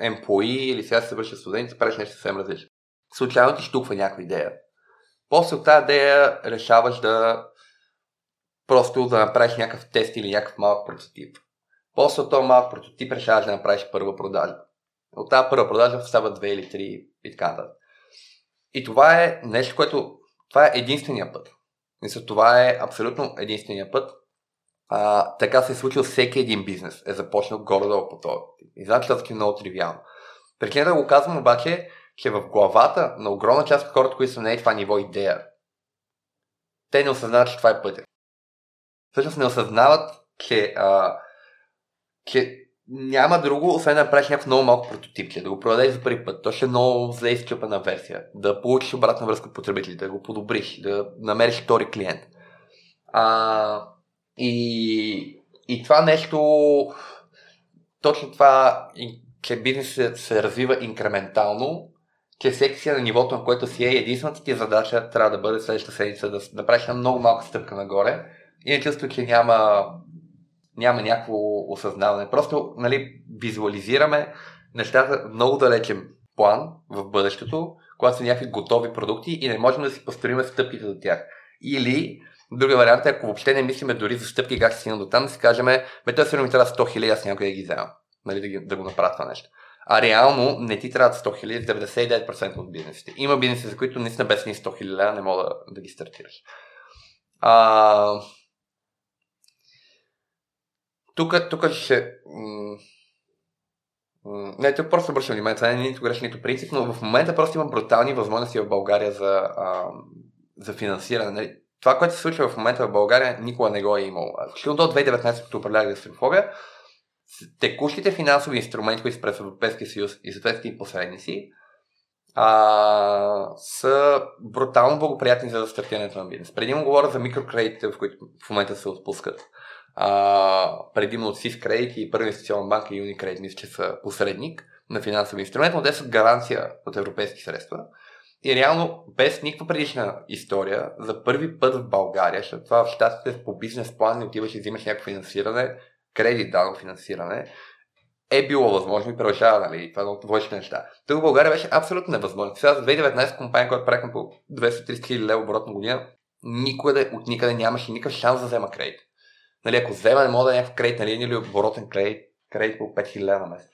employee или сега се върши студент, правиш нещо съвсем различно. Случайно ти штуква някаква идея. После от тази идея решаваш да просто да направиш някакъв тест или някакъв малък прототип. После от този малък прототип решаваш да направиш първа продажба. От тази първа продажба става две или три и така. И това е нещо, което това е единствения път. Мисля, това е абсолютно единствения път. А, така се е случил всеки един бизнес. Е започнал горе-долу по този. И значи това е много тривиално. Причината да го казвам обаче, че в главата на огромна част от хората, които са на това ниво идея, те не осъзнават, че това е пътя. Всъщност не осъзнават, че, а, че няма друго, освен да направиш някакъв много малко прототипче, да го продадеш за първи път. То ще е много зле изчупена версия. Да получиш обратна връзка от потребителите, да го подобриш, да намериш втори клиент. А, и, и това нещо, точно това, че бизнес се, развива инкрементално, че всеки е на нивото, на което си е, единствената ти задача трябва да бъде следващата седмица да направиш една много малка стъпка нагоре. И не чувство, че няма няма някакво осъзнаване. Просто нали, визуализираме нещата много далечен план в бъдещето, когато са някакви готови продукти и не можем да си построим стъпките до тях. Или, другия вариант е, ако въобще не мислиме дори за стъпки, как стигнем до там, да си кажем, бе, той сигурно ми трябва 100 хиляди, аз да ги взема. Нали, да, ги, да го направя това нещо. А реално не ти трябва 100 хиляди, 99% от бизнесите. Има бизнеси, за които наистина без ни 100 хиляди не мога да, да ги стартираш. А, тук, тук ще... не, тук просто обръщам внимание, това не е нито грешно, нито принцип, но в момента просто има брутални възможности в България за, а, за финансиране. Нали? Това, което се случва в момента в България, никога не го е имало. Включително до 2019, като управлях гастрофобия, текущите финансови инструменти, които са през Европейския съюз и съответните посредници, а, са брутално благоприятни за стартирането на бизнес. Преди му говоря за микрокредитите, в които в момента се отпускат а, предимно от SIS Credit и Първа инвестиционна банка и Unicredit, мисля, че са посредник на финансови инструмент, но те са гаранция от европейски средства. И реално, без никаква предишна история, за първи път в България, защото това в щатите по бизнес план не отиваш и взимаш някакво финансиране, кредит дано финансиране, е било възможно и превършава, нали, това е външни неща. Тук в България беше абсолютно невъзможно. Сега за 2019 компания, която правихме по 200-300 хиляди лева оборот на година, никъде от никъде нямаше никакъв шанс да взема кредит. Нали, ако взема, не мога да е някакъв кредит на линия или оборотен кредит, кредит по 5000 на месец.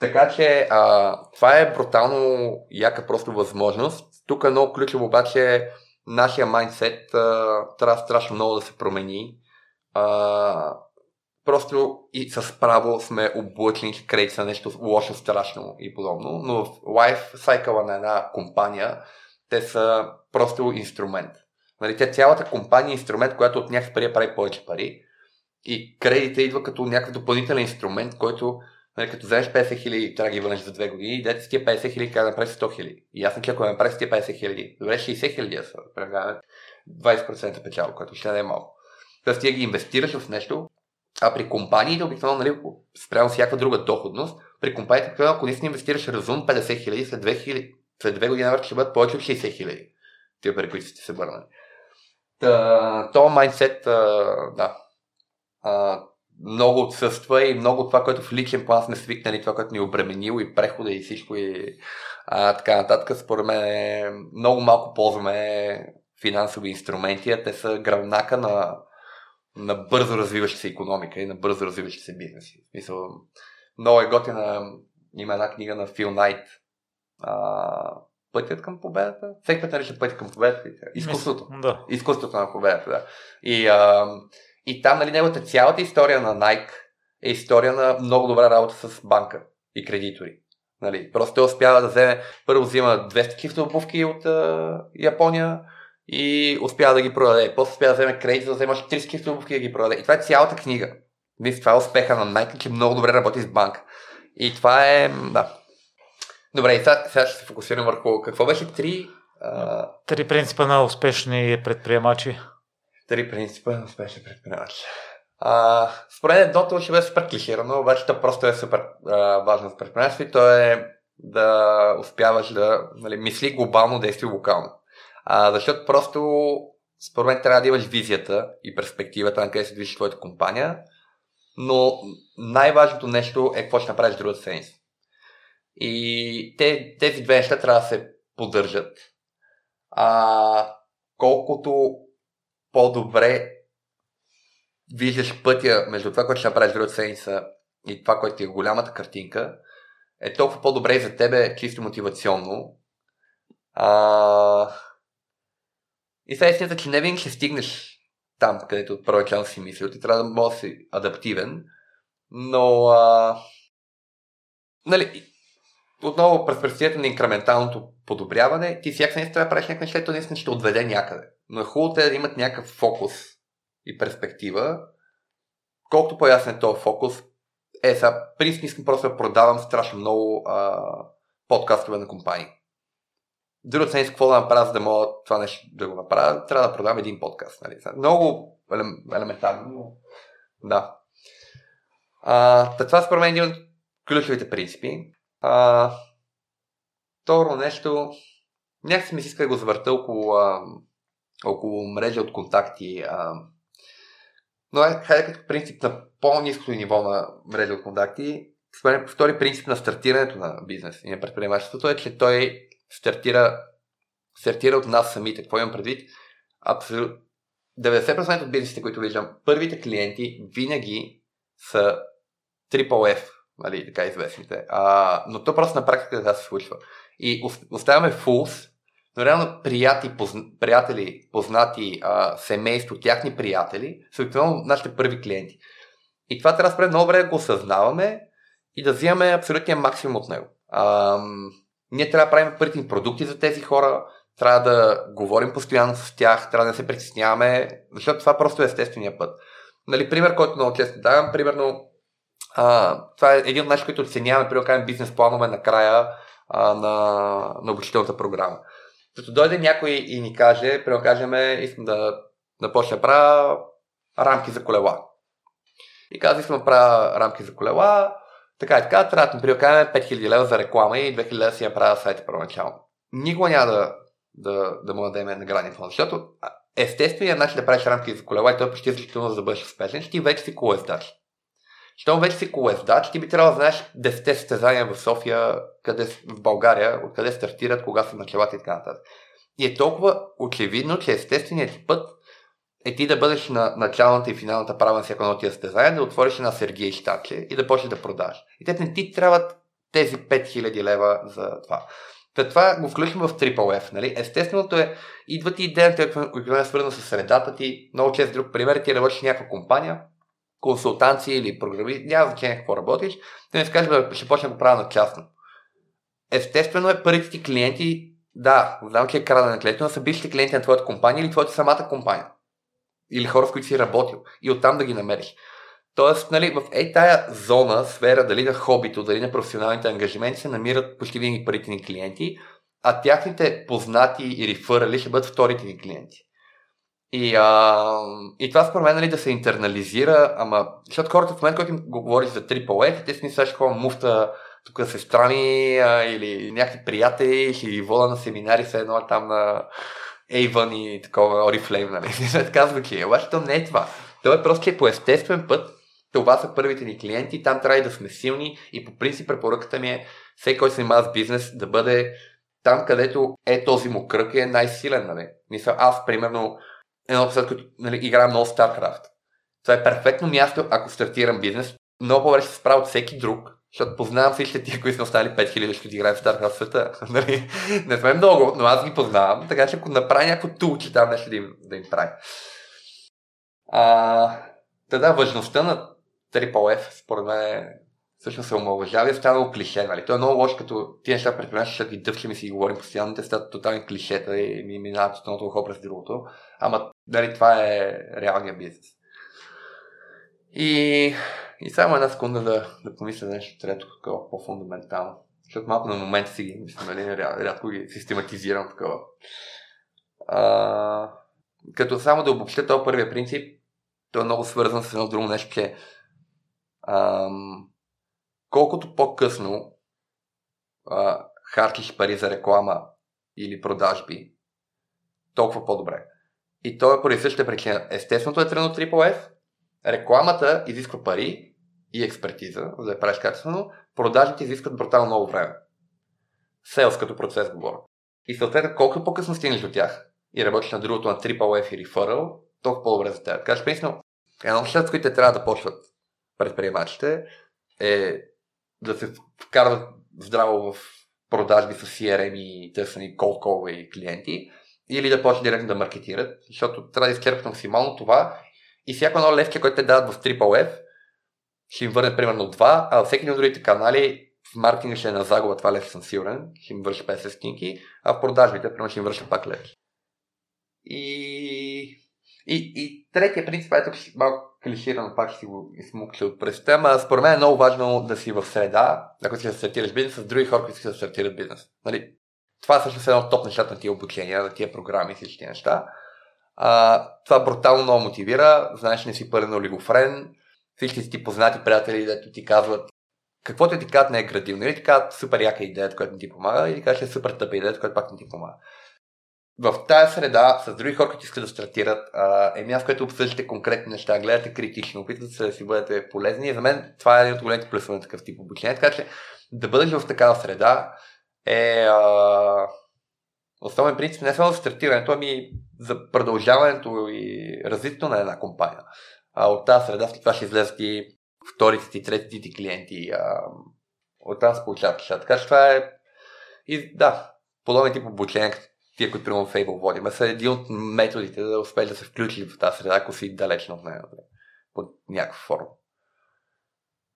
Така че а, това е брутално яка просто възможност. Тук е много ключово обаче нашия майндсет трябва страшно много да се промени. А, просто и с право сме облъчени, че кредит са нещо лошо, страшно и подобно, но в лайф сайкъла на една компания те са просто инструмент. Нали, те цялата компания е инструмент, която от някакъв пари прави повече пари и кредита идва като някакъв допълнителен инструмент, който Нали, като вземеш 50 хиляди, трябва да ги върнеш за две години, дете с тия 50 хиляди, как да направиш 100 хиляди. И ясно, че ако направиш с тия 50 хиляди, добре 60 хиляди са, 20% печал, което ще не е малко. Тоест ти ги инвестираш в нещо, а при компаниите обикновено, нали, спрямо всяка друга доходност, при компаниите, ако наистина инвестираш разум 50 хиляди, след 2 хиляди, след две години ще бъдат повече от 60 хиляди. Тия пари, които сте се върнали. То майндсет, да, много отсъства и много това, което в личен план сме свикнали, това, което ни е обременило и прехода и всичко и а, така нататък, според мен е, много малко ползваме финансови инструменти, а те са гръбнака на, на бързо развиваща се економика и на бързо развиващи се бизнеси. Мисъл, много е готина, има една книга на Фил Найт, а, Пътят към победата. Всеки път нарича пътят към победата. Изкуството. Да. Изкуството на победата, да. И а, и там, нали, неговата цялата история на Nike е история на много добра работа с банка и кредитори. Нали, просто той успява да вземе, първо взима 200 кифта обувки от а, Япония и успява да ги продаде. После успява да вземе кредит, да вземаш 30 кифта обувки да ги продаде. И това е цялата книга. Виж, това е успеха на Nike, че много добре работи с банка. И това е, да. Добре, и сега, сега ще се фокусирам върху какво беше три... А... Три принципа на успешни предприемачи. Три принципа на успешни предприемач. А, според едното ще бъде супер клиширано, обаче то просто е супер а, важно за предприемачество и то е да успяваш да нали, мисли глобално, действи локално. А, защото просто според мен трябва да имаш визията и перспективата на къде се движи твоята компания, но най-важното нещо е какво ще направиш другата седмица. И те, тези две неща трябва да се поддържат. А, колкото по-добре виждаш пътя между това, което ще направиш другата седмица и това, което е голямата картинка, е толкова по-добре за тебе чисто мотивационно. А... И сега истината, че не винаги ще стигнеш там, където първоначално си мислил. Ти трябва да можеш да си адаптивен. Но, а... нали, отново през перспективата на инкременталното подобряване, ти всяка седмица трябва да правиш някакво неща, наистина ще отведе някъде. Но е хубаво те да имат някакъв фокус и перспектива. Колкото по-ясен е този фокус, е, сега, принцип искам просто да продавам страшно много а, подкастове на компании. Другото седмица, какво да направя, за да мога това нещо да го направя, трябва да продавам един подкаст. Нали? Много елементарно, но да. А, това според мен е един от ключовите принципи. А, второ нещо, някакси ми се иска да го завърта около, а, около мрежа от контакти. А, но е, хайде като принцип на по-низкото ниво на мрежа от контакти, втори принцип на стартирането на бизнес и на предприемачеството е, че той стартира, стартира от нас самите. Какво имам предвид? Абсолютно 90% от бизнесите, които виждам, първите клиенти винаги са Triple F, нали, така известните. А, но то просто на практика да се случва. И оставяме фулс, но реално приятели, позна, приятели познати, а, семейство, тяхни приятели, са обикновено нашите първи клиенти. И това трябва да много добре да го осъзнаваме и да взимаме абсолютния максимум от него. А, ние трябва да правим първите продукти за тези хора, трябва да говорим постоянно с тях, трябва да не се притесняваме, защото това просто е естествения път. Нали, пример, който много често давам, примерно а, това е един от нещата, които оценяваме, при да бизнес планове накрая а, на, на обучителната програма. Като дойде някой и ни каже, да кажем, искам да, да правя рамки за колела. И казва, искам да правя рамки за колела, така и така, трябва да ми кажем 5000 лева за реклама и 2000 лева си я правя сайта първоначално. Никога няма да, да, да му дадем награден фонд, защото естественият начин да правиш рамки за колела и той е почти значително за да бъдеш успешен, ще ти вече си колездач. Щом вече си колездач, ти би трябвало да знаеш 10 състезания в София, къде, в България, откъде стартират, кога са началата и така нататък. И е толкова очевидно, че естественият ти път е ти да бъдеш на началната и финалната права на всяко едно тия състезания, да отвориш една Сергей щаче и да почнеш да продаш. И те не ти трябват тези 5000 лева за това. Та това го включвам в Triple F. Нали? Естественото е, идва ти идеята, която е свързана с средата ти. Много чест друг пример, ти работиш в някаква компания, консултанция или програми, няма значение какво работиш, ти не скажеш, да ще почна да правя на частно. Естествено е парите ти клиенти, да, знам, че е крада на клиенти, но са бившите клиенти на твоята компания или твоята самата компания. Или хора, с които си работил. И оттам да ги намериш. Тоест, нали, в ей тая зона, сфера, дали на хобито, дали на професионалните ангажименти, се намират почти винаги парите ни клиенти, а тяхните познати и рефърали ще бъдат вторите ни клиенти. И, а, и това според мен нали, да се интернализира, ама, защото хората в момента, който им го говориш за Triple те си мислят, че муфта тук сестра ми а, или някакви приятели или вода на семинари, се едно там на Avon и такова Oriflame, нали? така звучи. Обаче то не е това. То е просто, че по естествен път това са първите ни клиенти, там трябва да сме силни и по принцип препоръката ми е всеки, който се занимава с бизнес, да бъде там, където е този му кръг и е най-силен. Нали? Мисля, аз, примерно, едно след като нали, играя много StarCraft. Това е перфектно място, ако стартирам бизнес. Много ще се справя от всеки друг, защото познавам всички тия, които са останали 5000, ще играят в StarCraft света. Нали? Не сме много, но аз ги познавам, така че ако направя някакво тул, че там нещо да им, да им прави. А, да, важността на Triple F, според мен, всъщност се омалважава и е станало клише. Нали? То е много лошо, като ти неща предприемаш, ще ги дъвчим и си ги говорим постоянно, те стават тотални клишета и ми минават от едното ухо през другото. Ама нали, това е реалния бизнес. И, и само една секунда да, да помисля нещо трето, такова по-фундаментално. Защото малко на момента си ги мисля, нали, рядко ги систематизирам такова. А, като само да обобща този първия принцип, той е много свързан с едно друго нещо, че ам, колкото по-късно а, харчиш пари за реклама или продажби, толкова по-добре. И то е поради същата причина. Естественото е трено Triple рекламата изисква пари и експертиза, за да я правиш качествено, продажите изискват брутално много време. Селс като процес говоря. И съответно, колкото по-късно стигнеш до тях и работиш на другото на Triple F и Referral, толкова по-добре за теб. Така че, принципно, едно от с които трябва да почват предприемачите е да се вкарват здраво в продажби с CRM и търсени cold и клиенти, или да почнат директно да маркетират, защото трябва да изчерпят максимално това и всяко едно левче, което те дадат в Triple F, ще им върне примерно 2, а всеки от другите канали в маркетинга ще е на загуба, това лев съм сигурен, ще им върши 50 стинки, а в продажбите примерно ще им върши пак лев. И... И, и третия принцип, ето малко клиширано, пак си го измукча от пръста, ама според мен е много важно да си в среда, ако си да стартираш бизнес, с други хора, които си да стартират бизнес. Нали? Това е също едно от топ нещата на тия обучения, на тия програми и всички неща. А, това брутално много мотивира, знаеш, не си пълен олигофрен, всички си ти познати приятели, дето ти казват каквото ти казват не е градивно, или ти казват супер яка идея, която не ти помага, или кажеш е супер тъпа идея, която пак не ти помага в тази среда, с други хора, които искат да стартират, е място, което обсъждате конкретни неща, гледате критично, опитвате се да си бъдете полезни. И за мен това е един от големите плюсове на такъв тип обучение. Така че да бъдеш в такава среда е а, основен принцип не само за стартирането, ами за продължаването и развитието на една компания. А от тази среда след това ще излезат и вторите ти, третите ти клиенти. А, от тази получават Така че това е и да, подобен тип обучение, тия, които примерно Fable водим, са един от методите да успееш да се включи в тази среда, ако си далечно от нея, под някаква форма.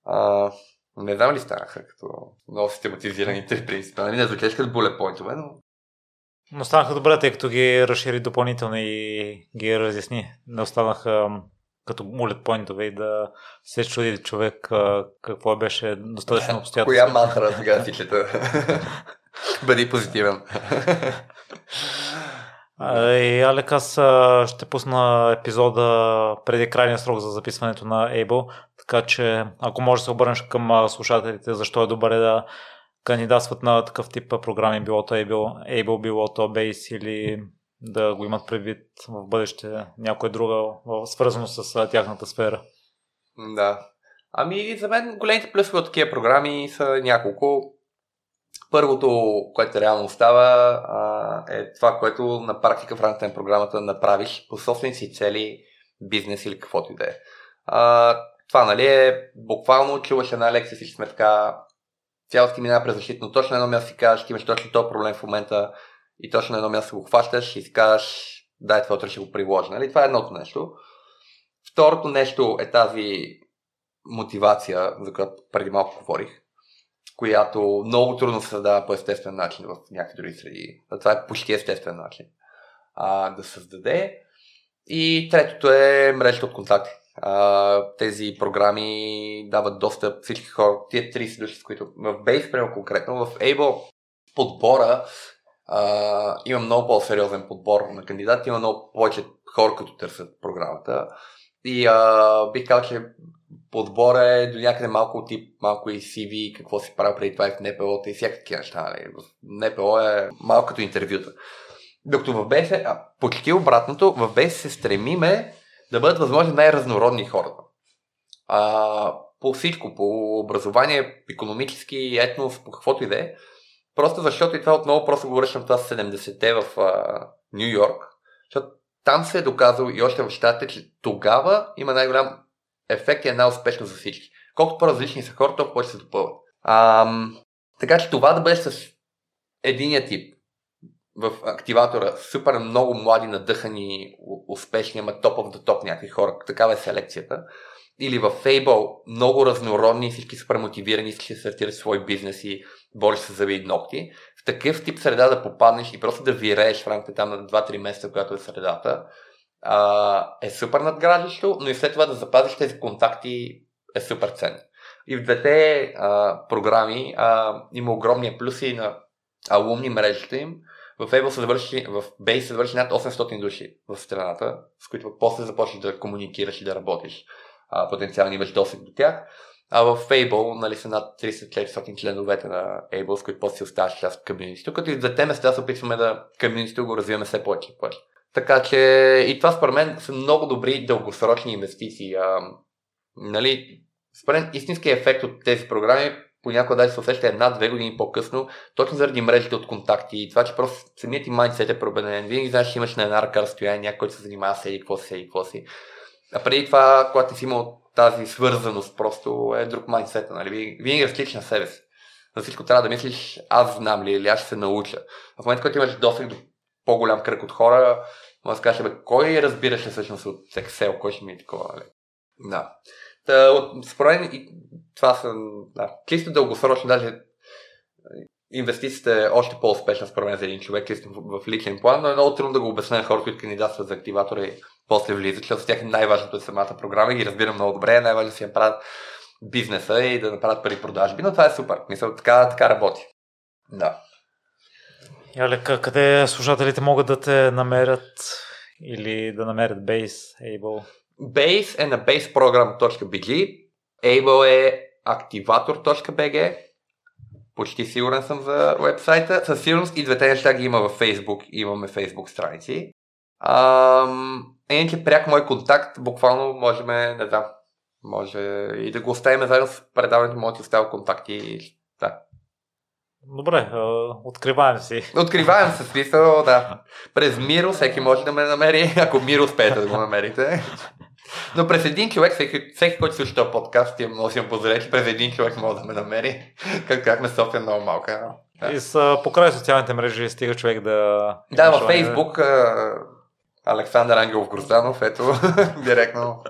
А, не знам ли станаха като много систематизирани три принципа. Нали? Не звучеш като булет поинтове, но... Но станаха добре, тъй като ги разшири допълнително и ги разясни. Не останаха като булет поинтове и да се чуди човек какво беше достатъчно обстоятелство. Коя мантра сега си чета? Бъди позитивен. И Алек, аз ще пусна епизода преди крайния срок за записването на Able, така че ако може да се обърнеш към слушателите, защо е добре да кандидатстват на такъв тип програми, било то Able, Able било то Base или да го имат предвид в бъдеще някоя друга, свързано с тяхната сфера. Да. Ами за мен големите плюсове от такива програми са няколко. Първото, което реално става, е това, което на практика в рамките на програмата направиш по собствените си цели, бизнес или каквото и да е. Това, нали, е буквално чуваш една лекция, всички сме така цялото ти минава през защита, но точно на едно място си казваш, ти имаш точно този проблем в момента и точно на едно място го хващаш и си казваш, дай това утре ще го приложа. Нали? Това е едното нещо. Второто нещо е тази мотивация, за която преди малко говорих, която много трудно се създава по естествен начин в някакви други среди. Това е почти естествен начин а, да създаде. И третото е мрежата от контакти. А, тези програми дават достъп всички хора, тия 30 души, с които в Base, прямо конкретно, в Able подбора а, има много по-сериозен подбор на кандидати, има много повече хора, които търсят програмата. И а, бих казал, че подбора е до някъде малко тип, малко и CV, какво си правил преди това и в НПО, и всякакви неща. Нали? НПО е малко като интервюта. Докато в BS, а, почти обратното, в BS се стремиме да бъдат възможно най-разнородни хората. А, по всичко, по образование, економически, етнос, по каквото и да е. Просто защото и това отново просто го връщам това с 70-те в Нью Йорк. Защото там се е доказал и още в щатите, че тогава има най-голям ефект и е най-успешно за всички. Колкото по-различни са хората, толкова повече се допълват. Ам, така че това да бъде с единия тип в активатора супер много млади, надъхани, успешни, ама топ the топ някакви хора. Такава е селекцията. Или в Fable много разнородни, всички супер мотивирани, всички да стартират свои бизнеси, бориш се за вид ногти. Такъв тип среда да попаднеш и просто да вирееш в рамките там на 2-3 месеца, която е средата, а, е супер надграждащо, но и след това да запазиш тези контакти е супер ценно. И в двете а, програми а, има огромни плюси на алумни мрежата им, в Able се завърши, в Base се завърши над 800 души в страната, с които после започнеш да комуникираш и да работиш. А, потенциално имаш досег до тях. А в Fable нали, са над 30-400 членовете на Able, с които после си оставаш част от комьюнитито, като и за двете места се опитваме да комьюнитито го развиваме все повече и повече. Така че и това според мен са много добри дългосрочни инвестиции. А, нали, според мен истинският ефект от тези програми понякога даже се усеща една-две години по-късно, точно заради мрежите от контакти и това, че просто самият ти майндсет е пробеден. Винаги знаеш, че имаш на една ръка разстояние някой, който се занимава с еди, какво си, еди, какво си. А преди това, когато си имал тази свързаност, просто е друг майндсет. Нали? Винаги различаш на себе си. За всичко трябва да мислиш, аз знам ли или аз ще се науча. В момента, който имаш досег до по-голям кръг от хора, може да кажеш, бе, кой разбираше всъщност от Excel, кой ще ми е такова, нали? Да. Та, според мен това са да, чисто дългосрочно, даже инвестицията е още по-успешна според мен за един човек, чисто в личен план, но е много трудно да го обясня на хората, които кандидатстват за активатора и после влизат, защото с тях най-важното е самата програма и ги разбирам много добре, най-важно си направят бизнеса и да направят пари продажби, но това е супер. Мисля, така, така работи. Да. Ялека, къде слушателите могат да те намерят или да намерят Base, Able? Base е на baseprogram.bg, Able е activator.bg, почти сигурен съм за вебсайта. Със сигурност и двете неща ги има във Facebook, имаме Facebook страници. Ам, иначе пряк мой контакт, буквално можем, не знам, може и да го оставим заедно с предаването, може да оставя контакти. Да. Добре, откриваем си. Откриваем се, смисъл, да. През Миро всеки може да ме намери, ако Миро успеете да го намерите. Но през един човек, всеки, всеки който слуша този подкаст, имам много си че през един човек може да ме намери. Как, ме София много малка. Да. И с, покрай социалните мрежи стига човек да... Да, във Фейсбук Александър Ангелов Грозданов, ето, директно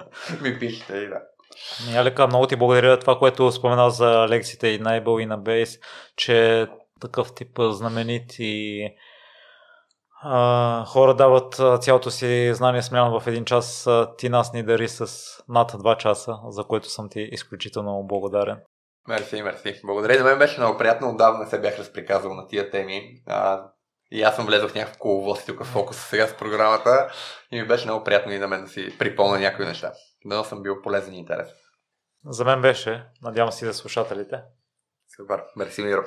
ми пишете и да. Ялека, много ти благодаря това, което спомена за лекциите и на Able и на Base, че такъв тип знаменити а, хора дават цялото си знание смяна в един час. Ти нас ни дари с над 2 часа, за което съм ти изключително благодарен. Мерси, мерси. Благодаря. На мен беше много приятно. Отдавна се бях разприказал на тия теми. А, и аз съм влезъл в някакво коловост тук в фокуса сега с програмата. И ми беше много приятно и на мен да си припомня някои неща. Дано съм бил полезен и интересен. За мен беше. Надявам се и за слушателите. Супер. Мерси, Миро.